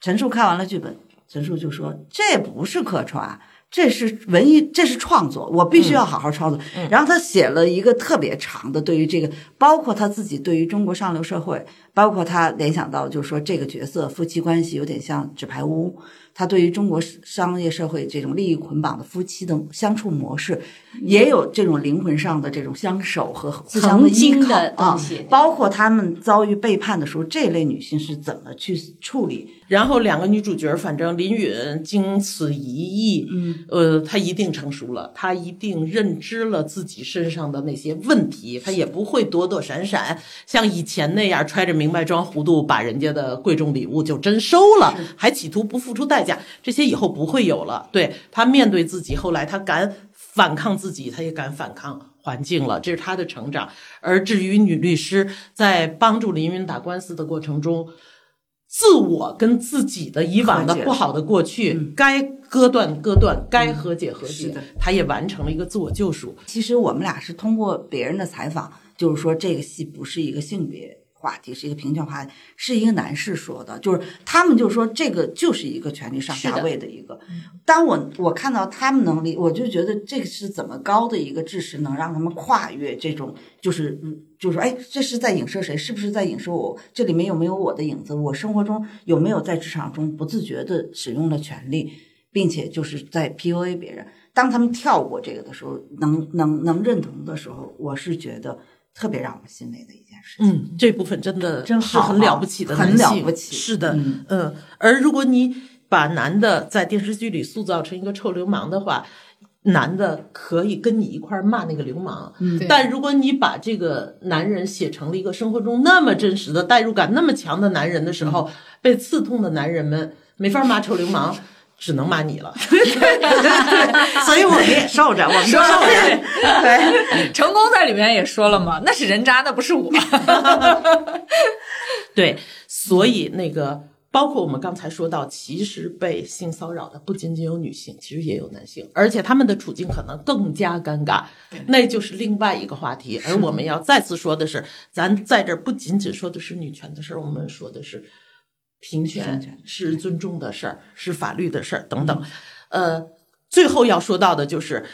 陈述看完了剧本，陈述就说：“这不是客串，这是文艺，这是创作，我必须要好好创作。然后他写了一个特别长的，对于这个，包括他自己对于中国上流社会，包括他联想到，就是说这个角色夫妻关系有点像纸牌屋，他对于中国商业社会这种利益捆绑的夫妻的相处模式，也有这种灵魂上的这种相守和互相的依靠曾经的啊东西，包括他们遭遇背叛的时候，这类女性是怎么去处理？然后两个女主角，反正林允经此一役，嗯，呃，她一定成熟了，她一定认知了自己身上的那些问题，她也不会躲躲闪闪，像以前那样揣着明白装糊涂，把人家的贵重礼物就真收了，还企图不付出代价，这些以后不会有了。对他面对自己，后来他敢反抗自己，他也敢反抗。环境了，这是他的成长。而至于女律师在帮助林云打官司的过程中，自我跟自己的以往的不好的过去，该割断割断，该和解和解是的，她也完成了一个自我救赎。其实我们俩是通过别人的采访，就是说这个戏不是一个性别话题，是一个平权话题，是一个男士说的，就是他们就说这个就是一个权力上下位的一个。当我我看到他们能力，我就觉得这个是怎么高的一个知识，能让他们跨越这种，就是嗯就是说，哎，这是在影射谁？是不是在影射我？这里面有没有我的影子？我生活中有没有在职场中不自觉的使用了权力，并且就是在 PUA 别人？当他们跳过这个的时候，能能能认同的时候，我是觉得特别让我们欣慰的一件事情。嗯，这部分真的真是很好啊了不起的很男性了不起是的，嗯嗯。而如果你把男的在电视剧里塑造成一个臭流氓的话，男的可以跟你一块骂那个流氓，嗯但如果你把这个男人写成了一个生活中那么真实的代入感那么强的男人的时候，被刺痛的男人们没法骂臭流氓，只能骂你了。所以我们也受着，我们都受着。对，成功在里面也说了嘛，那是人渣，那不是我。对，所以那个包括我们刚才说到，其实被性骚扰的不仅仅有女性，其实也有男性，而且他们的处境可能更加尴尬，那就是另外一个话题。而我们要再次说的是，咱在这儿不仅仅说的是女权的事儿，我们说的是平权、是尊重的事儿、是法律的事儿等等。呃，最后要说到的就是。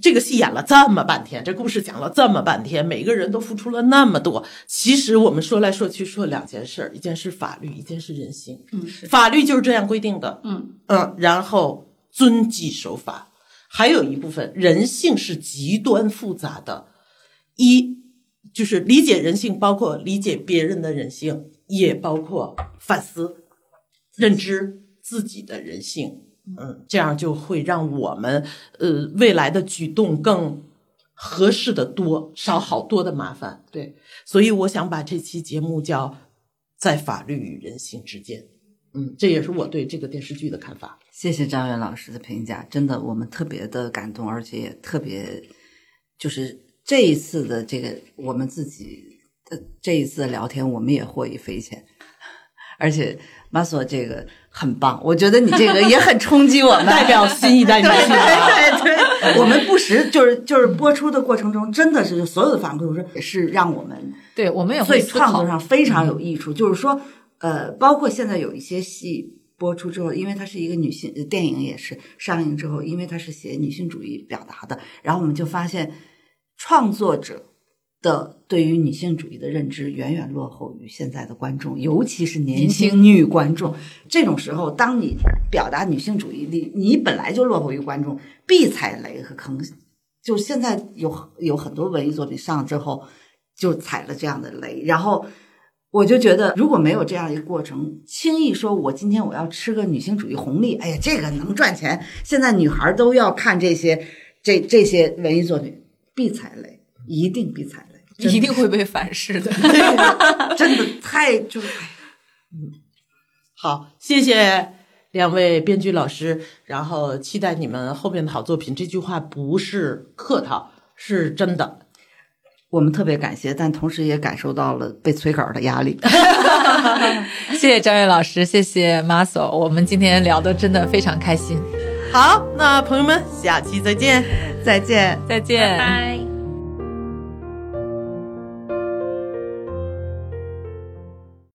这个戏演了这么半天，这故事讲了这么半天，每个人都付出了那么多。其实我们说来说去说两件事儿，一件是法律，一件是人性。嗯是法律就是这样规定的，嗯嗯，然后遵纪守法。还有一部分人性是极端复杂的，一就是理解人性，包括理解别人的人性，也包括反思、认知自己的人性。嗯，这样就会让我们呃未来的举动更合适的多，少好多的麻烦。对，所以我想把这期节目叫“在法律与人性之间”。嗯，这也是我对这个电视剧的看法。谢谢张远老师的评价，真的我们特别的感动，而且也特别就是这一次的这个我们自己的这一次的聊天，我们也获益匪浅。而且马索这个很棒，我觉得你这个也很冲击我们，代表新一代女性啊对对对，我们不时就是就是播出的过程中，真的是所有的反馈都是是让我们对我们也对会创作。上非常有益处。就是说，呃，包括现在有一些戏播出之后，因为它是一个女性呃电影，也是上映之后，因为它是写女性主义表达的，然后我们就发现创作者。的对于女性主义的认知远远落后于现在的观众，尤其是年轻女观众。这种时候，当你表达女性主义，你你本来就落后于观众，必踩雷和坑。就现在有有很多文艺作品上了之后，就踩了这样的雷，然后我就觉得，如果没有这样一个过程，轻易说我今天我要吃个女性主义红利，哎呀，这个能赚钱，现在女孩都要看这些这这些文艺作品，必踩雷，一定必踩一定会被反噬的。真的太就是。哎好，谢谢两位编剧老师，然后期待你们后面的好作品。这句话不是客套，是真的。我们特别感谢，但同时也感受到了被催稿的压力。谢谢张悦老师，谢谢 Marcel，我们今天聊的真的非常开心，好，那朋友们，下期再见。再见。再见。拜。